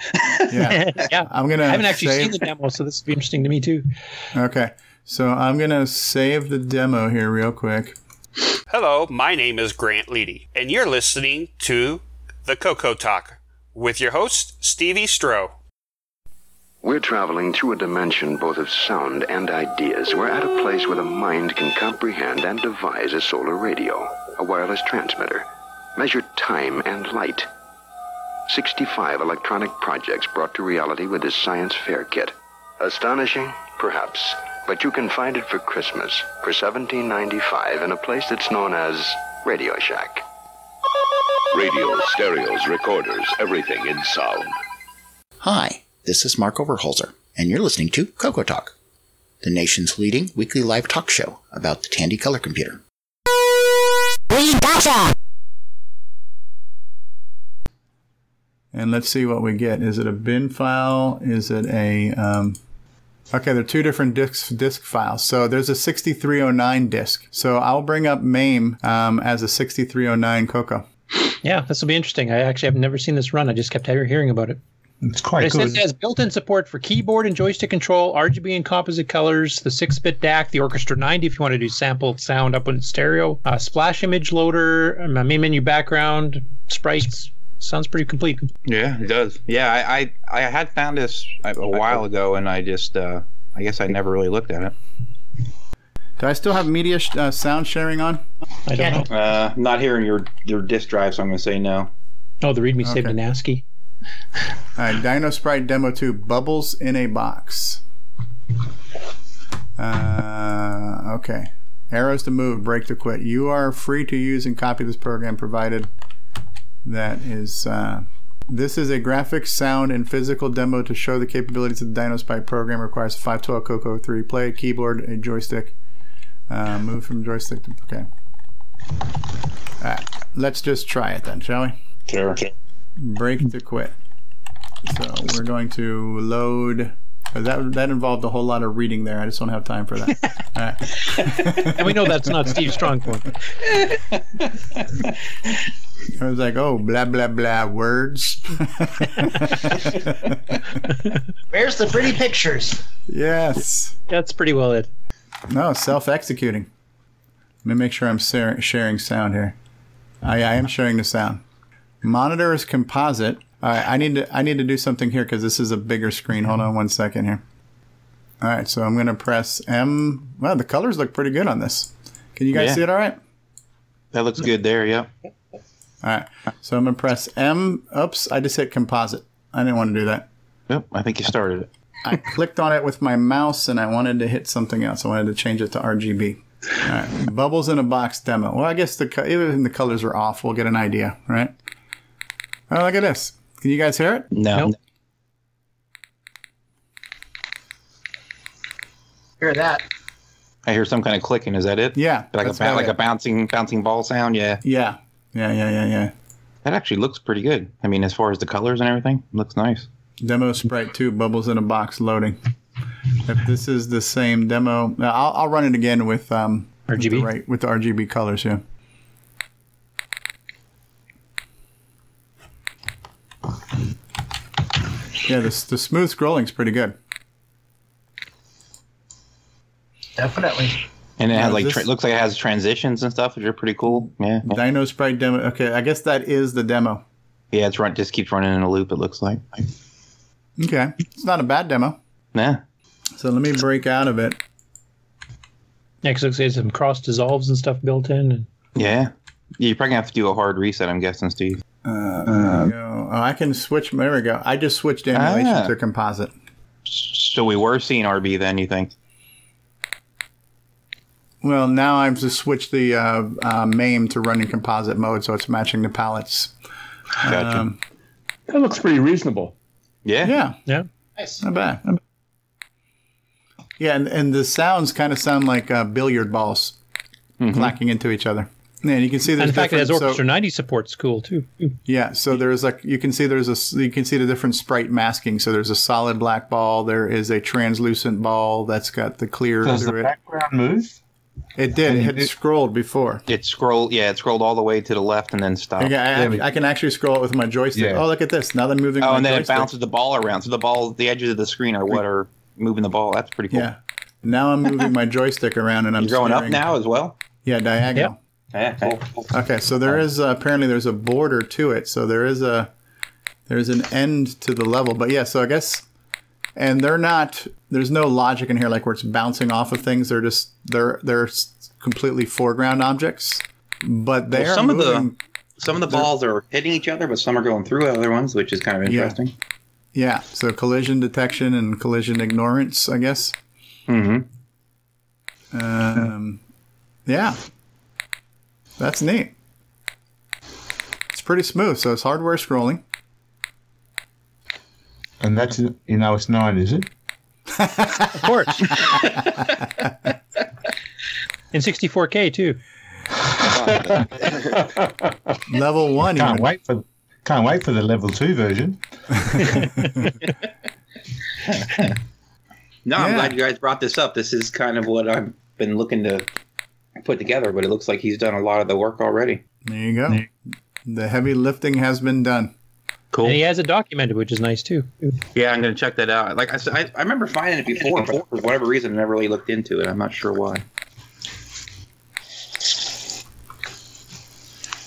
Yeah,
yeah.
I'm gonna.
I haven't actually
save-
seen the demo, so this would be interesting to me too.
Okay, so I'm gonna save the demo here real quick.
Hello, my name is Grant Leedy, and you're listening to the Coco Talk with your host, Stevie Stroh.
We're traveling through a dimension both of sound and ideas. We're at a place where the mind can comprehend and devise a solar radio, a wireless transmitter, measure time and light. 65 electronic projects brought to reality with this science fair kit. Astonishing? Perhaps. But you can find it for Christmas for $17.95 in a place that's known as Radio Shack.
Radio, stereos, recorders, everything in sound.
Hi, this is Mark Overholzer, and you're listening to Coco Talk, the nation's leading weekly live talk show about the Tandy color computer.
We gotcha!
And let's see what we get. Is it a bin file? Is it a um, Okay, they're two different disk disk files. So there's a 6309 disk. So I'll bring up MAME um, as a 6309 Coco.
Yeah, this will be interesting. I actually have never seen this run. I just kept hearing about it.
It's quite
it says
good.
it has built-in support for keyboard and joystick control, RGB and composite colors, the 6-bit DAC, the Orchestra 90 if you want to do sample sound up in stereo, uh, splash image loader, um, a main menu background, sprites. Sounds pretty complete.
Yeah, it does. Yeah, I I, I had found this a a while ago, and I just uh, I guess I never really looked at it.
Do I still have media sh- uh, sound sharing on?
I don't know.
Uh, I'm not hearing your your disk drive, so I'm going to say no.
Oh, the README saved
Okay.
in ASCII.
All right, DynoSprite Demo 2 Bubbles in a Box. Uh, okay. Arrows to move, break to quit. You are free to use and copy this program provided that is. Uh, this is a graphics, sound, and physical demo to show the capabilities of the DynoSprite program. Requires a 512 Coco 3 play, a keyboard, a joystick. Uh, move from joystick to. Okay. All right. Let's just try it then, shall we?
Sure.
break to quit. So we're going to load. uh, That that involved a whole lot of reading there. I just don't have time for that. All right.
and we know that's not Steve's strong point.
I was like, oh, blah blah blah words.
Where's the pretty pictures?
yes.
That's pretty well it.
No, self-executing. Let me make sure I'm sa- sharing sound here. I, I am sharing the sound. Monitor is composite. All right, I need to I need to do something here because this is a bigger screen. Hold on one second here. All right, so I'm gonna press M. Wow, the colors look pretty good on this. Can you guys
Yeah.
see it? All right.
That looks good there. Yep.
All right. So I'm gonna press M. Oops, I just hit composite. I didn't want to do that.
Yep. I think you started it.
I clicked on it with my mouse and I wanted to hit something else. I wanted to change it to RGB. All right. Bubbles in a box demo. Well, I guess the co- even the colors are off. We'll get an idea, right? Oh, look at this. Can you guys hear it?
No.
Hear that?
I hear some kind of clicking. Is that it?
Yeah,
Like a ba- like
it.
a bouncing bouncing ball sound. Yeah.
Yeah. Yeah, yeah, yeah, yeah.
That actually looks pretty good. I mean, as far as the colors and everything, looks nice.
Demo Sprite 2 bubbles in a box loading. If this is the same demo, uh, I'll, I'll run it again with um with the
RGB?
right with the RGB colors. Yeah. Yeah, the the smooth scrolling's pretty good.
Definitely.
And it
Now,
has like
this-
tra- looks like it has transitions and stuff, which are pretty cool. Yeah.
Dino Sprite demo. Okay, I guess that is the demo.
Yeah, it's run just keeps running in a loop. It looks like.
Okay, it's not a bad demo.
Yeah.
So let me break out of it.
Next looks like some cross dissolves and stuff built in. And
Yeah. Yeah, You're probably gonna have to do a hard reset. I'm guessing, Steve.
Uh, there we go. Oh, I can switch. There we go. I just switched emulation
Ah.
to composite.
So we were seeing RB then. You think?
Well, now I've just switched the uh, uh, MAME to running composite mode, so it's matching the palettes.
Gotcha.
Um,
That looks pretty reasonable.
Yeah.
yeah,
yeah.
Nice.
not bad. Not bad. Yeah, and, and the sounds kind of sound like uh, billiard balls clacking into each other. Yeah, and you can see there's
and the fact it has
different- so-
Orchestra 90 support cool too.
Yeah, so there's like you can see there's a you can see the different sprite masking. So there's a solid black ball. There is a translucent ball that's got the clear
Does the
through it.
background move?
It did. It had scrolled before.
It scrolled. Yeah, it scrolled all the way to the left and then stopped.
Okay, I, I, I can actually scroll it with my joystick.
Yeah.
Oh, look at this! Now that I'm moving.
Oh,
my
and then it bounces the ball around. So the ball, the edges of the screen are what are moving the ball. That's pretty cool.
Yeah. Now I'm moving my joystick around and I'm
You're going up now as well.
Yeah, diagonal.
Yeah, cool.
Okay, so there is uh, apparently there's a border to it. So there is a there's an end to the level. But yeah, so I guess and they're not there's no logic in here like where it's bouncing off of things. They're just they're they're completely foreground objects. But they
Well,
are
some of the some of the balls are hitting each other, but some are going through other ones, which is kind of
Yeah.
interesting.
yeah. So collision detection and collision ignorance, I guess.
Mm-hmm.
Um, yeah, that's neat. It's pretty smooth, so it's hardware scrolling.
And that's you know it's nine, is it?
Of course. In 64K too.
Level one.
Can't
even.
wait for can't wait for the level two version.
No, I'm
Yeah.
glad you guys brought this up. This is kind of what I've been looking to put together, but it looks like he's done a lot of the work already.
There you go. The heavy lifting has been done.
Cool.
And he has it documented, which is nice too.
Yeah, I'm gonna check that out. Like I said, I, I remember finding it before, but for whatever reason, I never really looked into it. I'm not sure why.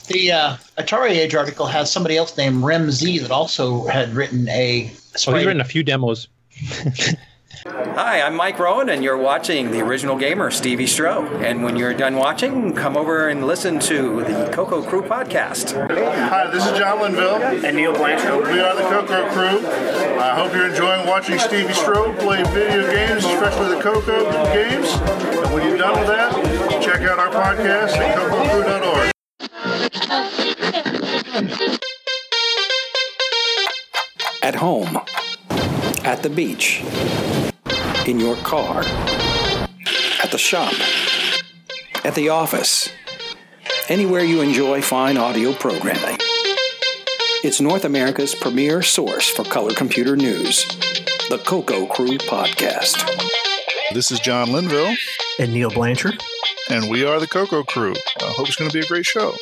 The uh, Atari Age article has somebody else named Rem Z that also had written a.
Oh, he's written a few demos.
Hi, I'm Mike Rowan, and you're watching the original gamer, Stevie Stroh. And when you're done watching, come over and listen to the Coco Crew podcast.
Hi, this is John Linville. And Neil Blanchard. We are the Coco Crew. I hope you're enjoying watching Stevie Stroh play video games, especially the Coco games. And when you're done with that, check out our podcast at cococrew.org.
At home, at the beach, in your car, at the shop, at the office, anywhere you enjoy fine audio programming. It's North America's premier source for color computer news, the Coco Crew Podcast.
This is John Linville.
And Neil Blanchard.
And we are the Coco Crew. I hope it's going to be a great show.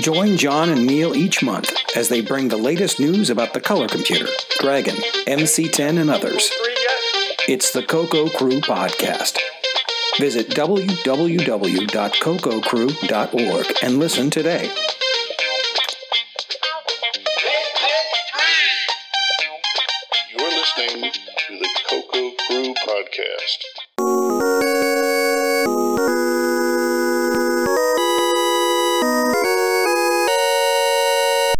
Join John and Neil each month as they bring the latest news about the color computer, Dragon, MC10, and others. It's the Coco Crew Podcast. Visit www.cococrew.org and listen today.
You're listening to the Coco Crew podcast.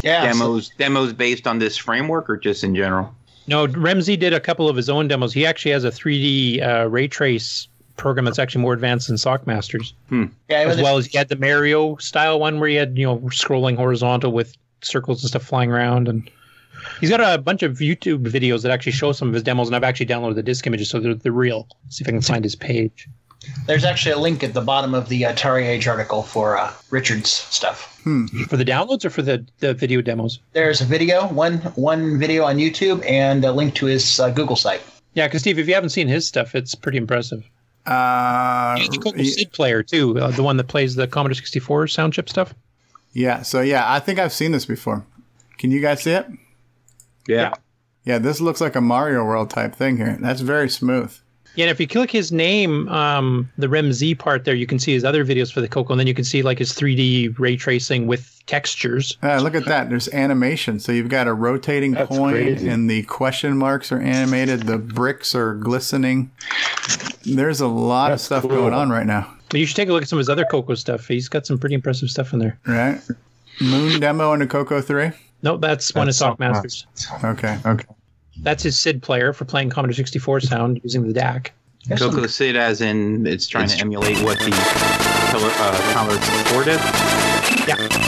Yeah.
demos demos based on this framework or just in general?
No, Remzi did a couple of his own demos. He actually has a 3D uh, ray trace program that's actually more advanced than Sockmasters.
Hmm.
Yeah,
as
but
well as he had the Mario style one where he had you know scrolling horizontal with circles and stuff flying around, and he's got a bunch of YouTube videos that actually show some of his demos, and I've actually downloaded the disc images so they're, they're real. see if I can find his page.
There's actually a link at the bottom of the Atari Age article for uh, Richard's stuff.
For the downloads or for the, the video demos?
There's a video, one one video on YouTube, and a link to his uh, Google site.
Yeah, because Steve, if you haven't seen his stuff, it's pretty impressive.
Uh,
He's the Coco Sid player too, uh, the one that plays the Commodore 64 sound chip stuff.
Yeah, so yeah, I think I've seen this before. Can you guys see it?
Yeah.
Yeah, this looks like a Mario World type thing here. That's very smooth.
Yeah, and if you click his name, um, the Rem Z part there, you can see his other videos for the Coco, and then you can see like his 3D ray tracing with textures.
Uh, look at that. There's animation. So you've got a rotating
That's
coin,
crazy.
and the question marks are animated. The bricks are glistening. There's a lot of stuff going on right now.
But you should take a look at some of his other Coco stuff. He's got some pretty impressive stuff in there.
Right? Moon demo in the Coco 3?
No, that's, one of
That's
Sockmasters.
Okay. Okay.
That's his SID player for playing Commodore 64 sound using the DAC.
Coco Sid, as in it's trying to emulate what the color, uh, Commodore 64 did.
Yeah.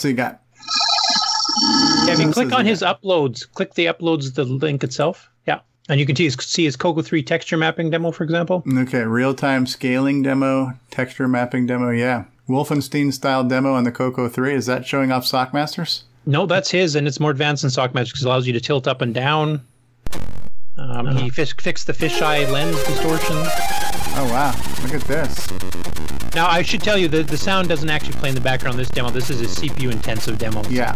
Else you got?
Yeah, if you click on his uploads, click the uploads, the link itself. Yeah. And you can see his, see his Coco 3 texture mapping demo, for example.
Okay, real time scaling demo, texture mapping demo, yeah. Wolfenstein style demo on the Coco 3. Is that showing off Sockmasters?
No, that's his, and it's more advanced than Sockmasters because it allows you to tilt up and down. Um, He fix, fixed the fisheye lens distortion.
Oh, wow. Look at this.
Now, I should tell you that the sound doesn't actually play in the background of this demo. This is a CPU intensive demo.
Yeah.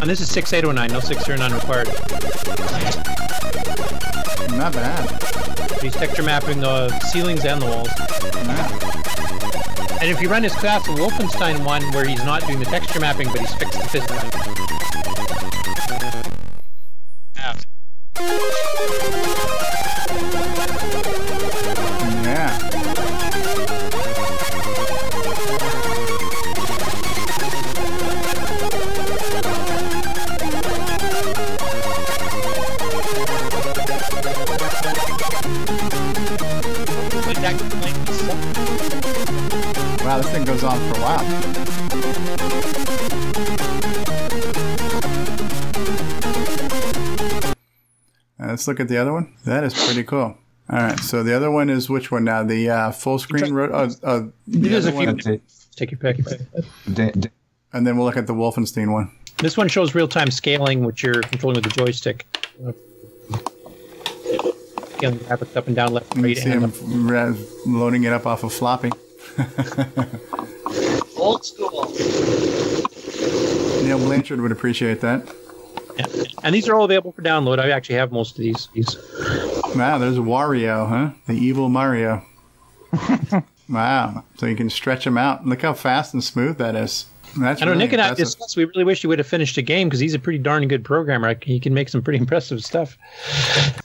And this is 6809, no 609 required.
Not bad.
He's texture mapping the ceilings and the walls. And if you run his class of Wolfenstein one where he's not doing the texture mapping, but he's fixed the physics.
Let's look at the other one. That is pretty cool. All right, so the other one is which one now? The uh, full screen. Ro- uh, uh,
There's a few.
one-
Take your pick.
and then we'll look at the Wolfenstein one.
This one shows real-time scaling, which you're controlling with the joystick. Scaling graphics up and down, left,
You
right,
see him ra- loading it up off of floppy.
Old school.
Neil Blanchard would appreciate that.
And these are all available for download. I actually have most of these. these.
Wow, there's Wario, huh? The evil Mario. wow. So you can stretch them out. Look how fast and smooth that is. That's
I know
really
Nick and I discussed. We really wish he would have finished the game because he's a pretty darn good programmer. He can make some pretty impressive stuff.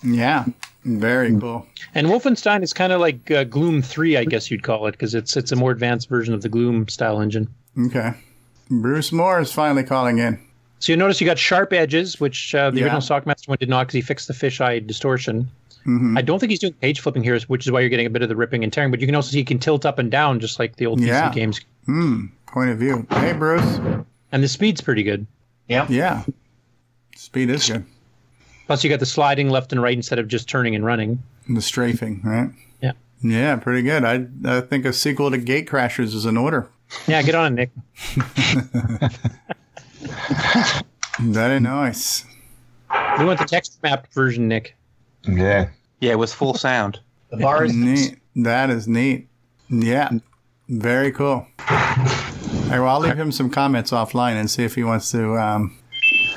Yeah, very
Hmm.
cool.
And Wolfenstein is kind of like uh, Gloom Three, I guess you'd call it, because it's it's a more advanced version of the Gloom style engine.
Okay. Bruce Moore is finally calling in.
So you notice you got sharp edges, which uh, the
Yeah.
original Sockmaster one did not, because he fixed the fisheye distortion.
Mhm.
I don't think he's doing page flipping here, which is why you're getting a bit of the ripping and tearing. But you can also see he can tilt up and down, just like the old
Yeah.
PC games.
Hmm. Point of view. Hey, Bruce.
And the speed's pretty good.
Yeah.
Yeah. Speed is good.
Plus, you got the sliding left and right instead of just turning and running.
And the strafing, right?
Yeah.
Yeah, pretty good. I I think a sequel to Gate Crashers is in order.
Yeah, get on it, Nick.
Very nice.
We want the text map version, Nick.
Yeah.
Yeah, with full sound.
The bar is
neat. That is neat. Yeah, very cool. All right, well, I'll leave him some comments offline and see if he wants to um,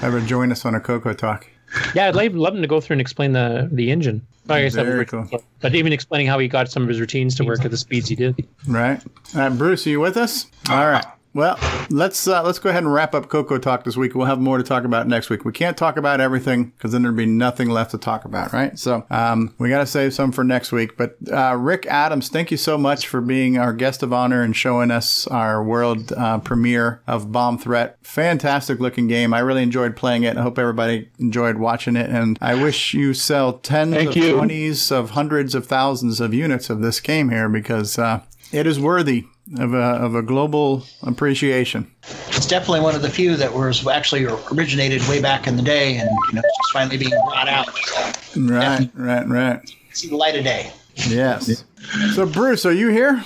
ever join us on a Coco Talk.
Yeah, I'd love, love him to go through and explain the the engine. Like I said,
Very
we-
cool.
But even explaining how he got some of his routines to work at the speeds he did.
Right. All right, Bruce, are you with us? All right. Well, let's uh, let's go ahead and wrap up Coco Talk this week. We'll have more to talk about next week. We can't talk about everything because then there'd be nothing left to talk about, right? So um, we got to save some for next week. But uh, Rick Adams, thank you so much for being our guest of honor and showing us our world uh, premiere of Bomb Threat. Fantastic looking game. I really enjoyed playing it. I hope everybody enjoyed watching it. And I wish you sell tens
Thank
of
you.
twenties of hundreds of thousands of units of this game here because uh, it is worthy of a, of a global appreciation.
It's definitely one of the few that was actually originated way back in the day, and you know, it's just finally being brought out. So,
Right, right, right.
see the light of day.
Yes. So, Bruce, are you here?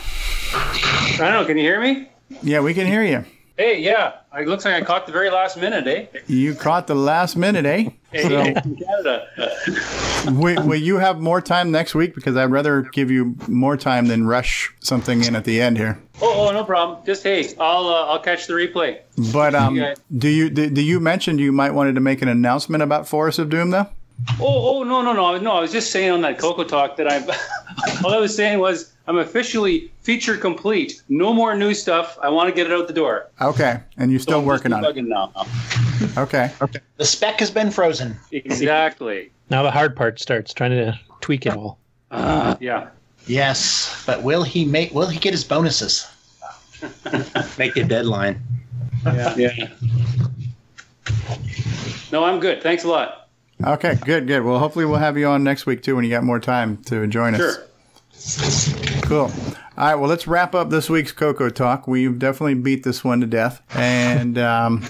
I don't know. Can you hear me?
Yeah, we can hear you.
Hey, yeah. It looks like I caught the very last minute, eh?
You caught the last minute, eh? So, will, will you have more time next week? Because I'd rather give you more time than rush something in at the end here.
Oh, oh, no problem. Just hey, I'll uh, I'll catch the replay.
But um,
Yeah.
do you do, do you mentioned you might wanted to make an announcement about Forest of Doom though?
Oh, oh, no, no, no, no. I was just saying on that Coco Talk that I'm. all I was saying was I'm officially feature complete. No more new stuff. I want to get it out the door.
Okay, and you're still
So I'm
working
just
on it.
debugging now.
Okay. Okay.
The spec has been frozen.
Exactly.
Now the hard part starts trying to tweak it all.
Uh, yeah.
Yes, but will he make? Will he get his bonuses?
Make the deadline.
Yeah. yeah. No, I'm good. Thanks a lot.
Okay, good, good. Well, hopefully we'll have you on next week too when you got more time to join us.
Sure.
Cool. All right, well, let's wrap up this week's Coco Talk. We've definitely beat this one to death, and um,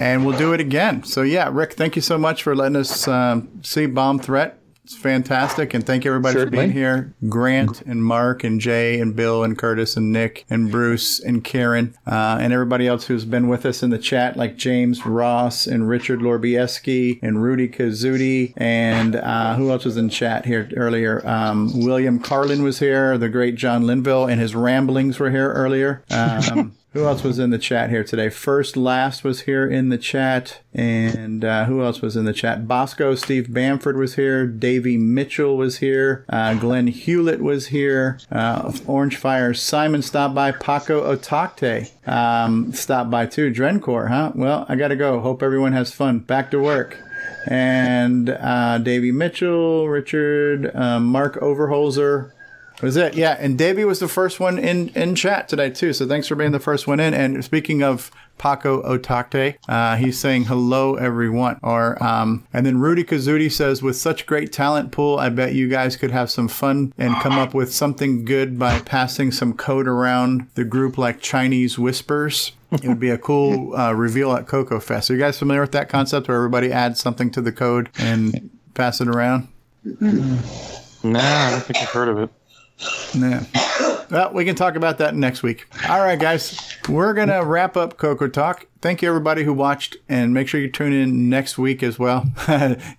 and we'll do it again. So yeah, Rick, thank you so much for letting us um, see Bomb Threat. It's fantastic, and thank you everybody for being here. Grant and Mark and Jay and Bill and Curtis and Nick and Bruce and Karen uh, and everybody else who's been with us in the chat, like James Ross and Richard Lorbieski and Rudy Kazuti and uh, who else was in chat here earlier? Um, William Carlin was here. The great John Linville and his ramblings were here earlier. Um, Who else was in the chat here today? First Last was here in the chat. And uh, who else was in the chat? Bosco, Steve Bamford was here. Davey Mitchell was here. Uh, Glenn Hewlett was here. Uh, Orange Fire Simon stopped by. Paco Otakte um, stopped by too. Drencor, huh? Well, I got to go. Hope everyone has fun. Back to work. And uh, Davey Mitchell, Richard, uh, Mark Overholzer, was it? Yeah, and Davey was the first one in in chat today too. So thanks for being the first one in. And speaking of Paco Otakte, uh, he's saying hello everyone. Or um, and then Rudy Kazuti says, with such great talent pool, I bet you guys could have some fun and come up with something good by passing some code around the group like Chinese whispers. It would be a cool uh, reveal at CocoFest. Are you guys familiar with that concept where everybody adds something to the code and pass it around?
Nah, I don't think I've heard of it.
Yeah. Well, we can talk about that next week. All right, guys. We're going to wrap up Coco Talk. Thank you, everybody who watched, and make sure you tune in next week as well.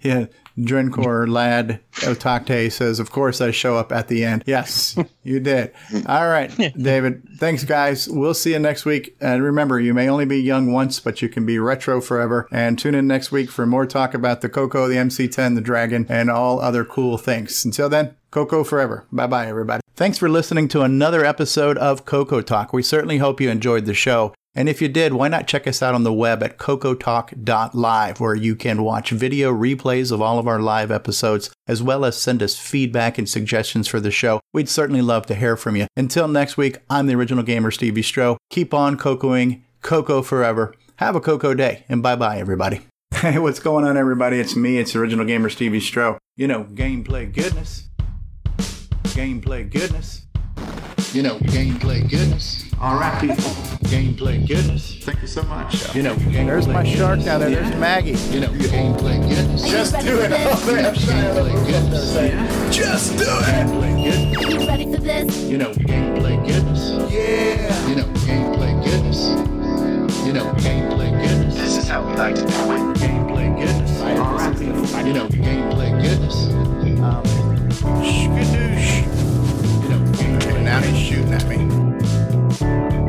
yeah. Drencor Lad Otakte says, Of course, I show up at the end. Yes, you did. All right, David. Thanks, guys. We'll see you next week. And remember, you may only be young once, but you can be retro forever. And tune in next week for more talk about the Coco, the MC10, the Dragon, and all other cool things. Until then, Coco forever. Bye bye, everybody. Thanks for listening to another episode of Coco Talk. We certainly hope you enjoyed the show. And if you did, why not check us out on the web at cocotalk.live, where you can watch video replays of all of our live episodes, as well as send us feedback and suggestions for the show. We'd certainly love to hear from you. Until next week, I'm the original gamer, Stevie Stroh. Keep on cocoing, Coco forever. Have a Coco day, and bye bye, everybody. Hey, what's going on, everybody? It's me, it's original gamer Stevie Stroh. You know, gameplay goodness gameplay goodness. You know, gameplay goodness. All right, people. Gameplay goodness. Thank you so much. You know, there's my shark down there. There's Maggie. You know, gameplay goodness. Just do it. Gameplay goodness. Just do it. Gameplay goodness.
You ready for this?
You know, gameplay goodness. Yeah. You know, gameplay goodness. You know, gameplay goodness. This is how we like to do it. Gameplay goodness. All right, people. You know, gameplay goodness. Um, sh- out, he's shooting at me.